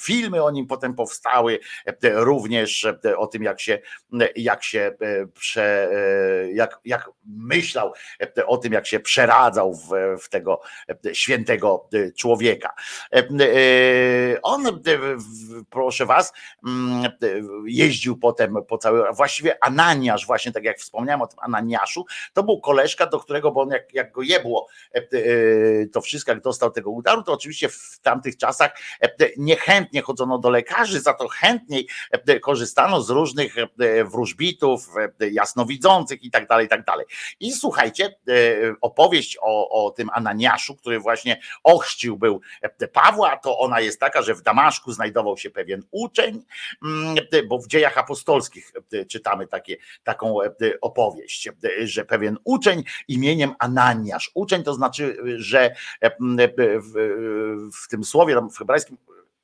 filmy o nim potem powstały, również o tym, jak się, jak się prze, jak, jak myślał o tym, jak się przeradzał w, w tego świętego człowieka. On, proszę was, jeździł potem po całej, właściwie Ananiasz, właśnie tak jak wspomniałem, wspomniałem o tym Ananiaszu, to był koleżka, do którego, bo on jak, jak go jebło e, e, to wszystko, jak dostał tego udaru, to oczywiście w tamtych czasach e, niechętnie chodzono do lekarzy, za to chętniej korzystano z różnych wróżbitów, jasnowidzących i tak dalej, i tak dalej. I słuchajcie, opowieść o, o tym Ananiaszu, który właśnie ochrzcił był Pawła, to ona jest taka, że w Damaszku znajdował się pewien uczeń, mm, bo w dziejach apostolskich czytamy takie, taką opowieść, że pewien uczeń imieniem Ananiasz, uczeń to znaczy, że w, w tym słowie w hebrajskim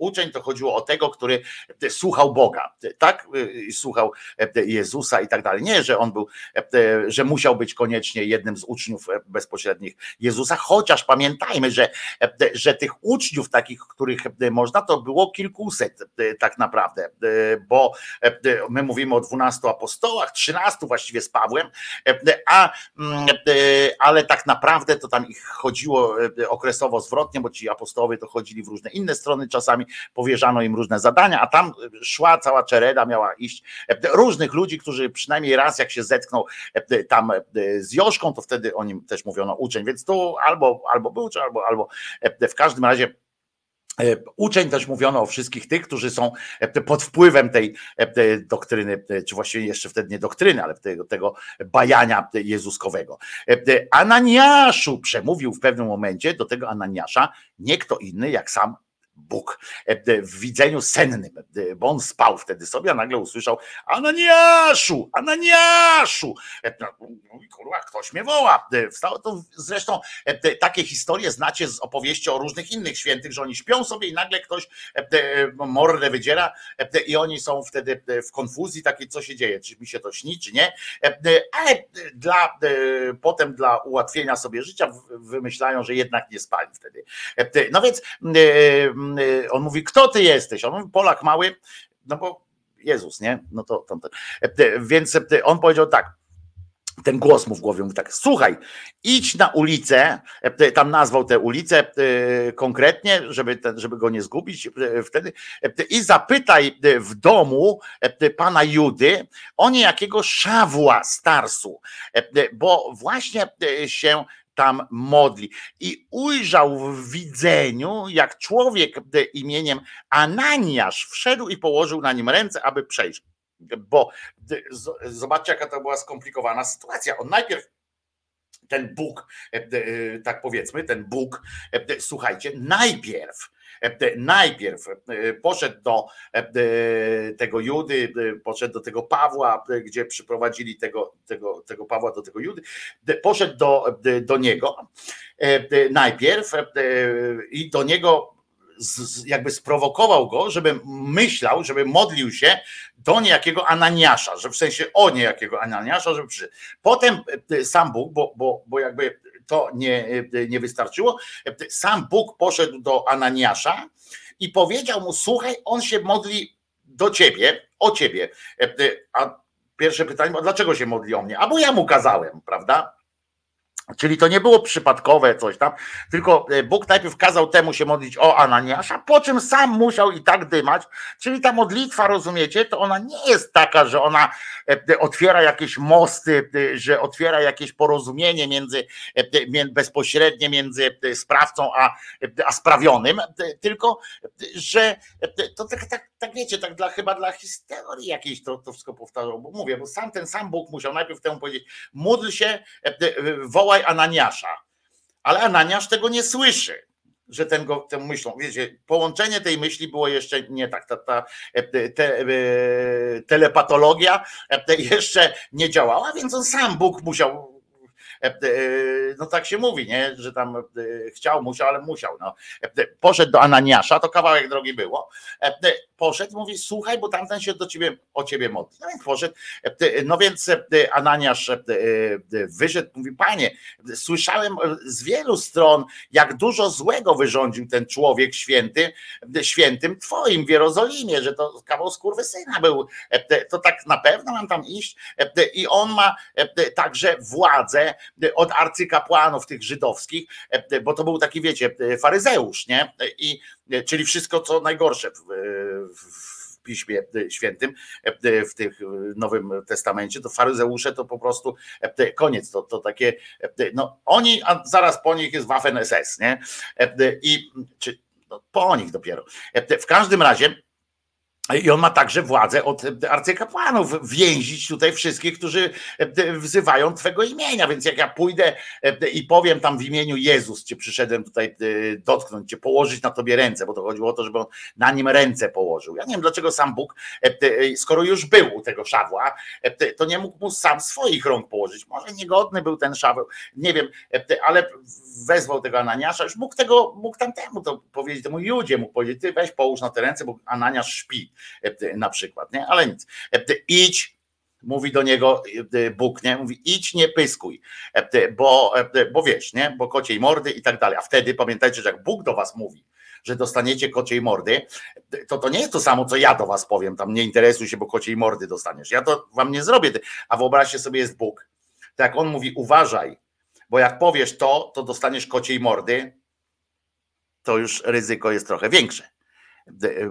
Uczeń to chodziło o tego, który słuchał Boga, tak? Słuchał Jezusa i tak dalej. Nie, że on był, że musiał być koniecznie jednym z uczniów bezpośrednich Jezusa, chociaż pamiętajmy, że, że tych uczniów takich, których można, to było kilkuset tak naprawdę, bo my mówimy o dwunastu apostołach, trzynastu właściwie z Pawłem, a, ale tak naprawdę to tam ich chodziło okresowo zwrotnie, bo ci apostołowie to chodzili w różne inne strony czasami, powierzano im różne zadania, a tam szła cała czereda, miała iść różnych ludzi, którzy przynajmniej raz jak się zetknął tam z Joszką, to wtedy o nim też mówiono uczeń, więc tu albo, albo był, czy albo, albo w każdym razie Uczeń też mówiono o wszystkich tych, którzy są pod wpływem tej doktryny, czy właściwie jeszcze wtedy nie doktryny, ale tego, tego bajania jezuskowego. Ananiaszu przemówił w pewnym momencie do tego Ananiasza nie kto inny jak sam Bóg e, w widzeniu sennym, e, bo on spał wtedy sobie, a nagle usłyszał Ananiaszu, Ananiaszu. E, no, mówi, kurwa, ktoś mnie woła. Wstało to zresztą takie historie znacie z opowieści o różnych innych świętych, że oni śpią sobie i nagle ktoś mordę wydziera i oni są wtedy w konfuzji takiej, co się dzieje, czy mi się to śni, czy nie. Ale dla, potem dla ułatwienia sobie życia wymyślają, że jednak nie spali wtedy. No więc on mówi, kto ty jesteś? On mówi, Polak mały, no bo Jezus, nie? No to, to, to. Więc on powiedział tak, ten głos mu w głowie mówi tak, słuchaj, idź na ulicę, tam nazwał tę ulicę y, konkretnie, żeby, żeby go nie zgubić y, wtedy i zapytaj w domu pana Judy o niejakiego Szawła Starsu, bo właśnie się tam modli. I ujrzał w widzeniu, jak człowiek imieniem Ananiasz wszedł i położył na nim ręce, aby przejść. Bo zobaczcie, jaka to była skomplikowana sytuacja. On najpierw ten Bóg, e, e, tak powiedzmy, ten Bóg, e, słuchajcie, najpierw najpierw e, poszedł do e, tego Judy, poszedł do tego Pawła, gdzie przyprowadzili tego, tego, tego Pawła do tego Judy, poszedł do, do niego najpierw i do niego jakby sprowokował go, żeby myślał, żeby modlił się do niejakiego Ananiasza, że w sensie o niejakiego Ananiasza, żeby przy... Potem sam Bóg, bo, bo, bo jakby to nie, nie wystarczyło. Sam Bóg poszedł do Ananiasza i powiedział mu: Słuchaj, on się modli do ciebie, o ciebie. A pierwsze pytanie, dlaczego się modli o mnie? A bo ja mu kazałem, prawda? Czyli to nie było przypadkowe coś tam, tylko e, Bóg najpierw kazał temu się modlić o Ananiasza, po czym sam musiał i tak dymać. Czyli ta modlitwa, rozumiecie, to ona nie jest taka, że ona e, otwiera jakieś mosty, e, że otwiera jakieś porozumienie między, bezpośrednie między sprawcą a, a sprawionym, tylko że to tak, tak, tak wiecie, tak dla, chyba dla historii jakiejś to, to wszystko powtarzał, bo mówię, bo sam ten sam Bóg musiał najpierw temu powiedzieć, módl się, wołaj Ananiasza. Ale Ananiasz tego nie słyszy, że ten go tę myślą. Wiecie, połączenie tej myśli było jeszcze nie tak. Ta, ta te, te, e, telepatologia jeszcze nie działała, więc on sam Bóg musiał no tak się mówi, nie? że tam chciał, musiał, ale musiał. No. Poszedł do Ananiasza, to kawałek drogi było. Poszedł, mówi, słuchaj, bo tamten się do ciebie, o ciebie modli. No więc poszedł, no więc Ananiasz wyszedł, mówi, panie, słyszałem z wielu stron, jak dużo złego wyrządził ten człowiek święty, świętym twoim w Jerozolimie, że to kawał syna był, to tak na pewno mam tam iść i on ma także władzę od arcykapłanów tych żydowskich, bo to był taki, wiecie, faryzeusz, nie? I, czyli wszystko, co najgorsze w, w Piśmie Świętym, w tych Nowym Testamencie, to faryzeusze to po prostu koniec, to, to takie, no oni, a zaraz po nich jest Waffen SS, nie? I czy no, po nich dopiero. W każdym razie i on ma także władzę od arcykapłanów więzić tutaj wszystkich, którzy wzywają Twego imienia. Więc jak ja pójdę i powiem tam w imieniu Jezus, Cię przyszedłem tutaj dotknąć, Cię położyć na Tobie ręce, bo to chodziło o to, żeby on na nim ręce położył. Ja nie wiem, dlaczego sam Bóg, skoro już był u tego Szawła, to nie mógł mu sam swoich rąk położyć. Może niegodny był ten Szaweł, nie wiem, ale wezwał tego Ananiasza, już mógł tego, mógł tamtemu to powiedzieć, temu Judzie mógł powiedzieć, ty weź połóż na te ręce, bo Ananiasz śpi e, na przykład, nie? Ale nic. E, idź, mówi do niego e, Bóg, nie? Mówi idź, nie pyskuj, bo, bo wiesz, nie? Bo kociej mordy i tak dalej. A wtedy pamiętajcie, że jak Bóg do was mówi, że dostaniecie kociej mordy, to to nie jest to samo, co ja do was powiem, tam nie interesuj się, bo kociej mordy dostaniesz. Ja to wam nie zrobię, a wyobraźcie sobie, jest Bóg. Tak jak on mówi, uważaj, bo jak powiesz to, to dostaniesz kociej mordy, to już ryzyko jest trochę większe.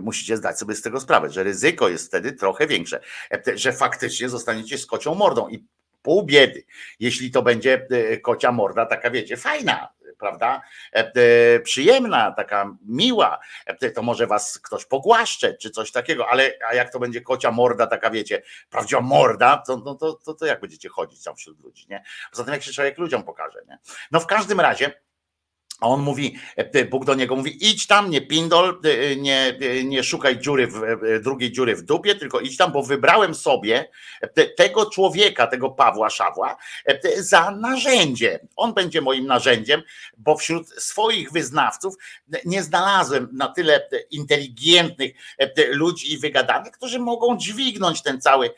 Musicie zdać sobie z tego sprawę, że ryzyko jest wtedy trochę większe, że faktycznie zostaniecie z kocią mordą i pół biedy, jeśli to będzie e, kocia morda, taka wiecie, fajna, prawda? E, przyjemna, taka miła, to może was ktoś pogłaszcze, czy coś takiego, ale a jak to będzie kocia morda, taka wiecie, prawdziwa morda, to, no, to, to, to jak będziecie chodzić tam wśród ludzi, nie? Poza tym jak się człowiek ludziom pokaże, nie? No w każdym razie, a on mówi, e, Bóg do niego mówi, idź tam, nie pindol, e, nie, e, nie szukaj dziury w, drugiej dziury w dupie, tylko idź tam, bo wybrałem sobie tego człowieka, tego Pawła Szawła za narzędzie. On będzie moim narzędziem, bo wśród swoich wyznawców nie znalazłem na tyle inteligentnych ludzi i wygadanych, którzy mogą dźwignąć ten cały,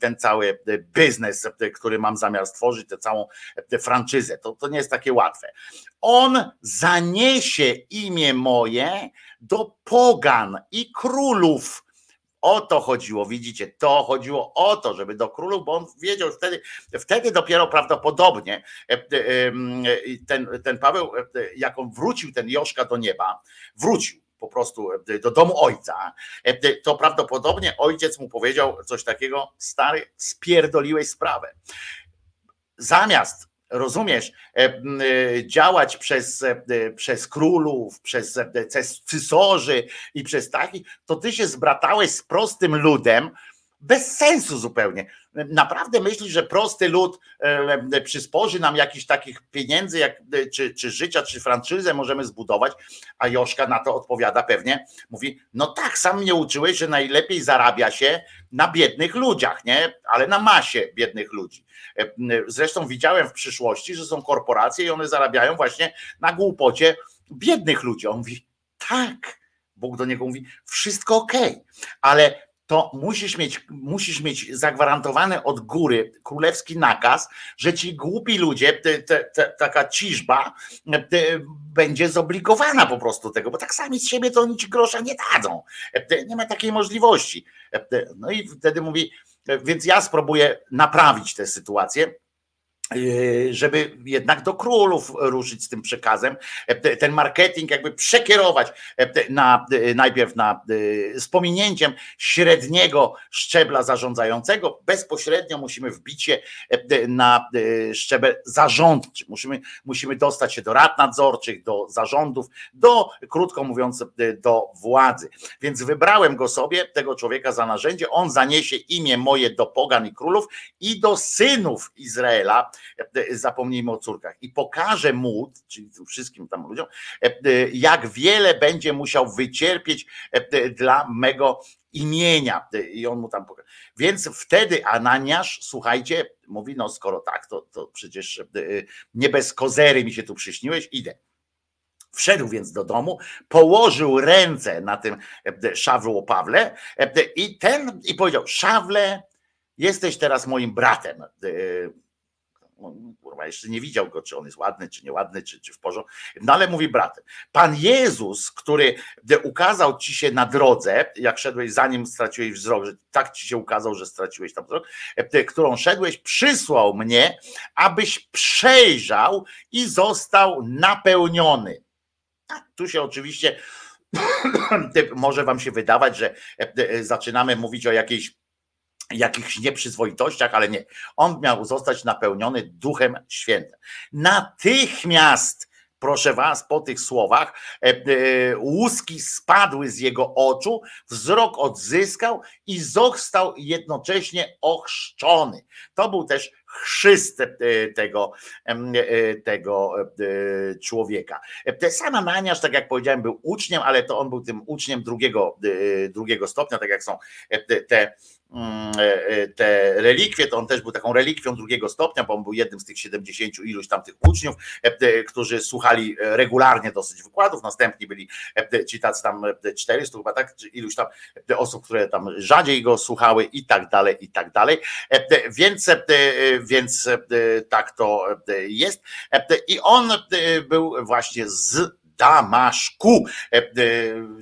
ten cały biznes, który mam zamiar stworzyć, tę całą franczyzę. To, to nie jest takie łatwe. On zaniesie imię moje do pogan i królów. O to chodziło, widzicie, to chodziło o to, żeby do królów, bo on wiedział wtedy, wtedy dopiero prawdopodobnie e, e, ten, ten Paweł, e, jak on wrócił, ten Joszka do nieba, wrócił po prostu do domu ojca, to prawdopodobnie ojciec mu powiedział coś takiego, stary, spierdoliłeś sprawę. Zamiast rozumiesz, e, e, działać przez, e, przez królów, przez cysorzy i przez takich, to ty się zbratałeś z prostym ludem, bez sensu zupełnie. Naprawdę myślisz, że prosty lud przysporzy nam jakichś takich pieniędzy, jak, czy, czy życia, czy franczyzę możemy zbudować? A Joszka na to odpowiada pewnie, mówi, no tak, sam mnie uczyłeś, że najlepiej zarabia się na biednych ludziach, nie? Ale na masie biednych ludzi. Zresztą widziałem w przyszłości, że są korporacje i one zarabiają właśnie na głupocie biednych ludzi. On mówi, tak. Bóg do niego mówi, wszystko ok, ale to musisz mieć, musisz mieć zagwarantowany od góry królewski nakaz, że ci głupi ludzie, te, te, te, taka ciżba będzie zobligowana po prostu tego, bo tak sami z siebie to oni ci grosza nie dadzą. Nie ma takiej możliwości. No i wtedy mówi, więc ja spróbuję naprawić tę sytuację żeby jednak do królów ruszyć z tym przekazem, e, ten marketing jakby przekierować e, na, e, najpierw na, z pominięciem średniego szczebla zarządzającego, bezpośrednio musimy wbić się na szczebel zarządczy. Musimy, musimy dostać się do rad nadzorczych, do zarządów, do, krótko mówiąc, do władzy. Więc wybrałem go sobie, tego człowieka za narzędzie, on zaniesie imię moje do pogan i królów i do synów Izraela, zapomnijmy o córkach, i pokaże mu, czyli wszystkim tam ludziom, jak wiele będzie musiał wycierpieć dla mego imienia. I on mu tam pokaże. Więc wtedy Ananiasz, słuchajcie, mówi, no skoro tak, to, to przecież nie bez kozery mi się tu przyśniłeś, idę. Wszedł więc do domu, położył ręce na tym Szawlu Pawle i ten i powiedział: Szawle, jesteś teraz moim bratem kurwa, jeszcze nie widział go, czy on jest ładny, czy nieładny, czy, czy w porządku. No ale mówi bratem. Pan Jezus, który ukazał ci się na drodze, jak szedłeś, zanim straciłeś wzrok, że tak ci się ukazał, że straciłeś tam wzrok, którą szedłeś, przysłał mnie, abyś przejrzał i został napełniony. Tu się oczywiście może wam się wydawać, że zaczynamy mówić o jakiejś jakichś nieprzyzwoitościach, ale nie. On miał zostać napełniony Duchem Świętym. Natychmiast proszę was, po tych słowach, e, e, łuski spadły z jego oczu, wzrok odzyskał i został jednocześnie ochrzczony. To był też chrzest e, tego, tego człowieka. Sam Ananiasz, tak jak powiedziałem, był uczniem, ale to on był tym uczniem drugiego, drugiego stopnia, tak jak są te te relikwie, to on też był taką relikwią drugiego stopnia, bo on był jednym z tych 70 iluś tam tych uczniów, e, którzy słuchali regularnie dosyć wykładów, następni byli ci tacy tam 400 chyba tak, iluś tam osób, które tam rzadziej go słuchały i tak dalej, i tak dalej, więc, więc tak to jest. I on był właśnie z Damaszku. E, e,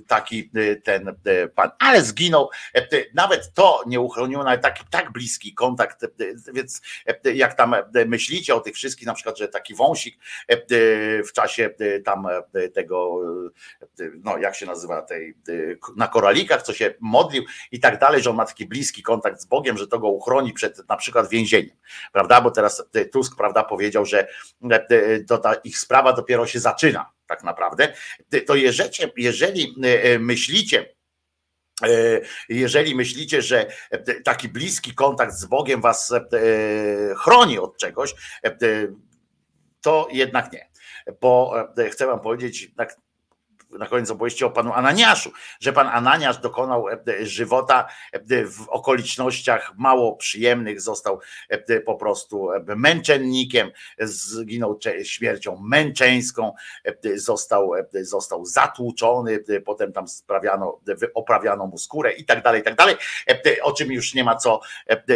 taki e, ten pan, ale zginął. Nawet to nie uchroniło, nawet taki tak bliski kontakt. Więc jak tam myślicie o tych wszystkich, na przykład, że taki wąsik w czasie tam tego, no jak się nazywa, tej, na koralikach, co się modlił i tak dalej, że on ma taki bliski kontakt z Bogiem, że to go uchroni przed na przykład więzieniem, prawda? Bo teraz Tusk, prawda, powiedział, że to ta ich sprawa dopiero się zaczyna tak naprawdę, to jeżeli, jeżeli e, myślicie, e, jeżeli myślicie, że taki bliski kontakt z Bogiem was e, chroni od czegoś, to jednak nie. Bo chcę wam powiedzieć, tak na koniec opowieści o panu Ananiaszu, że pan Ananiasz dokonał e, żywota e, w okolicznościach mało przyjemnych, został e, po prostu męczennikiem, zginął śmiercią męczeńską, został, został zatłuczony, potem tam sprawiano, oprawiano mu skórę i tak dalej, i tak dalej, o czym już nie ma co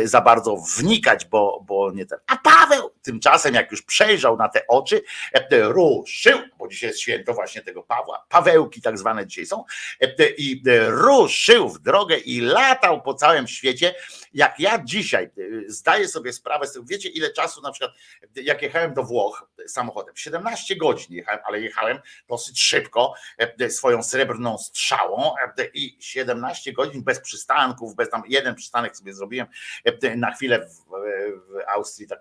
za bardzo wnikać, bo, bo nie ten. A Paweł tymczasem, jak już przejrzał na te oczy, ruszył, bo dzisiaj jest święto właśnie tego Pawła, Pawełki tak zwane dzisiaj są, e, i e, ruszył w drogę i latał po całym świecie, jak ja dzisiaj e, zdaję sobie sprawę z tego, wiecie ile czasu na przykład, jak jechałem do Włoch samochodem, 17 godzin jechałem, ale jechałem dosyć szybko swoją srebrną strzałą i 17 godzin bez przystanków, bez tam jeden przystanek sobie zrobiłem na chwilę w, w Austrii, tak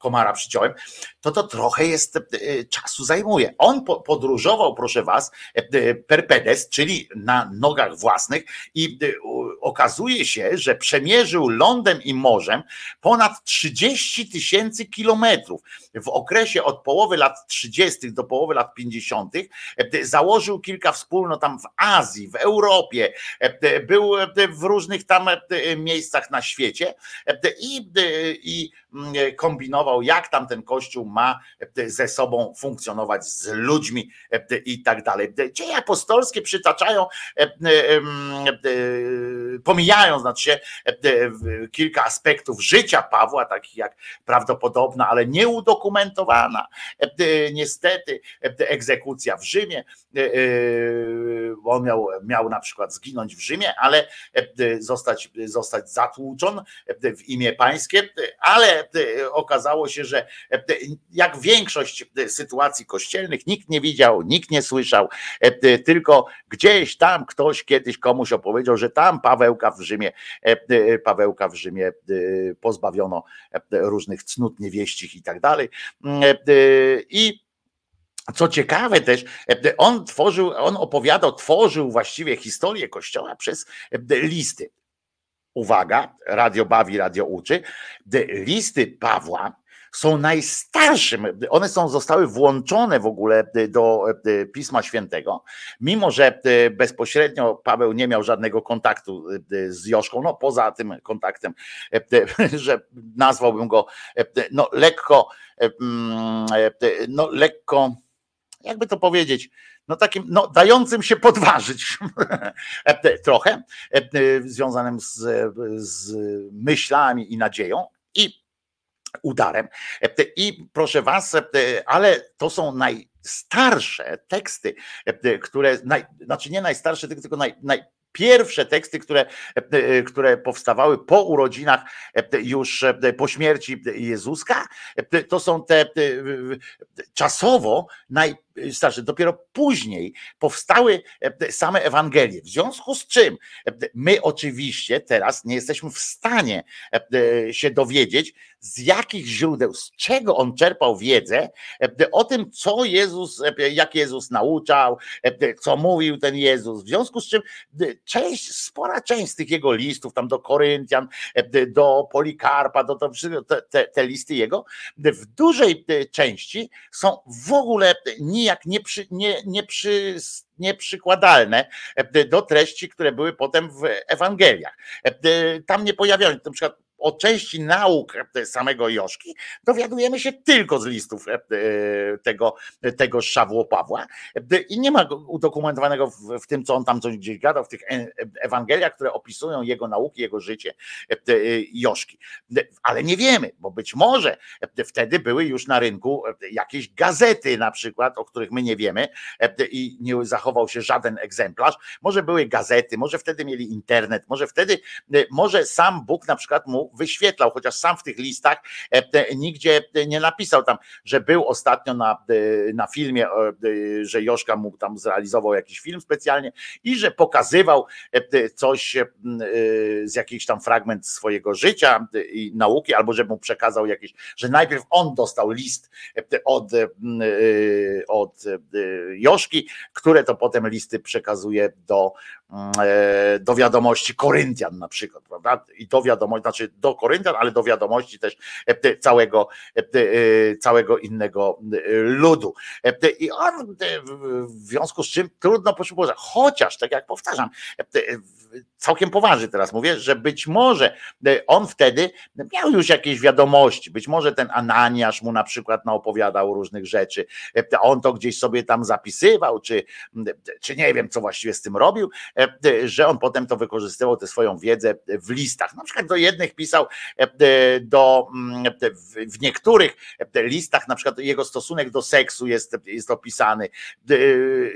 komara przyciąłem, to to trochę jest e, czasu zajmuje. On podróżował, proszę was, e, perpedes, czyli na nogach własnych i e, okazuje się, że przemierzył lądem i morzem ponad 30 tysięcy kilometrów. W okresie od połowy lat 30. do połowy lat 50. założył kilka wspólnot tam w Azji, w Europie, był w różnych tam miejscach na świecie i, i Mm, e, jak tam ten kościół ma e, ze sobą funkcjonować z ludźmi e, i tak dalej. Dzieje apostolskie przytaczają, pomijają znaczy się kilka aspektów życia Pawła, takich jak prawdopodobna, ale nieudokumentowana, niestety egzekucja w Rzymie. On miał, miał na przykład zginąć w Rzymie, ale zostać, zostać zatłuczon w imię pańskie, ale E, okazało się, że e, jak większość e, sytuacji kościelnych nikt nie widział, nikt nie słyszał, tylko gdzieś tam ktoś kiedyś komuś opowiedział, że tam Pawełka w Rzymie, Pawełka w Rzymie pozbawiono różnych cnót niewieścich i tak dalej. I co ciekawe też, on tworzył, on opowiadał, tworzył właściwie historię Kościoła przez listy uwaga, radio bawi, radio uczy, listy Pawła są najstarszym, one są, zostały włączone w ogóle do Pisma Świętego, mimo że bezpośrednio Paweł nie miał żadnego kontaktu z Joszką, no poza tym kontaktem, że nazwałbym go no lekko, no lekko jakby to powiedzieć, no takim, no dającym się podważyć trochę, związanym z, z myślami i nadzieją udarem. I proszę was, ale to są najstarsze teksty, które, naj, znaczy nie najstarsze, tylko naj, naj teksty, które, które powstawały po urodzinach, już po śmierci Jezuska, to są te czasowo najstarsze. Dopiero później powstały same Ewangelie. W związku z czym my oczywiście teraz nie jesteśmy w stanie się dowiedzieć, z jakich źródeł, z czego on czerpał wiedzę o tym, co Jezus, jak Jezus nauczał, co mówił ten Jezus. W związku z czym część, spora część z tych jego listów, tam do Koryntian, do Polikarpa, do to, te, te listy jego, w dużej części są w ogóle nijak nie, przy, nie, nie, przy, nieprzykładalne do treści, które były potem w Ewangeliach. Tam nie pojawiają na przykład o części nauk samego Joszki dowiadujemy się tylko z listów e, tego, tego Szawło Pawła i nie ma go udokumentowanego w, tym, co on tam coś gdzieś gadał, w tych e, Ewangeliach, które opisują jego nauki, jego życie e, Joszki. Ale nie wiemy, bo być może wtedy były już na rynku jakieś gazety na przykład, o których my nie wiemy i nie zachował się żaden egzemplarz. Może były gazety, może wtedy mieli internet, może wtedy, może sam Bóg na przykład mu wyświetlał, chociaż sam w tych listach e, nigdzie nie napisał tam, że był ostatnio na, e, na filmie, e, że Joszka mu tam zrealizował jakiś film specjalnie i że pokazywał coś z jakiś tam fragment swojego życia i nauki, albo że mu przekazał jakiś, że najpierw on dostał list od, od Joszki, które to potem listy przekazuje do, do wiadomości Koryntian na przykład, prawda? I to wiadomość, znaczy do Koryntian, ale do wiadomości też e, całego, e, e, całego innego ludu. I on w związku z czym trudno poszukiwać, chociaż, tak jak powtarzam, całkiem poważnie teraz mówię, że być może on wtedy miał już jakieś wiadomości, być może ten Ananiasz mu na przykład naopowiadał różnych rzeczy, on to gdzieś sobie tam zapisywał, czy, czy nie wiem, co właściwie z tym robił, że on potem to wykorzystywał, tę swoją wiedzę w listach. Na przykład do jednych pisał e, e, do, mm, w niektórych e, listach, na przykład jego stosunek do seksu jest, jest opisany.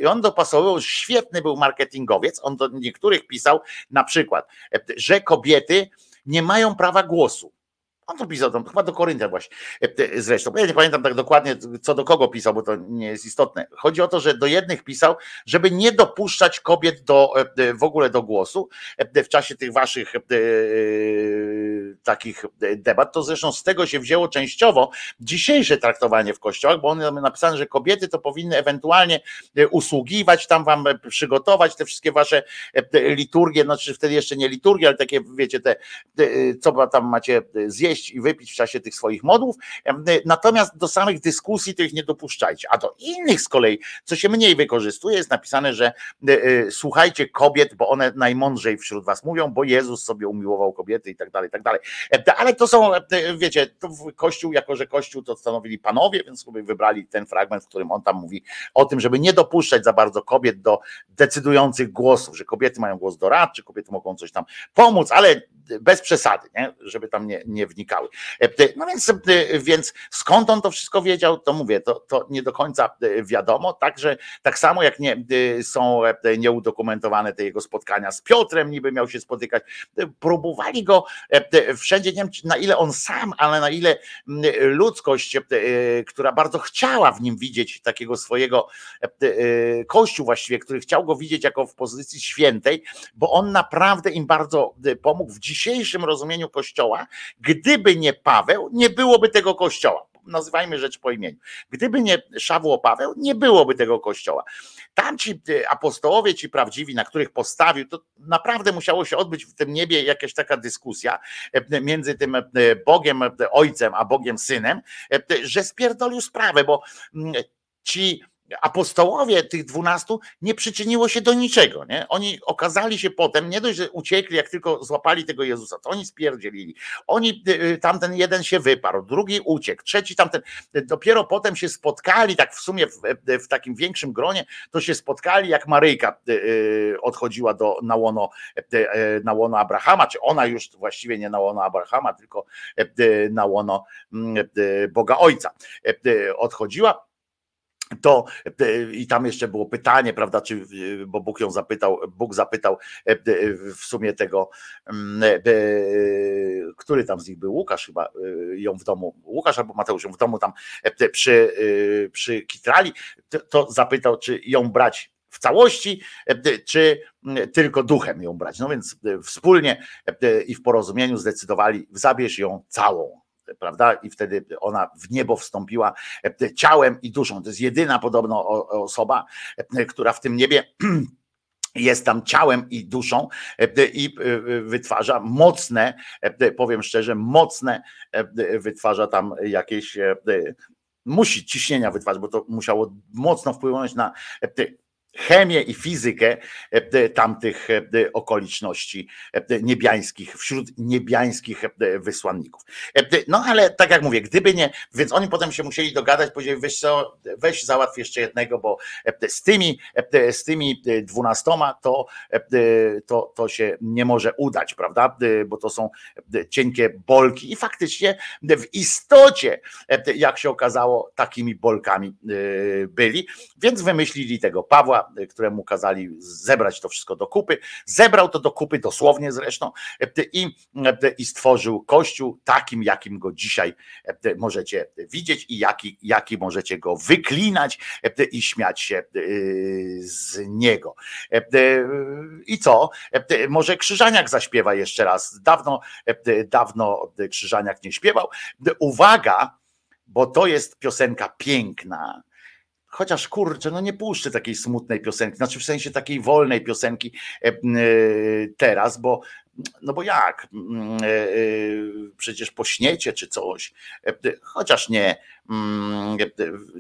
I on dopasował, świetny był marketingowiec, on do niektórych pisał na przykład, że kobiety nie mają prawa głosu. On to pisał tam, chyba do Koryntia właśnie e, zresztą. Ja nie pamiętam tak dokładnie, co do kogo pisał, bo to nie jest istotne. Chodzi o to, że do jednych pisał, żeby nie dopuszczać kobiet do, e, w ogóle do głosu e, w czasie tych waszych takich debat. To zresztą z tego się wzięło częściowo dzisiejsze traktowanie w kościołach, bo one napisane, że kobiety to powinny ewentualnie usługiwać, tam wam przygotować te wszystkie wasze liturgie, znaczy wtedy jeszcze nie liturgie, ale takie, wiecie, te, co tam macie zjeść, zjeść i wypić w czasie tych swoich modłów. Natomiast do samych dyskusji tych nie dopuszczajcie. A do innych z kolei, co się mniej wykorzystuje, jest napisane, że e, e, słuchajcie kobiet, bo one najmądrzej wśród was mówią, bo Jezus sobie umiłował kobiety i tak dalej, i tak dalej. Ale to są, wiecie, to Kościół, jako że Kościół to stanowili panowie, więc sobie wybrali ten fragment, w którym on tam mówi o tym, żeby nie dopuszczać za bardzo kobiet do decydujących głosów, że kobiety mają głos doradczy, kobiety mogą coś tam pomóc, ale bez przesady, nie? żeby tam nie, nie wnikały. E, no więc, e, więc skąd on to wszystko wiedział, to mówię, to, to nie do końca e, wiadomo, także tak samo jak nie, są nieudokumentowane te jego spotkania z Piotrem, niby miał się spotykać, próbowali go wszędzie, nie wiem na ile on sam, ale na ile ludzkość, która bardzo chciała w nim widzieć takiego swojego kościół właściwie, który chciał go widzieć jako w pozycji świętej, bo on naprawdę im bardzo pomógł w dzisiejszym rozumieniu Kościoła, gdyby nie Paweł, nie byłoby tego Kościoła. Nazywajmy rzecz po imieniu. Gdyby nie Szawło Paweł, nie byłoby tego kościoła. Tam ci e, apostołowie, ci prawdziwi, na których postawił, to naprawdę musiało się odbyć w tym niebie jakaś taka dyskusja e, między tym e, Bogiem Ojcem a Bogiem Synem, że spierdolił sprawę, bo mm, ci apostołowie tych dwunastu nie przyczyniło się do niczego. Nie? Oni okazali się potem, nie dość, że uciekli, jak tylko złapali tego Jezusa, to oni spierdzielili. Oni, tamten jeden się wyparł, drugi uciekł, trzeci tamten. Dopiero potem się spotkali, tak w sumie w, w takim większym gronie, to się spotkali, jak Maryjka odchodziła do, na, łono, na łono Abrahama, czy ona już właściwie nie na łono Abrahama, tylko na łono mm, Boga Ojca odchodziła to i tam jeszcze było pytanie, prawda, czy, bo Bóg ją zapytał, Bóg zapytał w sumie tego, mm, który tam z nich był, Łukasz chyba ją w domu, Łukasz albo Mateusz ją w domu tam przy, przy kitrali, to zapytał, czy ją brać w całości, czy tylko duchem ją brać. No więc wspólnie i w porozumieniu zdecydowali, zabierz ją całą prawda? I wtedy ona w niebo wstąpiła e, ciałem i duszą. To jest jedyna podobno osoba, e, która w tym niebie jest tam ciałem i duszą e, i wytwarza mocne, powiem szczerze, mocne, wytwarza tam jakieś musi ciśnienia wytwarzać, bo to musiało mocno wpłynąć na chemię i fizykę e, tamtych e, okoliczności e, niebiańskich, wśród niebiańskich wysłanników. No ale tak jak mówię, gdyby nie, więc oni potem się musieli dogadać, powiedzieli weź, weź załatw jeszcze jednego, bo z tymi, z tymi dwunastoma to, to, to się nie może udać, prawda, bo to są cienkie bolki. I faktycznie w istocie, jak się okazało, takimi bolkami byli, więc wymyślili tego Pawła, któremu kazali zebrać to wszystko do kupy. Zebrał to do kupy, dosłownie zresztą, i, i stworzył kościół takim, jakim go dzisiaj możecie widzieć i jaki, jaki możecie go wyklinać i śmiać się z niego. I co? Może Krzyżaniak zaśpiewa jeszcze raz. Dawno, dawno Krzyżaniak nie śpiewał. Uwaga, bo to jest piosenka piękna chociaż kurczę, no nie puszczę takiej smutnej piosenki, znaczy w sensie takiej wolnej piosenki e, e, teraz, bo no bo jak? E, przecież pośniecie czy coś. Chociaż nie.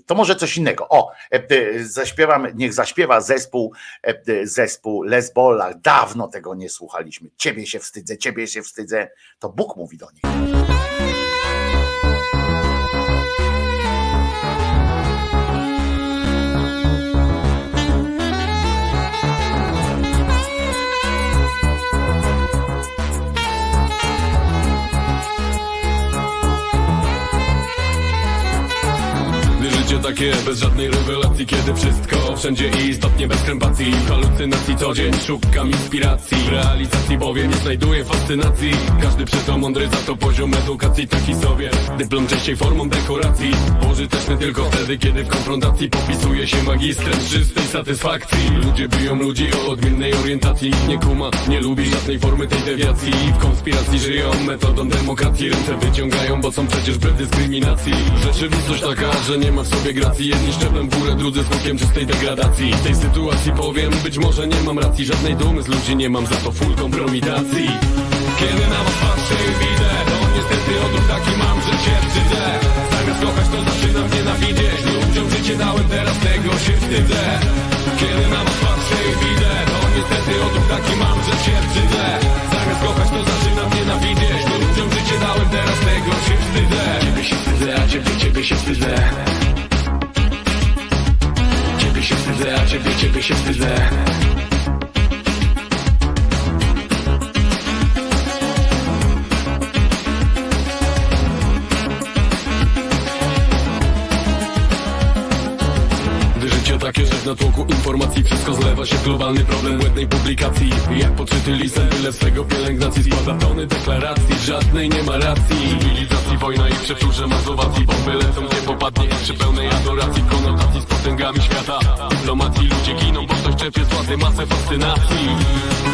To może coś innego. O, zaśpiewam, niech zaśpiewa zespół, zespół Lesbola. Dawno tego nie słuchaliśmy. Ciebie się wstydzę, ciebie się wstydzę. To Bóg mówi do nich. Takie bez żadnej rewelacji Kiedy wszystko wszędzie i istotnie bez krępacji. Halucynacji co dzień szukam inspiracji. W realizacji bowiem nie znajduję fascynacji. Każdy to mądry za to poziom edukacji taki sobie. Dyplom częściej formą dekoracji. Pożyteczny tylko wtedy kiedy w konfrontacji Popisuje się magistrem czystej satysfakcji. Ludzie biją ludzi o odmiennej orientacji. Nie kuma, nie lubi żadnej formy tej dewiacji. W konspiracji żyją metodą demokracji. Ręce wyciągają, bo są przecież bez dyskryminacji. Rzeczywistość taka, że nie ma w sobie gracji Jedni szczeplem w górę, drudzy smokiem czystej degradacji. W tej sytuacji powiem, być może nie mam racji. Żadnej dumy z ludzi nie mam, za to full kompromitacji. Kiedy na was patrzę i widzę To niestety odruch taki mam, że się wstydzę. Zamiast kochać to zaczynam nienawidzieć. Ludziom życie dałem, teraz tego się wstydzę. Kiedy na was patrzę i widzę To niestety odruch taki mam, że się wstydzę. Zamiast kochać to zaczynam nienawidzieć. Ludziom życie dałem, teraz tego się wstydzę. Ciebie się wstydzę, a ciebie, ciebie się wstydzę się wstydzę, a ciebie, ciebie się wstydzę takie, że w natłoku informacji. Wszystko zlewa się w globalny problem błędnej publikacji. Jak podczyty lisem, byle swego pielęgnacji Składa tony deklaracji, żadnej nie ma racji. Cywilizacji, wojna i przeczurze mazowacji. Bomby lecą, nie popadnie przy pełnej adoracji. Konotacji z potęgami świata. Dyplomacji ludzie giną, bo ktoś czepie z władzy masę fascynacji.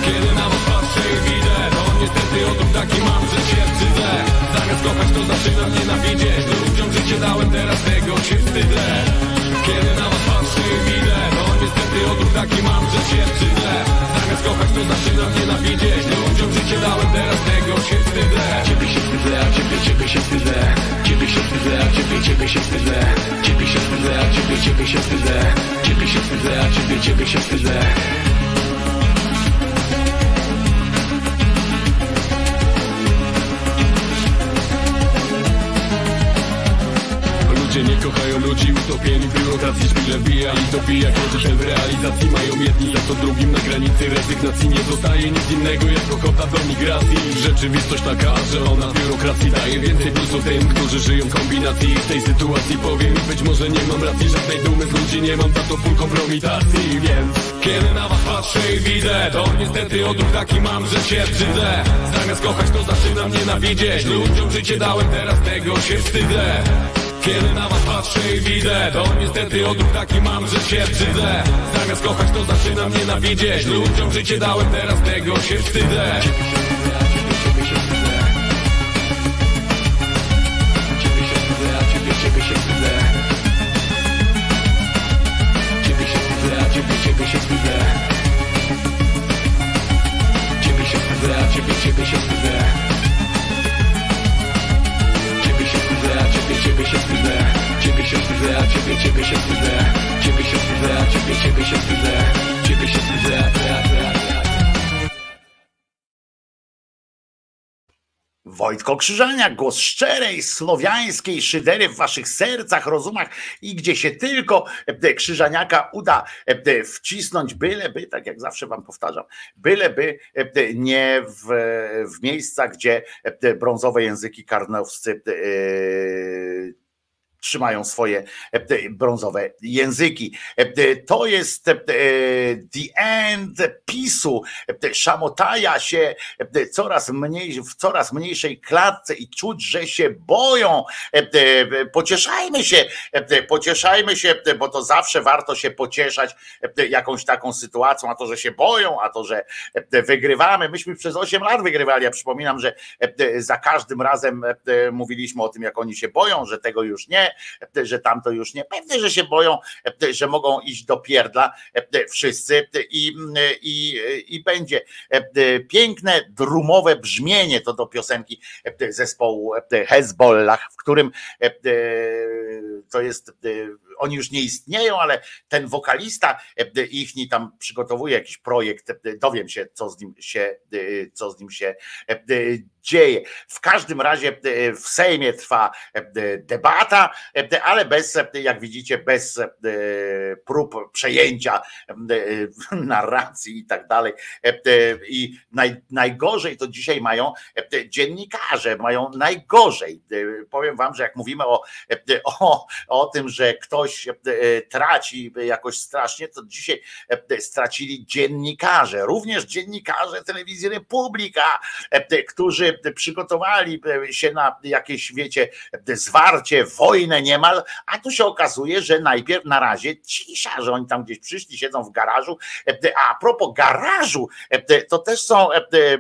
Kiedy na was patrzę i widzę To niestety odruch taki mam, że się wstydzę. Zamiast kochać to zaczynam nienawidzieć Ludziom życie dałem, teraz tego się wstydzę Kiedy na was patrzę i widzę To niestety odruch taki mam, że się wstydzę. Zamiast kochać to zaczynam nienawidzieć Ludziom życie dałem, teraz tego się wstydzę Ciebie się wstydzę, a ciebie, ciebie się wstydzę. Ciebie się wstydzę, a ciebie, ciebie się wstydzę Ciebie się wstydzę, a ciebie, ciebie się wstydzę Ciebie się wstydzę, a ciebie, ciebie się wstydzę Ludzie nie kochają ludzi utopieni w biurokracji Szpile bija i dobija ten w realizacji mają jedni za to drugim Na granicy rezygnacji nie zostaje nic innego Jak ochota do migracji. Rzeczywistość taka, że ona biurokracji daje więcej plusu tym, którzy żyją w kombinacji. W tej sytuacji powiem być może nie mam racji Żadnej dumy z ludzi nie mam za to full kompromitacji. Więc kiedy na was patrzę i widzę To niestety odruch taki mam, że się brzydzę Zamiast kochać to zaczynam nienawidzieć. Ludziom życie dałem, teraz tego się wstydzę kiedy na was patrzę i widzę To niestety odruch taki mam, że się brzydzę Zamiast kochać to zaczynam nienawidzieć. Ludziom życie dałem, teraz tego się wstydzę. Ciebie się wstydzę Ciebie się wstydzę, ciebie, ciebie się wstydzę ciebie, się wstydzę Ciebie się wstydzę, a ciebie, ciebie się wstydzę Ciebie się wstydzę, a ciebie, ciebie się wstydzę Ciebie się wstydzę, a ty, a ty, Wojtko Krzyżaniak, głos szczerej, słowiańskiej szydery w waszych sercach, rozumach i gdzie się tylko e, Krzyżaniaka uda e, wcisnąć, byleby, tak jak zawsze wam powtarzam, byleby e, nie w, w miejscach, gdzie brązowe języki karnowscy e, trzymają swoje e, brązowe języki. E, To jest e, the end PiSu. Szamotaja się coraz mniej, w coraz mniejszej klatce i czuć, że się boją. Pocieszajmy się, pocieszajmy się, bo to zawsze warto się pocieszać jakąś taką sytuacją, a to, że się boją, a to, że wygrywamy. Myśmy przez 8 lat wygrywali. Ja przypominam, że za każdym razem mówiliśmy o tym, jak oni się boją, że tego już nie, że tamto już nie. Pewnie, że się boją, że mogą iść do pierdla wszyscy i, i, i będzie piękne, drumowe brzmienie to do piosenki zespołu Hezbollah, w którym to jest oni już nie istnieją, ale ten wokalista ich tam przygotowuje jakiś projekt, dowiem się, co z nim się, co z nim się dzieje. W każdym razie w Sejmie trwa debata, ale bez, jak widzicie, bez prób przejęcia narracji i tak dalej. I naj, najgorzej to dzisiaj mają dziennikarze, mają najgorzej. Powiem wam, że jak mówimy o, o, o tym, że ktoś traci jakoś strasznie, to dzisiaj stracili dziennikarze, również dziennikarze telewizji Republika, którzy przygotowali się na jakieś, wiecie, zwarcie, wojnę niemal, a tu się okazuje, że najpierw na razie cisza, że oni tam gdzieś przyszli, siedzą w garażu. A propos garażu, to też są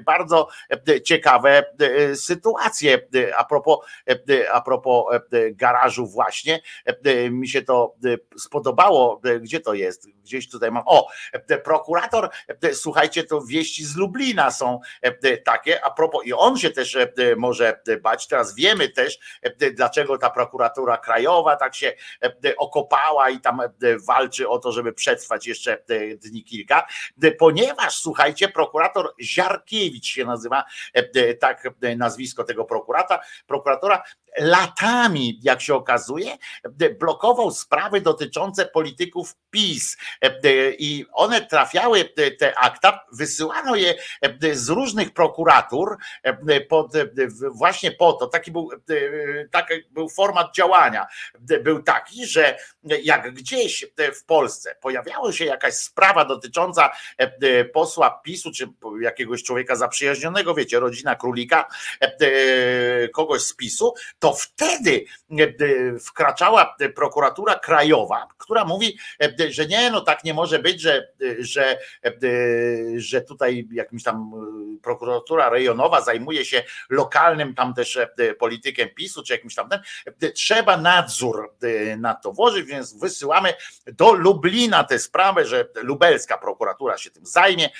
bardzo ciekawe sytuacje. A propos, a propos garażu właśnie, mi się to spodobało. Gdzie to jest? Gdzieś tutaj mam. O, prokurator, słuchajcie, to wieści z Lublina są takie, a propos, i on się też może bać. Teraz wiemy też, dlaczego ta prokuratura krajowa tak się okopała i tam walczy o to, żeby przetrwać jeszcze dni kilka, ponieważ słuchajcie, prokurator Ziarkiewicz się nazywa, tak nazwisko tego prokurata, prokuratora, latami, jak się okazuje, blokował sprawy dotyczące polityków PiS i one trafiały, te akta, wysyłano je z różnych prokuratur pod, właśnie po to, taki był, taki był format działania, był taki, że jak gdzieś w Polsce pojawiała się jakaś sprawa dotycząca posła PiSu, czy jakiegoś człowieka zaprzyjaźnionego, wiecie, rodzina królika, kogoś z PiSu, to wtedy wkraczała prokuratura krajowa, która mówi, że nie, no tak nie może być, że, że, że tutaj jakimś tam prokuratura rejonowa zajmuje zajmuje się lokalnym tam też politykiem PiSu, czy jakimś tam ten, trzeba nadzór na to włożyć, więc wysyłamy do Lublina tę sprawę, że lubelska prokuratura się tym zajmie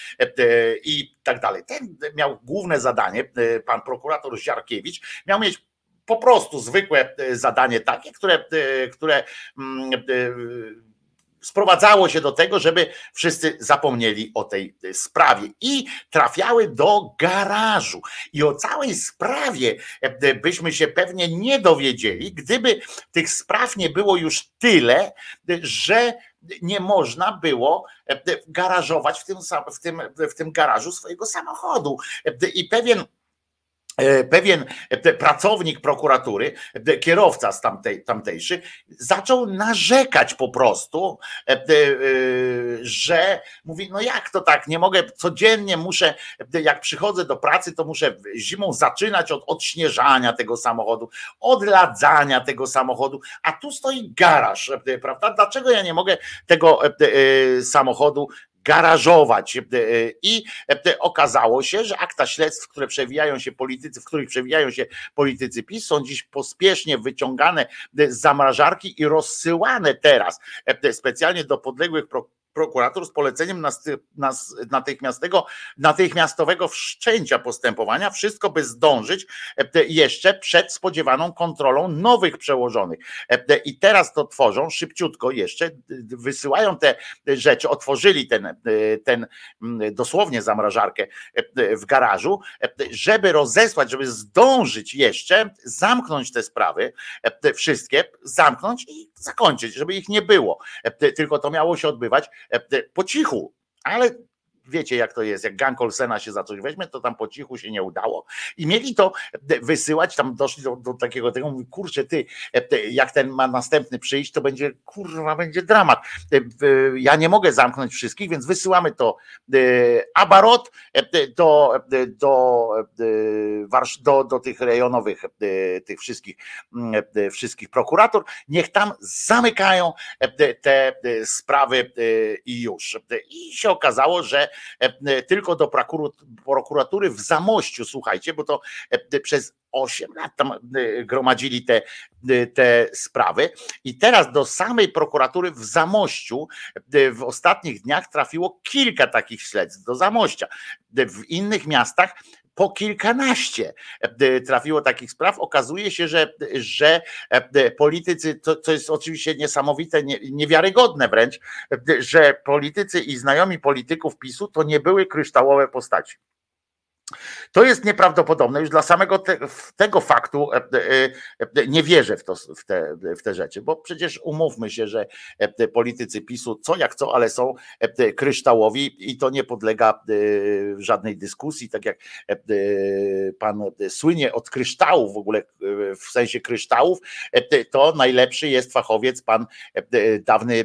i tak dalej. Ten miał główne zadanie, pan prokurator Ziarkiewicz, miał mieć po prostu zwykłe zadanie takie, które, które mm, sprowadzało się do tego, żeby wszyscy zapomnieli o tej sprawie i trafiały do garażu. I o całej sprawie e, byśmy się pewnie nie dowiedzieli, gdyby tych spraw nie było już tyle, że nie można było e, garażować w tym, w tym, w tym garażu swojego samochodu. E, I pewien E, pewien e, pracownik prokuratury, e, kierowca z tamtej, tamtejszy, zaczął narzekać po prostu, że mówi, no jak to tak, nie mogę, codziennie muszę, jak przychodzę do pracy, to muszę zimą zaczynać od odśnieżania tego samochodu, odladzania tego samochodu, a tu stoi garaż, prawda? Dlaczego ja nie mogę tego samochodu garażować. E, I e, okazało się, że akta śledztw, które przewijają się politycy, w których przewijają się politycy PiS, są dziś pospiesznie wyciągane z zamrażarki i rozsyłane teraz e, specjalnie do podległych prokurator z poleceniem natychmiastowego, natychmiastowego wszczęcia postępowania, wszystko by zdążyć e, jeszcze przed spodziewaną kontrolą nowych przełożonych. E, I teraz to tworzą szybciutko jeszcze, wysyłają te rzeczy, otworzyli ten, e, ten dosłownie zamrażarkę w garażu, żeby rozesłać, żeby zdążyć jeszcze zamknąć te sprawy, wszystkie, zamknąć i zakończyć, żeby ich nie było. Tylko to miało się odbywać po cichu, ale wiecie jak to jest, jak gang Olsena się za coś weźmie, to tam po cichu się nie udało i mieli to wysyłać, tam doszli do, do takiego tego, mówi, kurczę ty, e, jak ten ma następny przyjść, to będzie, kurwa, będzie dramat. E, ja nie mogę zamknąć wszystkich, więc wysyłamy to abarot do, do, do, do tych rejonowych, tych wszystkich, mm, wszystkich prokuratur, niech tam zamykają te sprawy i już. I się okazało, że E, e, tylko do prokuratury w Zamościu, słuchajcie, bo to e, przez 8 lat tam gromadzili te, te sprawy i teraz do samej prokuratury w Zamościu w ostatnich dniach trafiło kilka takich śledztw do Zamościa. W innych miastach po kilkanaście e, trafiło takich spraw. Okazuje się, że, że e, politycy, to, co jest oczywiście niesamowite, niewiarygodne wręcz, e, że politycy i znajomi polityków PiSu to nie były kryształowe postaci. To jest nieprawdopodobne. Już dla samego te, tego faktu e, e, e, nie wierzę w, to, w, te, w te rzeczy, bo przecież umówmy się, że politycy PiSu co jak co, ale są kryształowi i to nie podlega żadnej dyskusji. Tak jak pan słynie od kryształów w ogóle, w sensie kryształów, to najlepszy jest fachowiec, pan dawny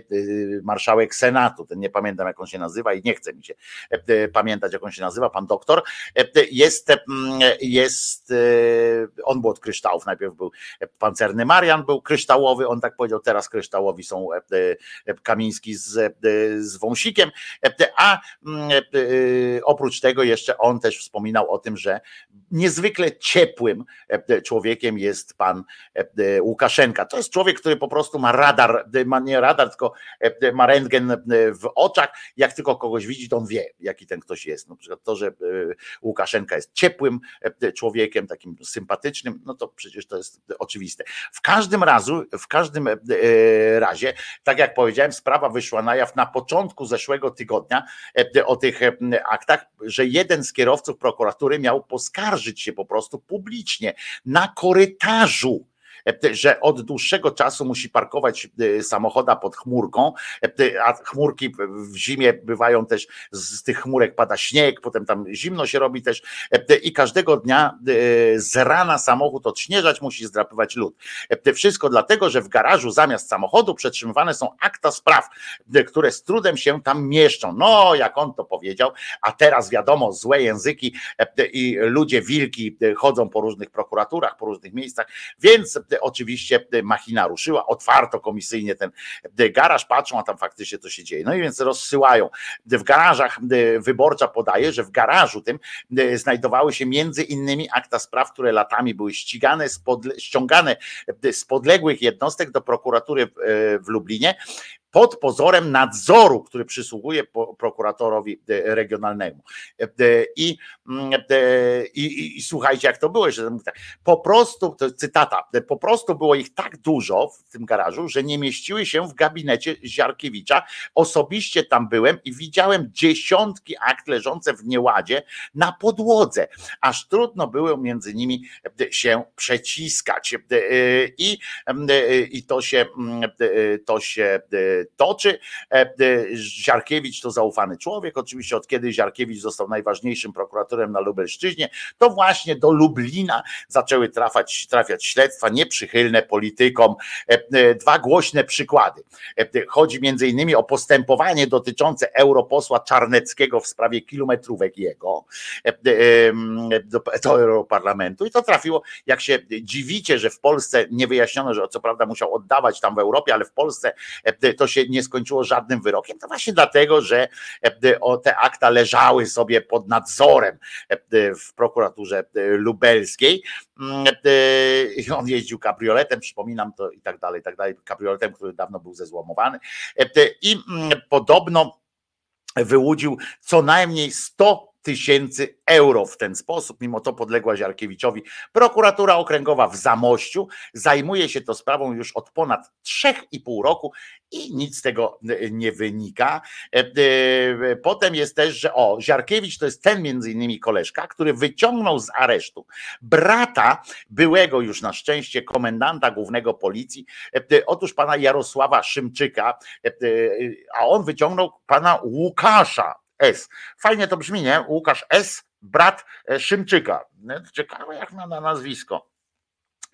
marszałek Senatu. Ten nie pamiętam, jak on się nazywa i nie chce mi się pamiętać, jak on się nazywa, pan doktor jest, mm, jest, e, on był od kryształów, najpierw był pancerny Marian, był kryształowy, on tak powiedział, teraz kryształowi są e, e, Kamiński z, z Wąsikiem, a mm, oprócz tego jeszcze on też wspominał o tym, że niezwykle ciepłym człowiekiem jest pan Łukaszenka. To jest człowiek, który po prostu ma radar, ma nie radar, tylko ma rentgen w oczach. Jak tylko kogoś widzi, to on wie, jaki ten ktoś jest. Na przykład to, że Łukaszenka Łukaszenka jest ciepłym e, człowiekiem, takim sympatycznym, no to przecież to jest oczywiste. W każdym razu, w każdym e, e, razie, tak jak powiedziałem, sprawa wyszła na jaw na początku zeszłego tygodnia o tych aktach, że jeden z kierowców prokuratury miał poskarżyć się po prostu publicznie na korytarzu że od dłuższego czasu musi parkować e, samochoda pod chmurką, e, a chmurki w zimie bywają też, z tych chmurek pada śnieg, potem tam zimno się robi też e, i każdego dnia z rana samochód odśnieżać musi zdrapywać lód. Wszystko dlatego, że w garażu zamiast samochodu przetrzymywane są akta spraw, które z trudem się tam mieszczą. No, jak on to powiedział, a teraz wiadomo, złe języki i ludzie wilki chodzą po różnych prokuraturach, po różnych miejscach, więc oczywiście machina ruszyła, otwarto komisyjnie ten garaż, patrzą, a tam faktycznie to się dzieje. No i więc rozsyłają. W garażach wyborcza podaje, że w garażu tym znajdowały się między innymi akta spraw, które latami były ścigane, ściągane z podległych jednostek do prokuratury w Lublinie pod pozorem nadzoru, który przysługuje prokuratorowi e, regionalnemu. E, e, I, mm, i, i, i słuchajcie, jak to było, że tak, po prostu, to cytata, po prostu było ich tak dużo w tym garażu, że nie mieściły się w gabinecie Ziarkiewicza. Osobiście tam byłem i widziałem dziesiątki akt leżące w nieładzie na podłodze, aż trudno było między nimi się przeciskać. I, i to się, to się toczy. E, e, Ziarkiewicz to zaufany człowiek, oczywiście od kiedy Ziarkiewicz został najważniejszym prokuratorem na Lubelszczyźnie, to właśnie do Lublina zaczęły trafiać, śledztwa nieprzychylne politykom. E, dwa głośne przykłady. Chodzi między innymi o postępowanie dotyczące europosła Czarneckiego w sprawie kilometrówek jego do, do Europarlamentu i to trafiło, jak się dziwicie, że w Polsce nie wyjaśniono, że co prawda musiał oddawać tam w Europie, ale w Polsce to się nie skończyło żadnym wyrokiem, to właśnie dlatego, że e, te akta leżały sobie pod nadzorem e, w prokuraturze e, lubelskiej. Mm, on jeździł kabrioletem, przypominam to i tak dalej, i tak dalej, kabrioletem, który dawno był zezłomowany. I mm, podobno wyłudził co najmniej 100 tysięcy euro w ten sposób. Mimo to podległa Ziarkiewiczowi prokuratura okręgowa w Zamościu zajmuje się to sprawą już od ponad 3,5 roku i nic z tego nie wynika. E, e, potem jest też, że o, Ziarkiewicz to jest ten między innymi koleżka, który wyciągnął z aresztu brata byłego już na szczęście komendanta głównego policji, e, otóż pana Jarosława Szymczyka, a on wyciągnął pana Łukasza S. Fajnie to brzmi, nie? Łukasz S., brat e, Szymczyka. Ciekawe jak ma na nazwisko.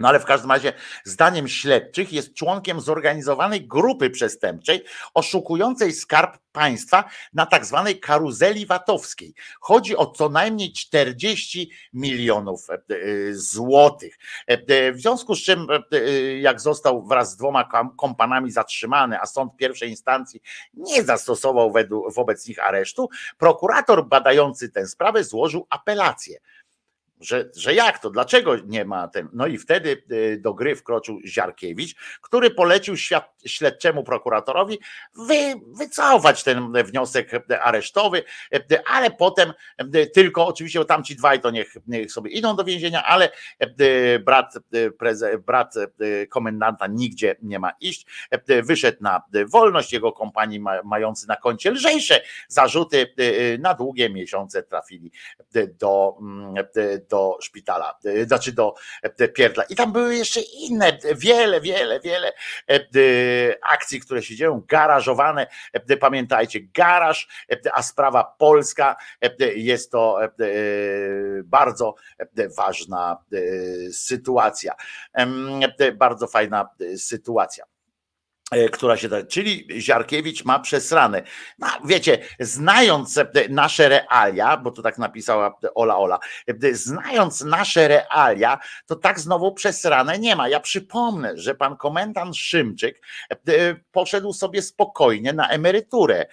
No ale w każdym razie, zdaniem śledczych, jest członkiem zorganizowanej grupy przestępczej oszukującej skarb państwa na tak zwanej karuzeli watowskiej. Chodzi o co najmniej 40 milionów e, e, złotych. E, w związku z czym, jak został wraz z dwoma kompanami zatrzymany, a sąd pierwszej instancji nie zastosował wobec nich aresztu, prokurator badający tę sprawę złożył apelację że, że jak to, dlaczego nie ma ten. No i wtedy y, do gry wkroczył Ziarkiewicz, który polecił świat, śledczemu prokuratorowi wy, wycofać ten wniosek aresztowy, ale potem tylko, oczywiście tamci dwaj to niech, niech sobie idą do więzienia, ale brat, preze, brat komendanta nigdzie nie ma iść. Wyszedł na wolność, jego kompanii mający na koncie lżejsze zarzuty na długie miesiące trafili do do szpitala, e, znaczy do e, pierdla. I tam były jeszcze inne, wiele, wiele, wiele e, akcji, które się dzieją, garażowane. Pamiętajcie, garaż, a sprawa polska jest to bardzo ważna sytuacja. Bardzo fajna sytuacja. E, która się da, czyli Ziarkiewicz ma przesrane. No, wiecie, znając e, nasze realia, bo to tak napisała Ola Ola, e, znając nasze realia, to tak znowu przesrane nie ma. Ja przypomnę, że pan komendant Szymczyk poszedł sobie spokojnie na emeryturę,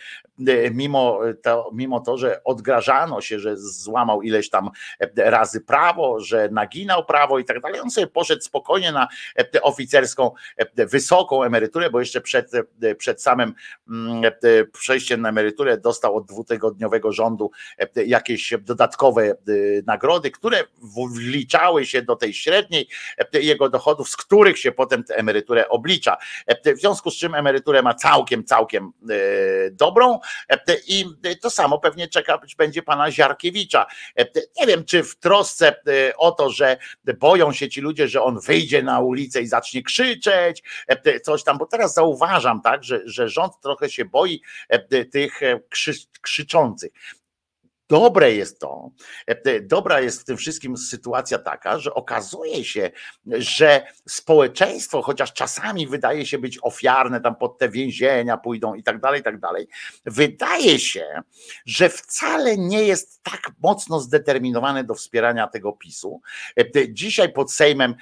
mimo to, mimo to, że odgrażano się, że złamał ileś tam razy prawo, że naginał prawo i tak dalej. On sobie poszedł spokojnie na oficerską, wysoką emeryturę, bo jeszcze przed, przed samym mm, przejściem na emeryturę dostał od dwutygodniowego rządu jakieś dodatkowe nagrody, które wliczały się do tej średniej jego dochodów, z których się potem tę emeryturę oblicza. W związku z czym emeryturę ma całkiem, całkiem dobrą i to samo pewnie czekać będzie pana Ziarkiewicza. Nie wiem, czy w trosce o to, że boją się ci ludzie, że on wyjdzie na ulicę i zacznie krzyczeć, coś tam, bo teraz zauważam, tak, że, że rząd trochę się boi e, tych e, krzy, krzyczących. Dobre jest to, dobra jest w tym wszystkim sytuacja taka, że okazuje się, że społeczeństwo, chociaż czasami wydaje się być ofiarne, tam pod te więzienia pójdą i tak dalej, i tak dalej, wydaje się, że wcale nie jest tak mocno zdeterminowane do wspierania tego PiSu. Dzisiaj pod Sejmem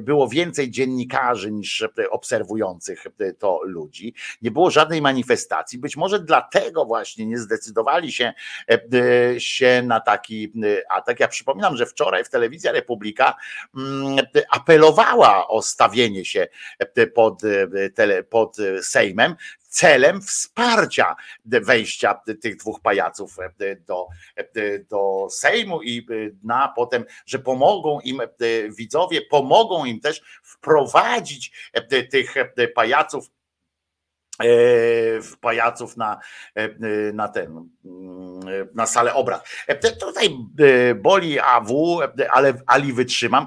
było więcej dziennikarzy niż obserwujących to ludzi. Nie było żadnej manifestacji. Być może dlatego właśnie nie zdecydowali się, się na taki atak. Ja przypominam, że wczoraj w telewizja Republika apelowała o stawienie się pod, pod Sejmem celem wsparcia wejścia tych dwóch pajaców do, do Sejmu i na potem, że pomogą im widzowie, pomogą im też wprowadzić tych pajaców E, pajaców na, e, na ten, mm, na salę obrad. E, tutaj boli AW, ale Ali wytrzymam.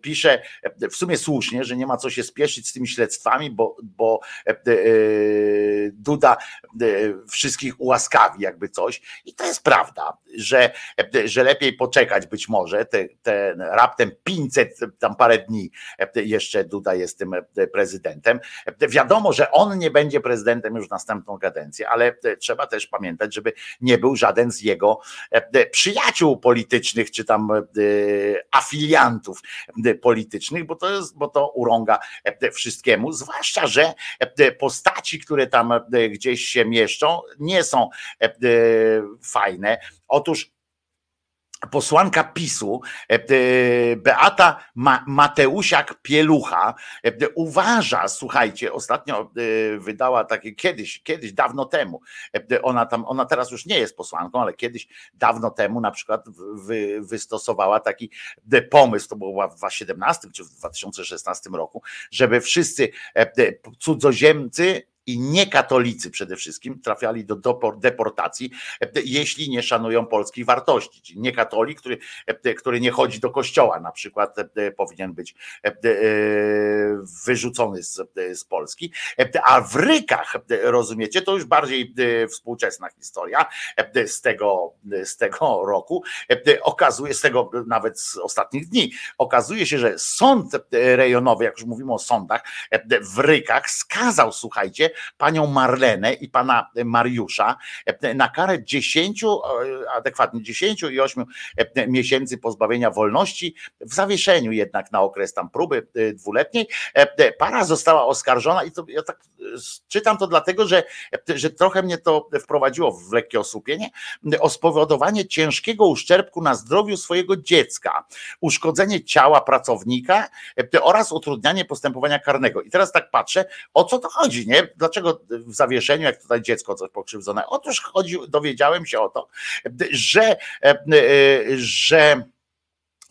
Pisze w sumie słusznie, że nie ma co się spieszyć z tymi śledztwami, bo, bo Duda wszystkich ułaskawi jakby coś. I to jest prawda, że, że lepiej poczekać być może, te, te raptem 500, tam parę dni jeszcze Duda jest tym prezydentem. Wiadomo, że on nie będzie prezydentem już następną kadencję, ale trzeba też pamiętać, żeby nie był żaden z jego e, przyjaciół politycznych, czy tam e, afiliantów e, politycznych, bo to jest, bo to urąga wszystkiemu, zwłaszcza, że postaci, które tam gdzieś się mieszczą, nie są fajne. Otóż posłanka PiSu, e, e, Beata Mateusiak-Pielucha e, uważa, słuchajcie, ostatnio wydała takie kiedyś, kiedyś, dawno temu, ona tam, ona teraz już nie jest posłanką, ale kiedyś, dawno temu na przykład wy, wystosowała taki pomysł, to było w 2017 czy w 2016 roku, żeby wszyscy cudzoziemcy i niekatolicy przede wszystkim trafiali do deportacji, jeśli nie szanują polskich wartości. Czyli niekatolik, który, który nie chodzi do kościoła na przykład, powinien być wyrzucony z, z Polski. A w Rykach, rozumiecie, to już bardziej współczesna historia z tego, z tego roku, okazuje z tego nawet z ostatnich dni, okazuje się, że sąd rejonowy, jak już mówimy o sądach, w Rykach skazał, słuchajcie, panią Marlenę i pana Mariusza na karę 10, adekwatnie 10 i 8 miesięcy pozbawienia wolności w zawieszeniu jednak na okres tam próby dwuletniej. Para została oskarżona i to ja tak czytam to dlatego, że, że trochę mnie to wprowadziło w lekkie osłupienie, o spowodowanie ciężkiego uszczerbku na zdrowiu swojego dziecka, uszkodzenie ciała pracownika oraz utrudnianie postępowania karnego. I teraz tak patrzę, o co to chodzi, nie? Dlaczego w zawieszeniu, jak tutaj dziecko coś pokrzywdzone? Otóż chodzi, dowiedziałem się o to, że, e, e, że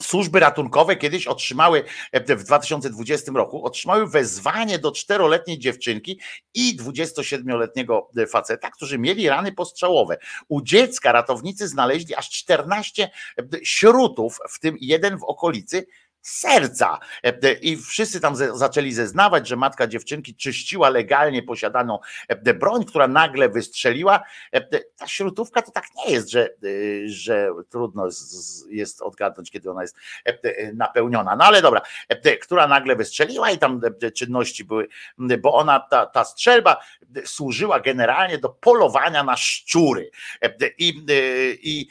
Służby ratunkowe kiedyś otrzymały w 2020 roku otrzymały wezwanie do czteroletniej dziewczynki i 27-letniego faceta, którzy mieli rany postrzałowe. U dziecka ratownicy znaleźli aż 14 śrutów, w tym jeden w okolicy serca. E, e, I wszyscy tam zaczęli zeznawać, że matka dziewczynki czyściła legalnie posiadaną e, broń, która nagle wystrzeliła. Ta śrutówka to tak nie jest, że, że trudno jest odgadnąć, kiedy ona jest napełniona. No ale dobra, która nagle wystrzeliła i tam czynności były, bo ona, ta, ta strzelba służyła generalnie do polowania na szczury. I, I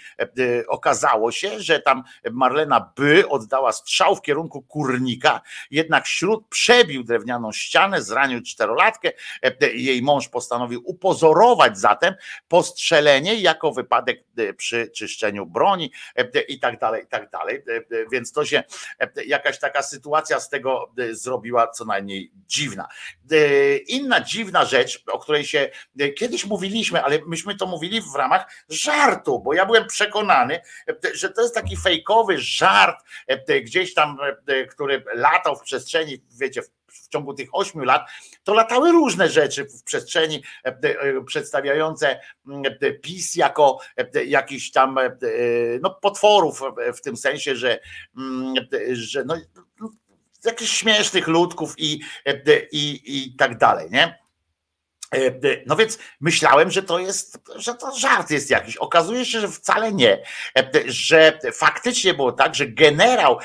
okazało się, że tam Marlena By oddała strzał w kierunku kurnika, jednak śród przebił drewnianą ścianę, zranił czterolatkę. E, jej mąż postanowił upozorować zatem postrzelenie jako wypadek e, przy czyszczeniu broni e, i tak dalej, i tak dalej. Więc to się jakaś taka sytuacja z tego zrobiła co najmniej dziwna. Inna dziwna rzecz, o której się kiedyś mówiliśmy, ale myśmy to mówili w ramach żartu, bo ja byłem przekonany, że to jest taki fejkowy żart gdzieś tam tam, e, który latał w przestrzeni, wiecie, w ciągu tych ośmiu lat, to latały różne rzeczy w przestrzeni e, e, przedstawiające mm, PiS jako jakiś tam no, potworów w tym sensie, że, mm, że no, jakichś śmiesznych ludków i, i, i tak dalej, nie? No więc myślałem, że to jest, że to żart jest jakiś. Okazuje się, że wcale nie. Że faktycznie było tak, że generał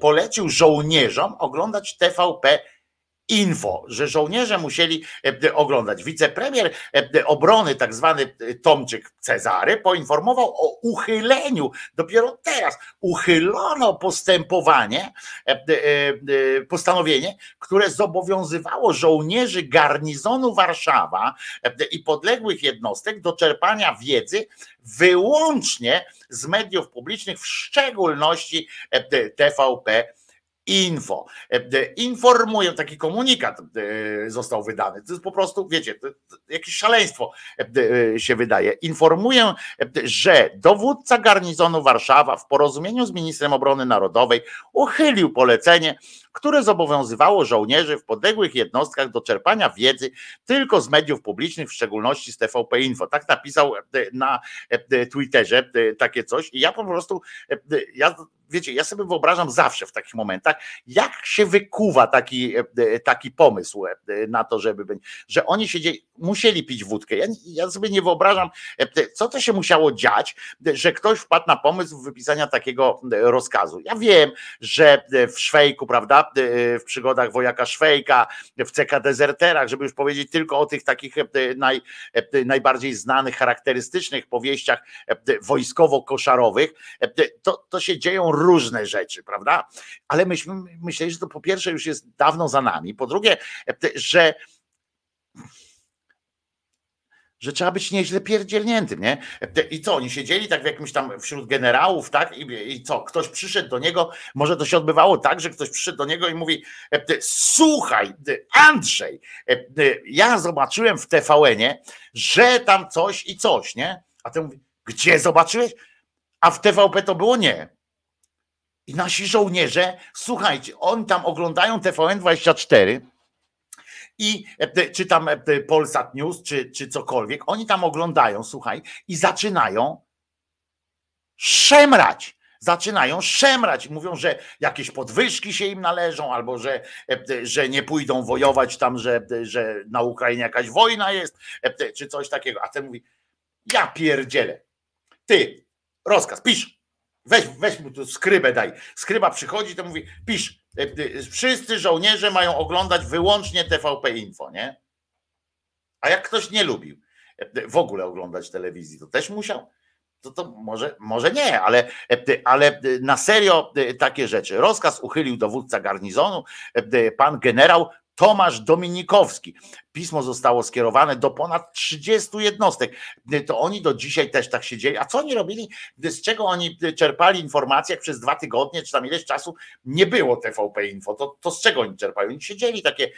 polecił żołnierzom oglądać TVP info, że żołnierze musieli e, oglądać. Wicepremier e, obrony, tak zwany e, Tomczyk Cezary, poinformował o uchyleniu, dopiero teraz uchylono postępowanie, postanowienie, które zobowiązywało żołnierzy garnizonu Warszawa i podległych jednostek do czerpania wiedzy wyłącznie z mediów publicznych, w szczególności TVP info. E, informuję, taki komunikat e, został wydany. To jest po prostu, wiecie, jakieś szaleństwo e, się wydaje. Informuję, że dowódca garnizonu Warszawa w porozumieniu z ministrem obrony narodowej uchylił polecenie które zobowiązywało żołnierzy w podległych jednostkach do czerpania wiedzy tylko z mediów publicznych, w szczególności z TVP Info. Tak napisał e, na e, Twitterze e, takie coś i ja po prostu, ja wiecie, ja sobie wyobrażam zawsze w takich momentach, jak się wykuwa taki, taki pomysł na to, żeby być, że oni siedzieli, musieli pić wódkę. Ja, ja sobie nie wyobrażam, co to się musiało dziać, że ktoś wpadł na pomysł wypisania takiego rozkazu. Ja wiem, że w Szwejku, prawda, w przygodach wojaka Szwejka, w CK Dezerterach, żeby już powiedzieć tylko o tych takich e, naj, e, najbardziej znanych, charakterystycznych powieściach wojskowo-koszarowych, to, to się dzieją różne rzeczy, prawda? Ale myśmy myśleli, że to po pierwsze już jest dawno za nami, po drugie, że że trzeba być nieźle pierdzielniętym, nie? I co, oni siedzieli tak w jakimś tam wśród generałów, tak? I, I, co, ktoś przyszedł do niego, może to się odbywało tak, że ktoś przyszedł do niego i mówi, słuchaj, Andrzej, ja zobaczyłem w TVN-ie, że tam coś i coś, nie? A ten mówi, gdzie zobaczyłeś? A w TVP to było nie. I nasi żołnierze, słuchajcie, oni tam oglądają TVN 24 i e, czy tam e, Polsat News, czy, czy cokolwiek, oni tam oglądają, słuchaj, i zaczynają szemrać zaczynają szemrać. Mówią, że jakieś podwyżki się im należą, albo że, e, że nie pójdą wojować tam, że, że na Ukrainie jakaś wojna jest, czy coś takiego. A ten mówi, ja pierdzielę. Ty, rozkaz, pisz. Weź, weź mu tu skrybę daj. Skryba przychodzi, to mówi, pisz, wszyscy żołnierze mają oglądać wyłącznie TVP Info, nie? A jak ktoś nie lubił w ogóle oglądać telewizji, to też musiał? To, to może, może nie, ale, ale na serio takie rzeczy. Rozkaz uchylił dowódca garnizonu, pan generał Tomasz Dominikowski. Pismo zostało skierowane do ponad 30 jednostek. To oni do dzisiaj też tak siedzieli. A co oni robili? Z czego oni czerpali informacje, jak przez dwa tygodnie, czy tam ileś czasu nie było TVP Info? To, to z czego oni czerpają? Oni siedzieli takie,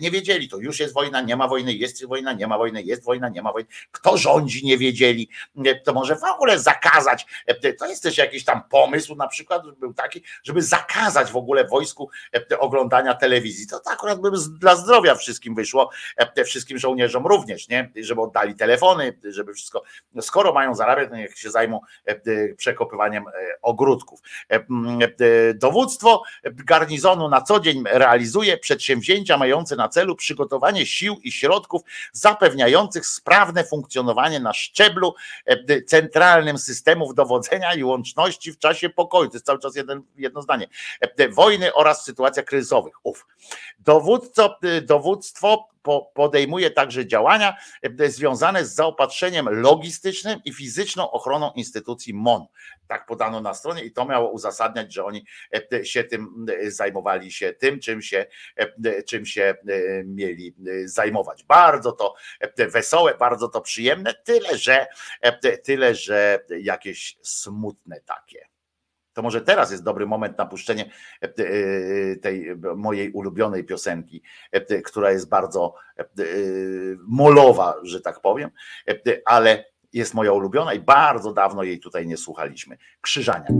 nie wiedzieli, to już jest wojna, nie ma wojny, jest wojna, nie ma wojny, jest wojna, nie ma wojny. Kto rządzi, nie wiedzieli. To może w ogóle zakazać. To jest też jakiś tam pomysł, na przykład był taki, żeby zakazać w ogóle wojsku oglądania telewizji. To, to akurat by dla zdrowia wszystkim wyszło wszystkim żołnierzom również, nie? żeby oddali telefony, żeby wszystko, skoro mają zarabiać, to niech się zajmą e, przekopywaniem e, ogródków. Dowództwo garnizonu na co dzień realizuje przedsięwzięcia mające na celu przygotowanie sił i środków zapewniających sprawne funkcjonowanie na szczeblu centralnym systemów dowodzenia i łączności w czasie pokoju. To jest cały czas jeden, jedno zdanie. Wojny oraz sytuacjach kryzysowych. Uf. Dowódco, dowództwo podejmuje także działania e, związane z zaopatrzeniem logistycznym i fizyczną ochroną instytucji MON. Tak podano na stronie i to miało uzasadniać, że oni e, się tym e, zajmowali się tym, czym się, czym się mieli zajmować. Bardzo to wesołe, bardzo to przyjemne, tyle że, tyle, że jakieś smutne takie to może teraz jest dobry moment na puszczenie e, e, tej mojej ulubionej piosenki, e, która jest bardzo molowa, że tak powiem, ale jest moja ulubiona i bardzo dawno jej tutaj nie słuchaliśmy. Krzyżaniak.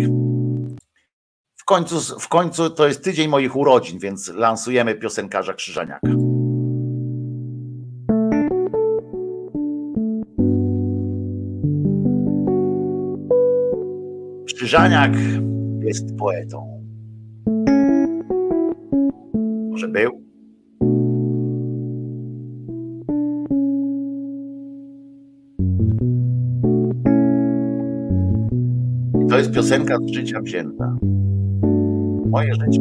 W końcu, w końcu to jest tydzień moich urodzin, więc lansujemy piosenkarza Krzyżaniaka. Krzyżaniak jest poetą. Może był? I to jest piosenka z życia wzięta. Moje życie.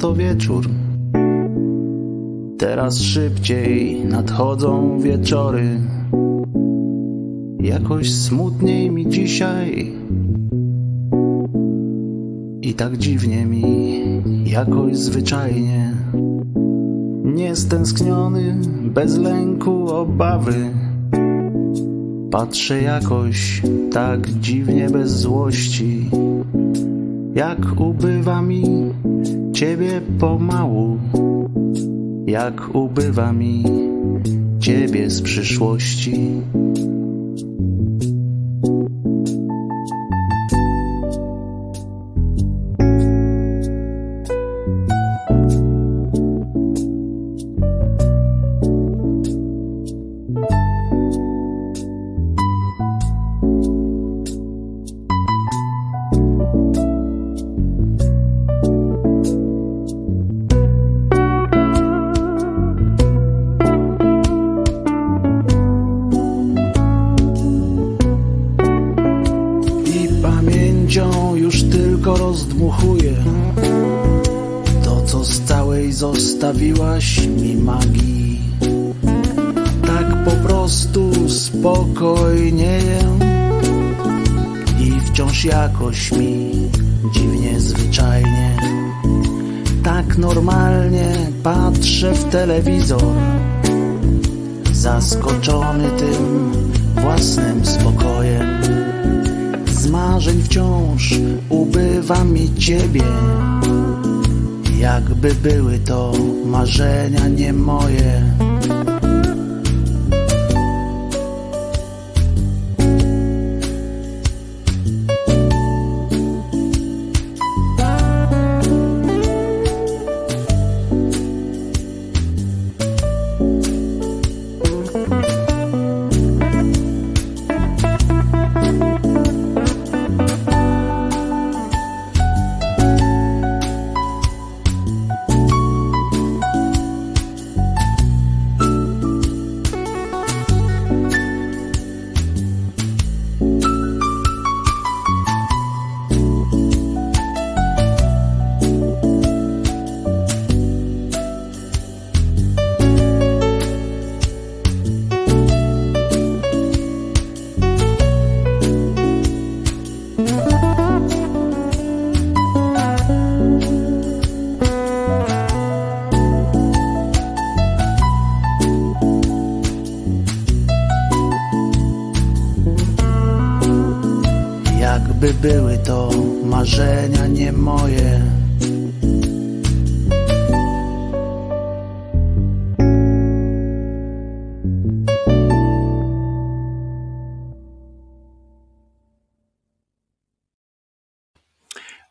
To wieczór. Teraz szybciej nadchodzą wieczory. Jakoś smutniej mi dzisiaj. I tak dziwnie mi, jakoś zwyczajnie. Niestęskniony, bez lęku, obawy. Patrzę jakoś tak dziwnie bez złości. Jak ubywa mi ciebie pomału, jak ubywa mi ciebie z przyszłości. Jakby były to marzenia nie moje.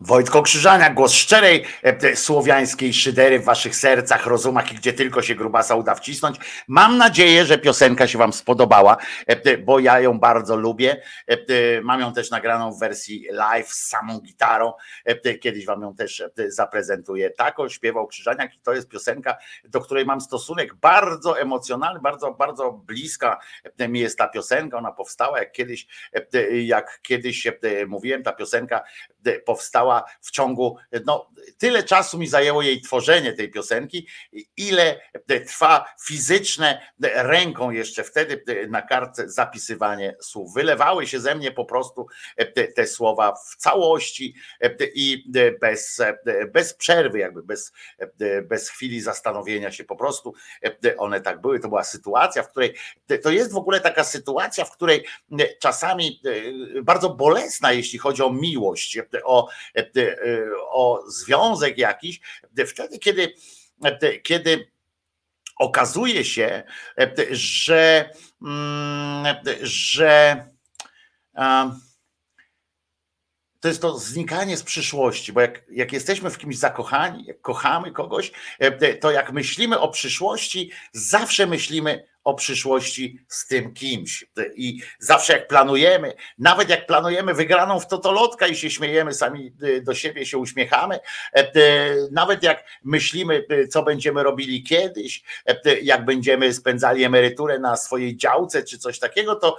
Wojtko Krzyżania, głos szczerej e, słowiańskiej szydery w waszych sercach, rozumach i gdzie tylko się grubasa uda wcisnąć. Mam nadzieję, że piosenka się wam spodobała, e, bo ja ją bardzo lubię. E, Mam ją też nagraną w wersji live z samą gitarą. Kiedyś wam ją też zaprezentuję. Tako śpiewał Krzyżaniak i to jest piosenka, do której mam stosunek bardzo emocjonalny, bardzo, bardzo bliska mi jest ta piosenka. Ona powstała jak kiedyś, jak kiedyś mówiłem, ta piosenka powstała w ciągu, no tyle czasu mi zajęło jej tworzenie tej piosenki, ile trwa fizyczne ręką jeszcze wtedy na kartce zapisywanie słów. Wylewały się ze mnie po prostu te, te słowa w całości i bez, bez przerwy, jakby bez, bez chwili zastanowienia się, po prostu one tak były. To była sytuacja, w której to jest w ogóle taka sytuacja, w której czasami bardzo bolesna, jeśli chodzi o miłość, o, o związek jakiś, wtedy, kiedy, kiedy okazuje się, że, że to jest to znikanie z przyszłości, bo jak, jak jesteśmy w kimś zakochani, jak kochamy kogoś, to jak myślimy o przyszłości, zawsze myślimy o przyszłości z tym kimś. I zawsze jak planujemy, nawet jak planujemy wygraną w totolotka i się śmiejemy sami do siebie, się uśmiechamy, nawet jak myślimy, co będziemy robili kiedyś, jak będziemy spędzali emeryturę na swojej działce czy coś takiego, to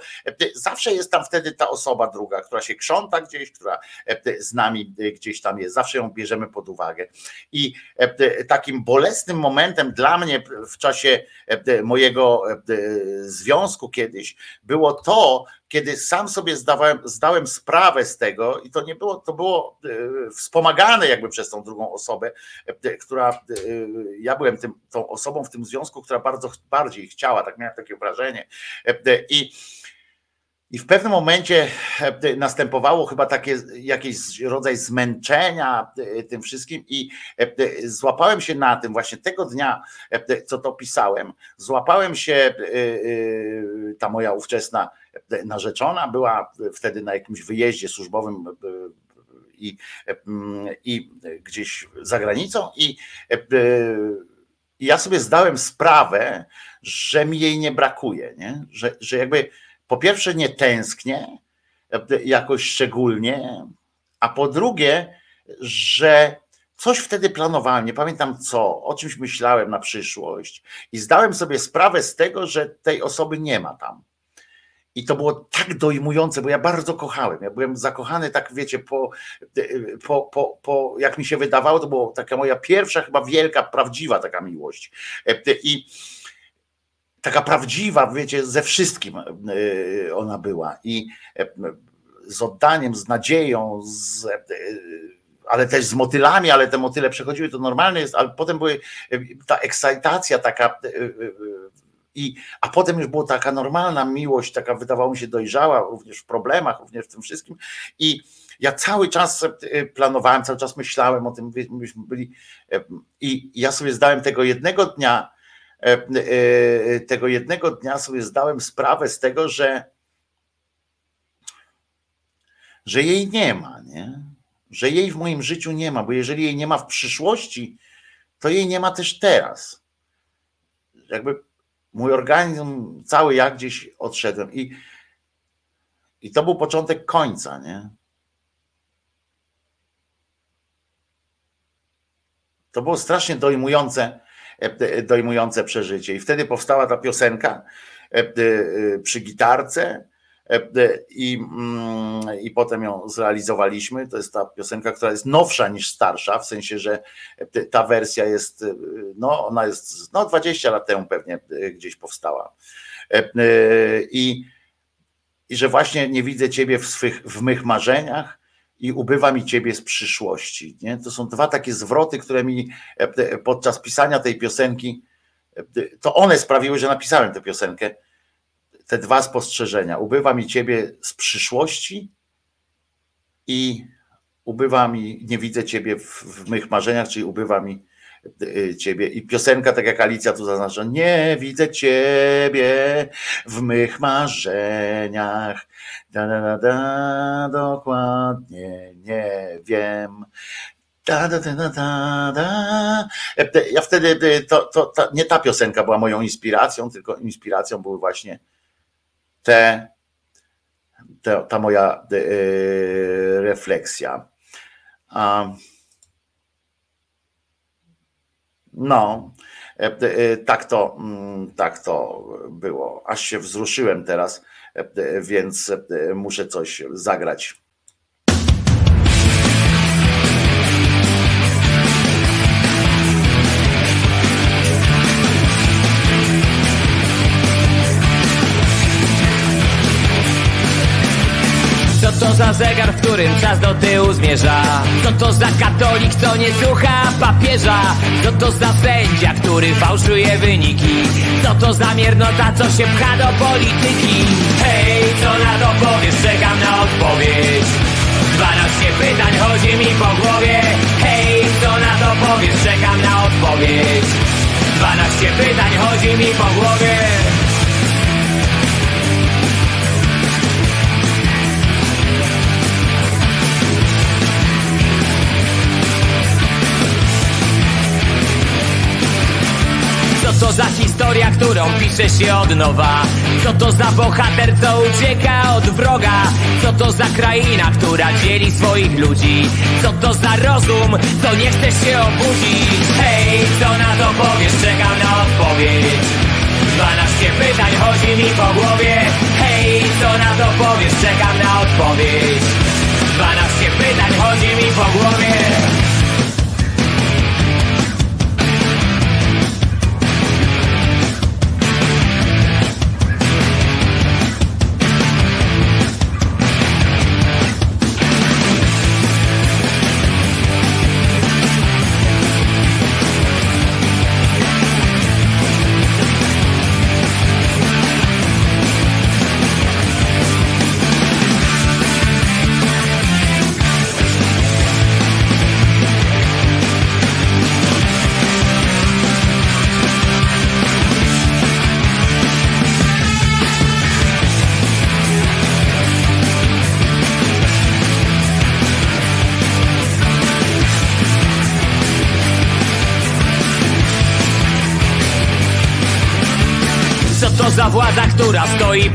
zawsze jest tam wtedy ta osoba druga, która się krząta gdzieś, która z nami gdzieś tam jest. Zawsze ją bierzemy pod uwagę. I takim bolesnym momentem dla mnie w czasie mojego związku kiedyś było to, kiedy sam sobie zdawałem, zdałem sprawę z tego, i to nie było, to było wspomagane jakby przez tą drugą osobę, która ja byłem tym, tą osobą w tym związku, która bardzo bardziej chciała, tak miałem takie wrażenie. I i w pewnym momencie e, następowało chyba takie jakiś rodzaj zmęczenia e, tym wszystkim i e, złapałem się na tym właśnie tego dnia, co to pisałem, złapałem się, ta moja ówczesna narzeczona była wtedy na jakimś wyjeździe służbowym i, i gdzieś za granicą i ja sobie zdałem sprawę, że mi jej nie brakuje, nie? Że, że jakby po pierwsze nie tęsknię jakoś szczególnie, a po drugie, że coś wtedy planowałem, nie pamiętam co, o czymś myślałem na przyszłość i zdałem sobie sprawę z tego, że tej osoby nie ma tam. I to było tak dojmujące, bo ja bardzo kochałem. Ja byłem zakochany, tak wiecie, po, po, po, po jak mi się wydawało, to była taka moja pierwsza, chyba wielka, prawdziwa taka miłość. I taka prawdziwa, wiecie, ze wszystkim e, ona była. I e, z oddaniem, z nadzieją, z, e, ale też z motylami, ale te motyle przechodziły, to normalne jest, ale potem były ta ekscytacja taka i, a potem już była taka normalna miłość, taka wydawało mi się dojrzała, również w problemach, również w tym wszystkim. I ja cały czas planowałem, cały czas myślałem o tym, myśmy byli i ja sobie zdałem tego jednego dnia, E, e, tego jednego dnia sobie zdałem sprawę z tego, że, że jej nie ma, nie? że jej w moim życiu nie ma, bo jeżeli jej nie ma w przyszłości, to jej nie ma też teraz. Jakby mój organizm cały jak gdzieś odszedłem i, i to był początek końca, nie? To było strasznie dojmujące E, dojmujące przeżycie. I wtedy powstała ta piosenka e, e, przy gitarce, i, mm, i potem ją zrealizowaliśmy. To jest ta piosenka, która jest nowsza niż starsza, w sensie, że ta wersja jest, no ona jest no 20 lat temu pewnie gdzieś powstała. I, i że właśnie nie widzę ciebie w, swych, w mych marzeniach, i ubywa mi ciebie z przyszłości. Nie? To są dwa takie zwroty, które mi e, podczas pisania tej piosenki, e, to one sprawiły, że napisałem tę piosenkę. Te dwa spostrzeżenia. Ubywa mi ciebie z przyszłości i ubywa mi, nie widzę ciebie w, w mych marzeniach, czyli ubywa mi ciebie. I piosenka, tak jak Alicja tu zaznacza, nie widzę ciebie w mych marzeniach. Da, da, da, da, dokładnie nie wiem. Da, da, da, da, da, da. Ja wtedy, to, to, to, nie ta piosenka była moją inspiracją, tylko inspiracją były właśnie te, te ta moja y, refleksja. Um, No, e, e, tak to, mm, tak to było. Aż się wzruszyłem teraz, e, więc muszę coś zagrać. Co za zegar, w którym czas do tyłu zmierza? Co to za katolik, co nie słucha papieża? Co to za sędzia, który fałszuje wyniki? Co to za miernota, co się pcha do polityki? Hej, co na to powiesz? Czekam na odpowiedź Dwanaście pytań chodzi mi po głowie Hej, co na to powiesz? Czekam na odpowiedź Dwanaście pytań chodzi mi po głowie to za historia, którą pisze się od nowa? Co to za bohater, co ucieka od wroga? Co to za kraina, która dzieli swoich ludzi? Co to za rozum, co nie chce się obudzić? Hej, co na to powiesz, czekam na odpowiedź. 12 pytań chodzi mi po głowie. Hej, co na to powiesz, czekam na odpowiedź. 12 pytań chodzi mi po głowie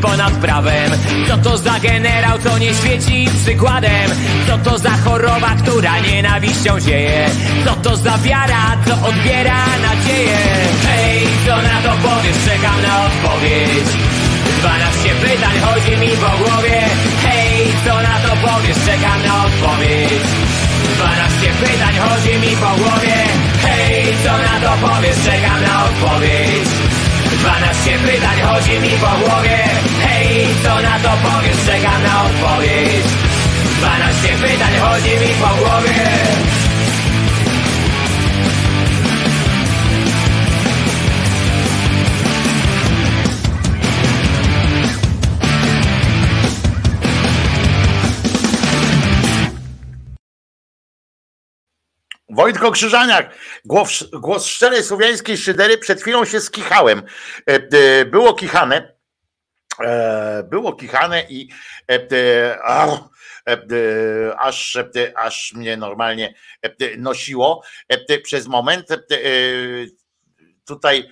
ponad prawem? Co to za generał, co nie świeci przykładem? Co to za choroba, która nienawiścią zieje? Co to za wiara, co odbiera nadzieję? Hej, co na to powiesz? Czekam na odpowiedź 12 pytań chodzi mi po głowie Hej, co na to powiesz? Czekam na odpowiedź 12 pytań chodzi mi po głowie Hej, co na to powiesz? Czekam na odpowiedź 12 pytań chodzi mi po głowie. Hej, co na to powiesz? Czekam na odpowiedź. 12 pytań chodzi mi po głowie Wojtko Krzyżaniak, głos, głos szczerej słowiańskiej szydery, przed chwilą się skichałem. E, e, Było kichane, e, było kichane i aż, aż mnie normalnie nosiło przez moment. Tutaj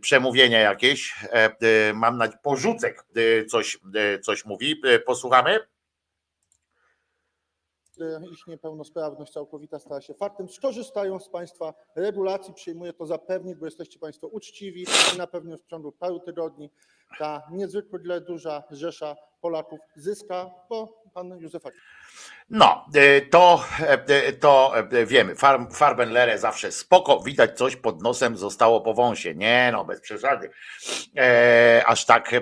przemówienie jakieś, mam na porzucek coś, coś mówi, posłuchamy. Ich niepełnosprawność całkowita stała się faktem, skorzystają z Państwa regulacji. Przyjmuję to zapewnić, bo jesteście Państwo uczciwi i na pewno w ciągu paru tygodni ta niezwykle duża rzesza Polaków zyska, bo Pan Józefak. No, y, to, y, to y, wiemy. Far, Farbenlere zawsze spoko, widać coś pod nosem zostało po wąsie. Nie no, bez przesady. E, aż tak e,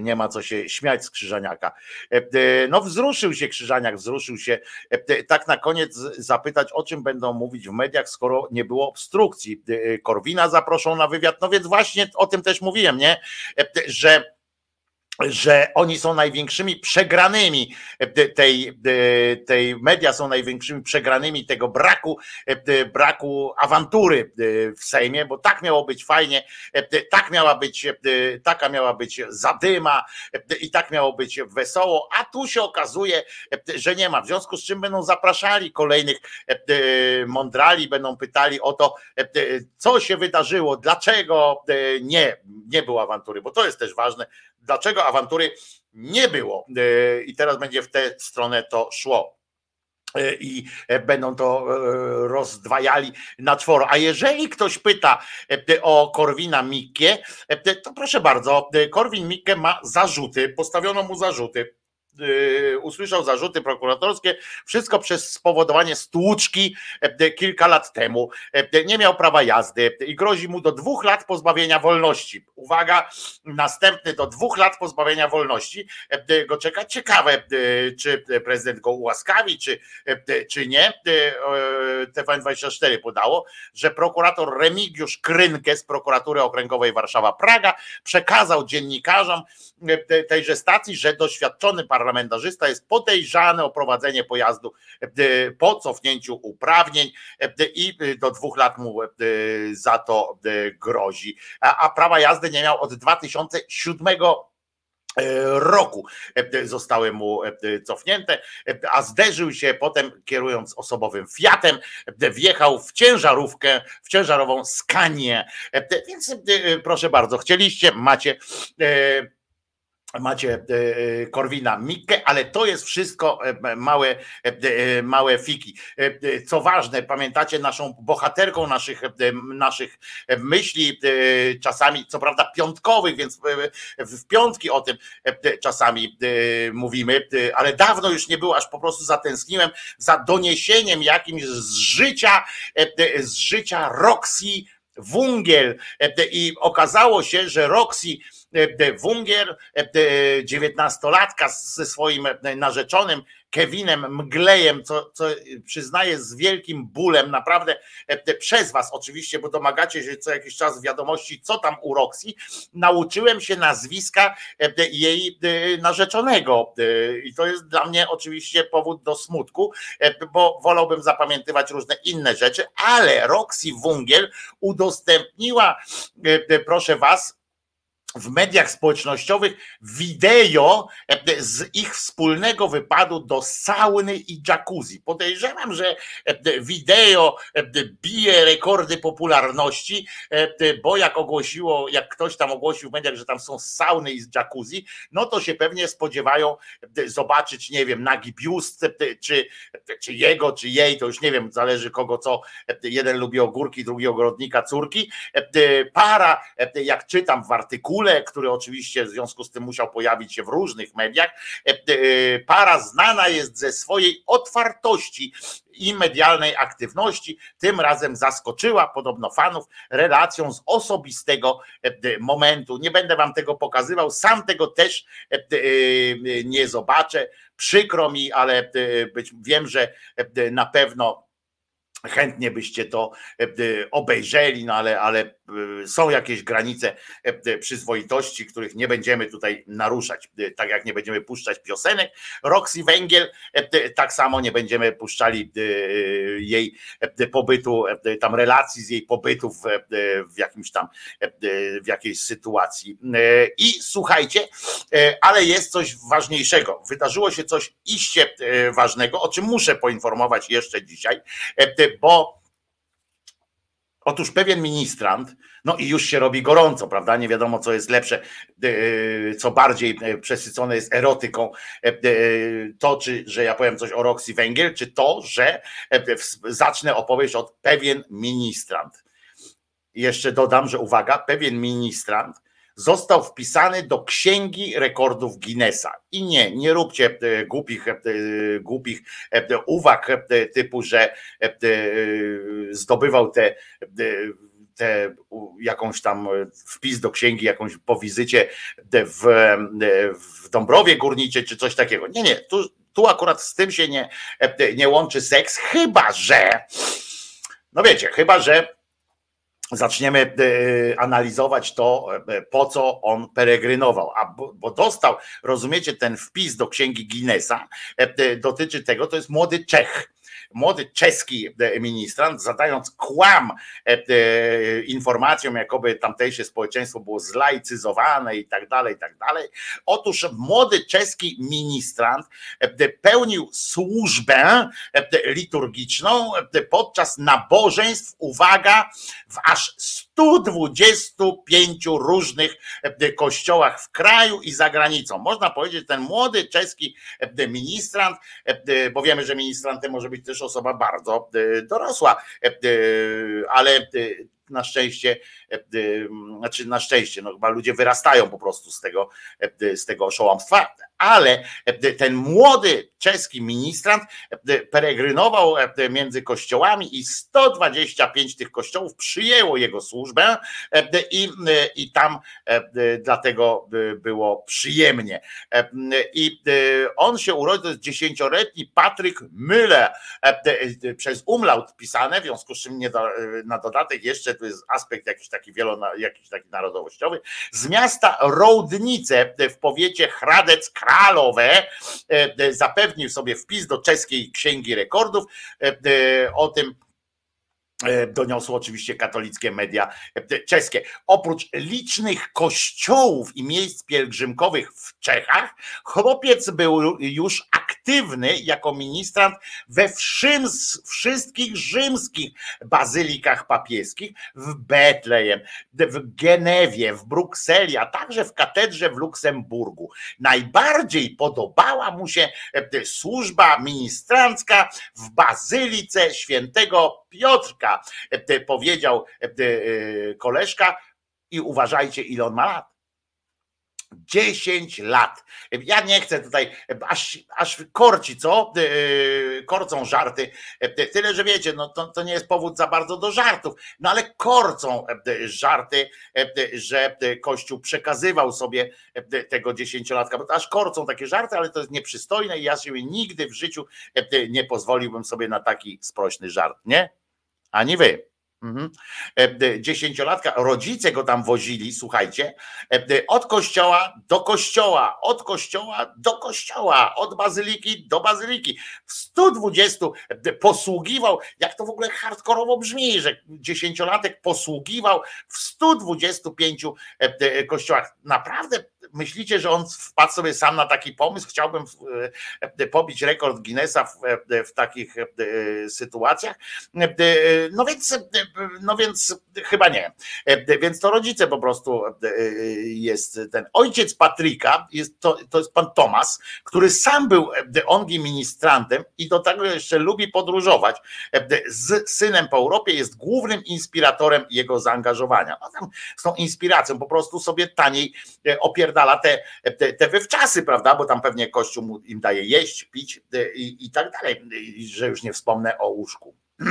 nie ma co się śmiać z Krzyżaniaka. E, no wzruszył się Krzyżaniak, wzruszył się. E, tak na koniec zapytać, o czym będą mówić w mediach, skoro nie było obstrukcji. E, Korwina zaproszą na wywiad. No więc właśnie o tym też mówiłem, nie? E, że że oni są największymi przegranymi tej, tej media są największymi przegranymi tego braku, braku awantury w Sejmie, bo tak miało być fajnie, tak miała być, taka miała być zadyma i tak miało być wesoło, a tu się okazuje, że nie ma. W związku z czym będą zapraszali kolejnych mądrali, będą pytali o to, co się wydarzyło, dlaczego nie, nie było awantury, bo to jest też ważne, dlaczego awantury nie było. E, I teraz będzie w tę stronę to szło e, i będą to e, rozdwajali na czworo. A jeżeli ktoś pyta o Korwina Mikke, to proszę bardzo, Korwin Mikke ma zarzuty, postawiono mu zarzuty usłyszał zarzuty prokuratorskie, wszystko przez spowodowanie stłuczki kilka lat temu. Nie miał prawa jazdy i grozi mu do dwóch lat pozbawienia wolności. Uwaga, następny do dwóch lat pozbawienia wolności go czeka. Ciekawe, czy prezydent go ułaskawi, czy, czy nie. TVN24 podało, że prokurator Remigiusz Krynkę z prokuratury okręgowej Warszawa-Praga przekazał dziennikarzom tejże stacji, że doświadczony parlamentarzysta jest podejrzany o prowadzenie pojazdu po cofnięciu uprawnień i do dwóch lat mu za to grozi. A prawa jazdy nie miał od 2007 roku zostały mu cofnięte, a zderzył się potem kierując osobowym Fiatem, wjechał w ciężarówkę, w ciężarową Skanię. Więc proszę bardzo, chcieliście, macie macie e, e, Korwina Mikke, ale to jest wszystko e, małe, małe fiki. Co ważne, pamiętacie naszą bohaterką naszych, naszych myśli, czasami, co prawda piątkowych, więc w piątki o tym czasami mówimy, ale dawno już nie było, aż po prostu zatęskniłem za doniesieniem jakimś z życia, z życia Roxy Wungiel i okazało się, że Roxy Wungier, dziewiętnastolatka ze swoim narzeczonym Kevinem Mglejem, co, co przyznaję z wielkim bólem, naprawdę przez was oczywiście, bo domagacie się co jakiś czas wiadomości, co tam u Roxy, nauczyłem się nazwiska jej narzeczonego. I to jest dla mnie oczywiście powód do smutku, bo wolałbym zapamiętywać różne inne rzeczy, ale Roxy Wungiel udostępniła, proszę was, w mediach społecznościowych wideo e, z ich wspólnego wypadu do sauny i jacuzzi. Podejrzewam, że e, wideo e, bije rekordy popularności, bo jak ogłosiło, jak ktoś tam ogłosił w mediach, że tam są sauny i jacuzzi, no to się pewnie spodziewają zobaczyć, nie wiem, nagi biust, czy, czy jego, czy jej, to już nie wiem, zależy kogo co. Jeden lubi ogórki, drugi ogrodnika, córki. Para, jak czytam w artykule, który oczywiście w związku z tym musiał pojawić się w różnych mediach. E, e, para znana jest ze swojej otwartości i medialnej aktywności. Tym razem zaskoczyła podobno fanów relacją z osobistego e, momentu. Nie będę wam tego pokazywał, sam tego też nie zobaczę. Przykro mi, ale wiem, że na pewno chętnie byście to e, e, obejrzeli, no ale, ale e, są jakieś granice przyzwoitości, których nie będziemy tutaj naruszać. Tak jak nie będziemy puszczać piosenek Roxy Węgiel, tak samo nie będziemy puszczali jej pobytu, tam relacji z jej pobytu w, jakimś tam, w jakiejś sytuacji. I słuchajcie, ale jest coś ważniejszego. Wydarzyło się coś iście ważnego, o czym muszę poinformować jeszcze dzisiaj bo Otóż pewien ministrant, no i już się robi gorąco, prawda? Nie wiadomo, co jest lepsze, e, co bardziej e, przesycone jest erotyką. E, to, czy, że ja powiem coś o Roxy Węgiel, czy to, że zacznę opowieść od pewien ministrant. Jeszcze dodam, że uwaga, pewien ministrant został wpisany do księgi rekordów Guinnessa. I nie, nie róbcie e, głupich, e, głupich e, uwag typu, że zdobywał te te, jakąś tam wpis do księgi, jakąś po wizycie w, w Dąbrowie Górniczej czy coś takiego. Nie, nie, tu, tu akurat z tym się nie, nie łączy seks, chyba że, no wiecie, chyba że zaczniemy e, analizować to, e, po co on peregrynował. A bo dostał, rozumiecie, ten wpis do księgi Guinnessa e, dotyczy tego, to jest młody Czech młody czeski ministrant, zadając kłam e, e, informacjom, jakoby tamtejsze społeczeństwo było zlaicyzowane i tak dalej, i tak dalej. Otóż młody czeski ministrant e, pełnił służbę liturgiczną podczas nabożeństw, uwaga, w aż 125 różnych kościołach w kraju i za granicą. Można powiedzieć, ten młody czeski ministrant, bo wiemy, że ministrantem może być też osoba bardzo dorosła, ale na szczęście, znaczy na szczęście, no chyba ludzie wyrastają po prostu z tego, z tego oszołomstwa, ale ten młody czeski ministrant peregrynował między kościołami i 125 tych kościołów przyjęło jego służbę i, i tam dlatego było przyjemnie. I on się urodził, to jest dziesięcioletni Patryk Müller, przez umlaut pisane, w związku z czym nie do, na dodatek jeszcze tu jest aspekt jakiś taki wielona, jakiś taki narodowościowy, z miasta Roudnice w powiecie Hradec Kralowe e, zapewnił sobie wpis do czeskiej księgi rekordów e, o tym, E, doniosło oczywiście katolickie media e, czeskie. Oprócz licznych kościołów i miejsc pielgrzymkowych w Czechach, chłopiec był już aktywny jako ministrant we wszystkich rzymskich bazylikach papieskich, w Betlejem, w Genewie, w Brukseli, a także w katedrze w Luksemburgu. Najbardziej podobała mu się e, służba ministrancka w bazylice świętego Piotrka, e, powiedział e, e, koleżka i uważajcie ile on ma lat. 10 lat. Ja nie chcę tutaj, aż, aż korci, co? Korcą żarty. Tyle, że wiecie, no to, to nie jest powód za bardzo do żartów, no ale korcą żarty, że Kościół przekazywał sobie tego dziesięciolatka, aż korcą takie żarty, ale to jest nieprzystojne i ja się nigdy w życiu nie pozwoliłbym sobie na taki sprośny żart, nie? ani wy. Mhm. E, dziesięciolatka, rodzice go tam wozili, słuchajcie, e, od kościoła do kościoła, od kościoła do kościoła, od bazyliki do bazyliki. W 120 posługiwał, jak to w ogóle hardkorowo brzmi, że dziesięciolatek posługiwał w 125 e, kościołach. Naprawdę myślicie, że on wpadł sobie sam na taki pomysł? Chciałbym e, pobić rekord Guinnessa w, e, w takich e, sytuacjach. No więc, no więc chyba nie. Więc to rodzice po prostu jest ten ojciec Patryka, jest to, to jest pan Tomas, który sam był ongi ministrantem i do tego jeszcze lubi podróżować. Z synem po Europie jest głównym inspiratorem jego zaangażowania. No tam z tą inspiracją po prostu sobie taniej opierdala opierdala te, te, te wywczasy, prawda? Bo tam pewnie Kościół im daje jeść, pić e, i, i tak dalej, że już nie wspomnę o łóżku.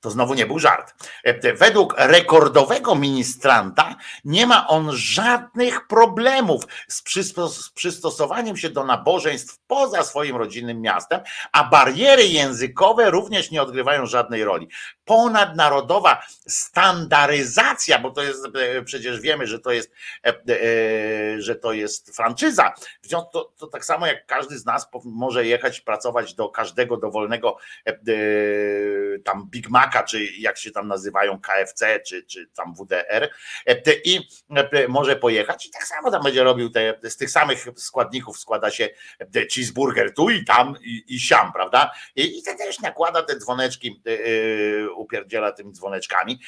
To znowu nie był żart. E, według rekordowego ministranta nie ma on żadnych problemów z, przystosowaniem się do nabożeństw poza swoim rodzinnym miastem, a bariery językowe również nie odgrywają żadnej roli. Ponadnarodowa standaryzacja, bo to jest, e, przecież wiemy, że to jest, e, że to jest franczyza. To, to tak samo jak każdy z nas może jechać, pracować do każdego dowolnego tam Big Maca, czy jak się tam nazywają KFC, czy, czy tam WDR e, i e, może pojechać i tak samo tam będzie robił te, z tych samych składników składa się e, cheeseburger tu i tam i, i siam, prawda? I, i to też nakłada te dzwoneczki, upierdziela tymi dzwoneczkami,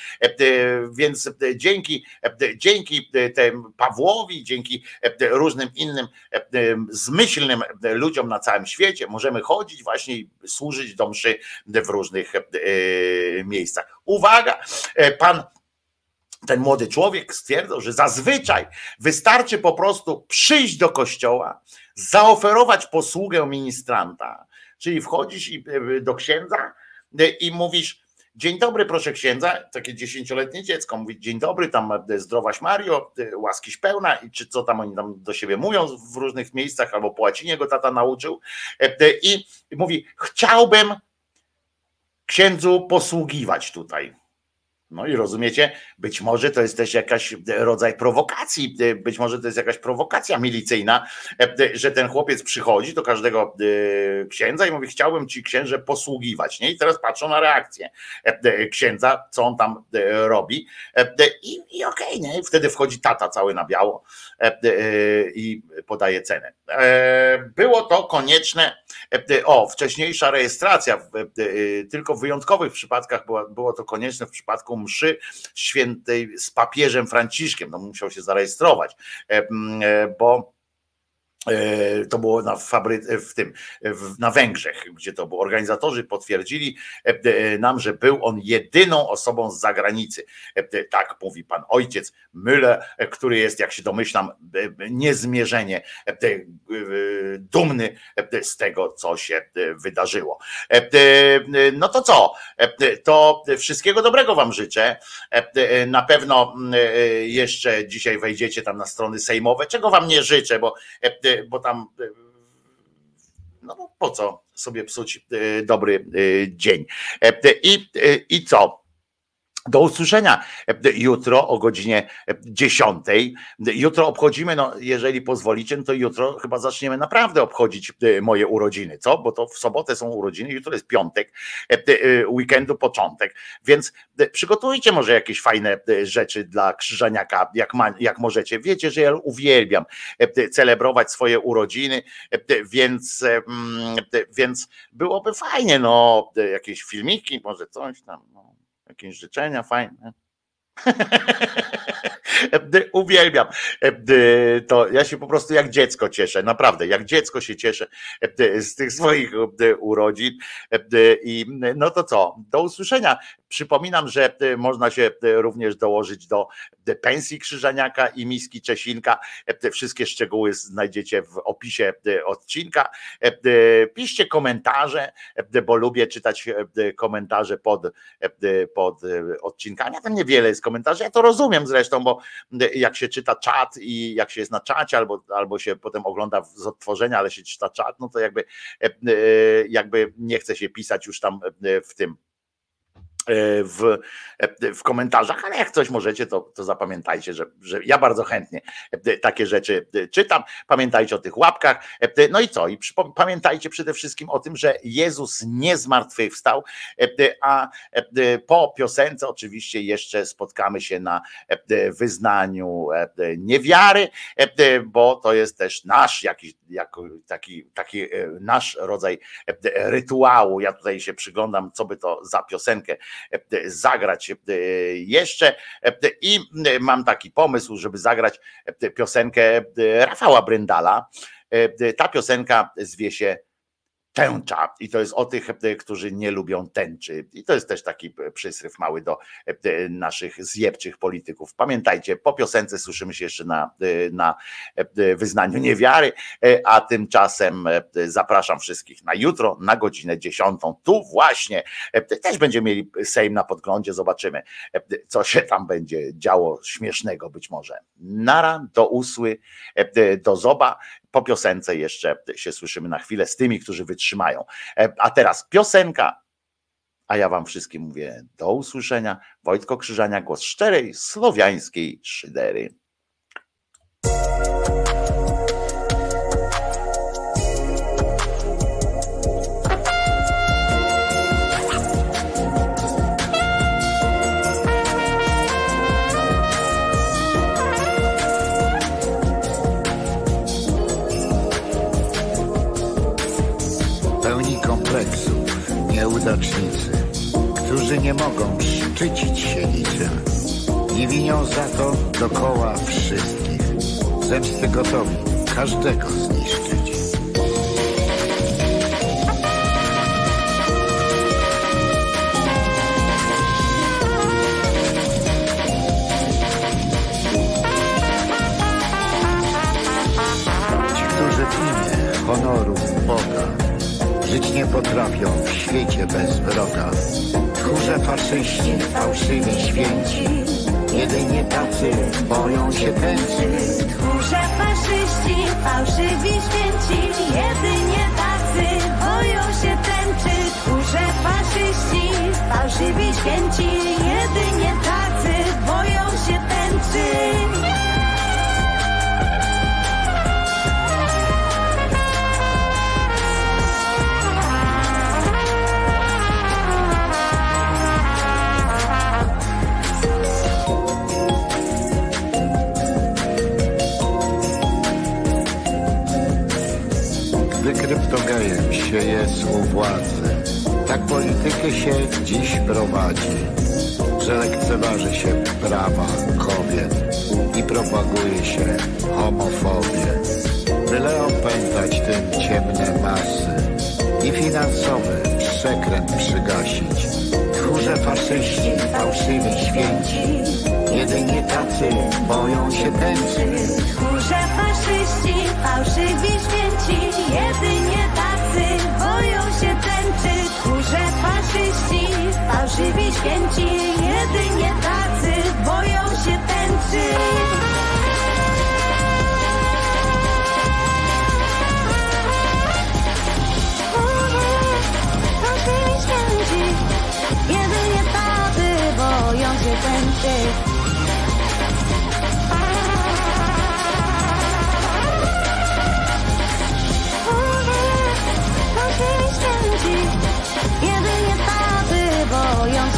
więc dzięki, dzięki temu Pawłowi, dzięki różnym innym zmyślnym ludziom na całym świecie możemy chodzić właśnie i służyć do mszy w różnych miejscach. Uwaga, e, pan ten młody człowiek stwierdził, że zazwyczaj wystarczy po prostu przyjść do kościoła, zaoferować posługę ministranta, czyli wchodzisz e, do księdza e, i mówisz, Dzień dobry, proszę księdza, takie dziesięcioletnie dziecko. Mówi, dzień dobry, tam zdrowaś Mario, łaskiś pełna. I czy co tam oni tam do siebie mówią? W różnych miejscach, albo po łacinie go tata nauczył. I mówi, chciałbym księdzu posługiwać tutaj. No i rozumiecie, być może to jest też jakaś rodzaj prowokacji, być może to jest jakaś prowokacja milicyjna, że ten chłopiec przychodzi do każdego e, księdza i mówi: Chciałbym ci księże posługiwać. Nie? I teraz patrzą na reakcję e, księdza, co on tam e, robi. I, i okej, okay, nie? wtedy wchodzi tata cały na biało i podaje cenę. Było to konieczne. O, wcześniejsza rejestracja, tylko w wyjątkowych przypadkach było, było to konieczne w przypadku mszy świętej z papieżem Franciszkiem. No musiał się zarejestrować, e, e, bo E, to było na fabry, w tym, na Węgrzech, gdzie to było. Organizatorzy potwierdzili e, e, nam, że był on jedyną osobą z zagranicy. Tak mówi pan ojciec Müller, który jest, jak się domyślam, niezmierzenie dumny z tego, co się wydarzyło. No to co? To wszystkiego dobrego wam życzę. Na pewno jeszcze dzisiaj wejdziecie tam na strony sejmowe, czego wam nie życzę, bo bo tam e, no po co sobie psuć e, dobry e, dzień. I, i co? Do usłyszenia jutro o godzinie 10. Jutro obchodzimy, no jeżeli pozwolicie, no to jutro chyba zaczniemy naprawdę obchodzić e, moje urodziny, co? Bo to w sobotę są urodziny, jutro jest piątek, weekendu początek, więc przygotujcie może jakieś fajne rzeczy dla Krzyżaniaka, jak, ma, jak możecie. Wiecie, że ja uwielbiam celebrować swoje urodziny, więc, mm, więc byłoby fajnie, no, jakieś filmiki, może coś tam. No jakieś życzenia fajne. Uwielbiam. To ja się po prostu jak dziecko cieszę, naprawdę, jak dziecko się cieszę z tych swoich urodzin. I no to co? Do usłyszenia. Przypominam, że można się również dołożyć do pensji Krzyżaniaka i miski Czesinka. Wszystkie szczegóły znajdziecie w opisie odcinka. Piszcie komentarze, bo lubię czytać komentarze pod, pod odcinkami. Tam niewiele jest komentarzy, ja to rozumiem zresztą, bo jak się czyta czat i jak się jest na czacie, albo, albo się potem ogląda z odtworzenia, ale się czyta czat, no to jakby, jakby nie chce się pisać już tam w tym. E, w, e, w komentarzach, ale jak coś możecie, to, to zapamiętajcie, że, że ja bardzo chętnie e, takie rzeczy czytam. Pamiętajcie o tych łapkach. No i co? I pamiętajcie przede wszystkim o tym, że Jezus nie zmartwychwstał, a po piosence oczywiście jeszcze spotkamy się na wyznaniu niewiary, bo to jest też nasz jakiś taki, taki nasz rodzaj rytuału. Ja tutaj się przyglądam, co by to za piosenkę zagrać jeszcze i mam taki pomysł, żeby zagrać piosenkę Rafała Bryndala. Ta piosenka zwie się tęcza. I to jest o tych, e, którzy nie lubią tęczy. I to jest też taki e, przysryw mały do e, naszych zjebczych polityków. Pamiętajcie, po piosence słyszymy się jeszcze na, na wyznaniu niewiary, a tymczasem zapraszam wszystkich na jutro, na godzinę dziesiątą. Tu właśnie też będziemy mieli Sejm na podglądzie, zobaczymy, co się tam będzie działo śmiesznego być może. Nara, do usły, do zoba po piosence jeszcze się słyszymy na chwilę z tymi, którzy wytrzymają. E, a teraz piosenka. A ja Wam wszystkim mówię do usłyszenia. Wojtko Krzyżania, głos szczerej, słowiańskiej szydery. Nie mogą szczycić się niczym i winią za to dokoła wszystkich, zemsty gotowi każdego zniszczyć. Ci, którzy w imię honoru Boga Żyć nie potrafią w świecie bez wroga. Tchórze faszyści, fałszywi święci, jedynie tacy boją się tęczy. Tchórze faszyści, fałszywi święci, jedynie tacy boją się tęczy. Tchórze faszyści, fałszywi święci, jedynie tacy boją się tęczy. Kryptogejem się jest u władzy. Tak politykę się dziś prowadzi, że lekceważy się prawa kobiet i propaguje się homofobię. Byle opętać tym ciemne masy i finansowy przekręt przygasić. Tchórze faszyści, fałszywi święci, jedynie tacy boją się tęczy. Tchórze faszyści, fałszywi święci, jedynie tacy boją się tęczy. Tchórze faszyści, fałszywi święci, jedynie tacy boją się tęczy. Jedynie tacy boją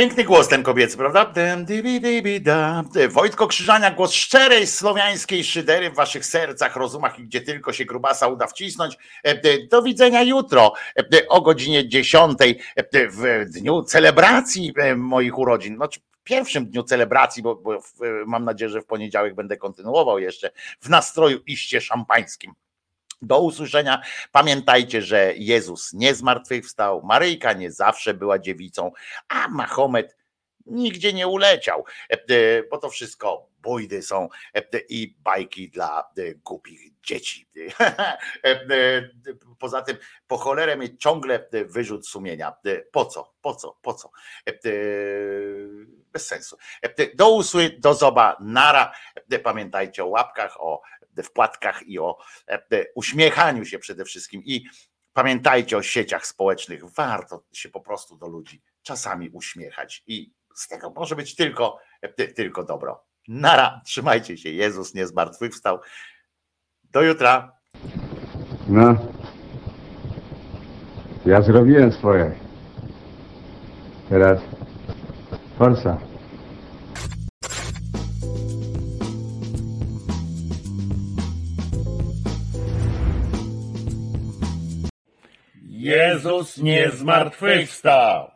Piękny głos ten kobiecy, prawda? Da. Wojtko Krzyżania, głos szczerej słowiańskiej szydery w waszych sercach, rozumach i gdzie tylko się grubasa uda wcisnąć. E, Do widzenia jutro e, o godzinie 10 e, w dniu celebracji e, moich urodzin. Czy w pierwszym dniu celebracji, bo, bo mam nadzieję, że w poniedziałek będę kontynuował jeszcze w nastroju iście szampańskim. Do usłyszenia. Pamiętajcie, że Jezus nie zmartwychwstał, Maryjka nie zawsze była dziewicą, a Mahomet nigdzie nie uleciał, E, e, bo to wszystko bójdy są e, i bajki dla głupich dzieci. Poza tym po cholerę mieć ciągle wyrzut sumienia. Po co? Po co? Po co? Bez sensu. Do usły, do zoba, nara. Pamiętajcie o łapkach, o wpłatkach i o e, e, uśmiechaniu się przede wszystkim i pamiętajcie o sieciach społecznych. Warto się po prostu do ludzi czasami uśmiechać i z tego może być tylko, e, ty- tylko dobro. Nara, trzymajcie się. Jezus nie zmartwychwstał. Do jutra. No. Ja zrobiłem swoje. Teraz forsa. Jezus nie zmartwychwstał.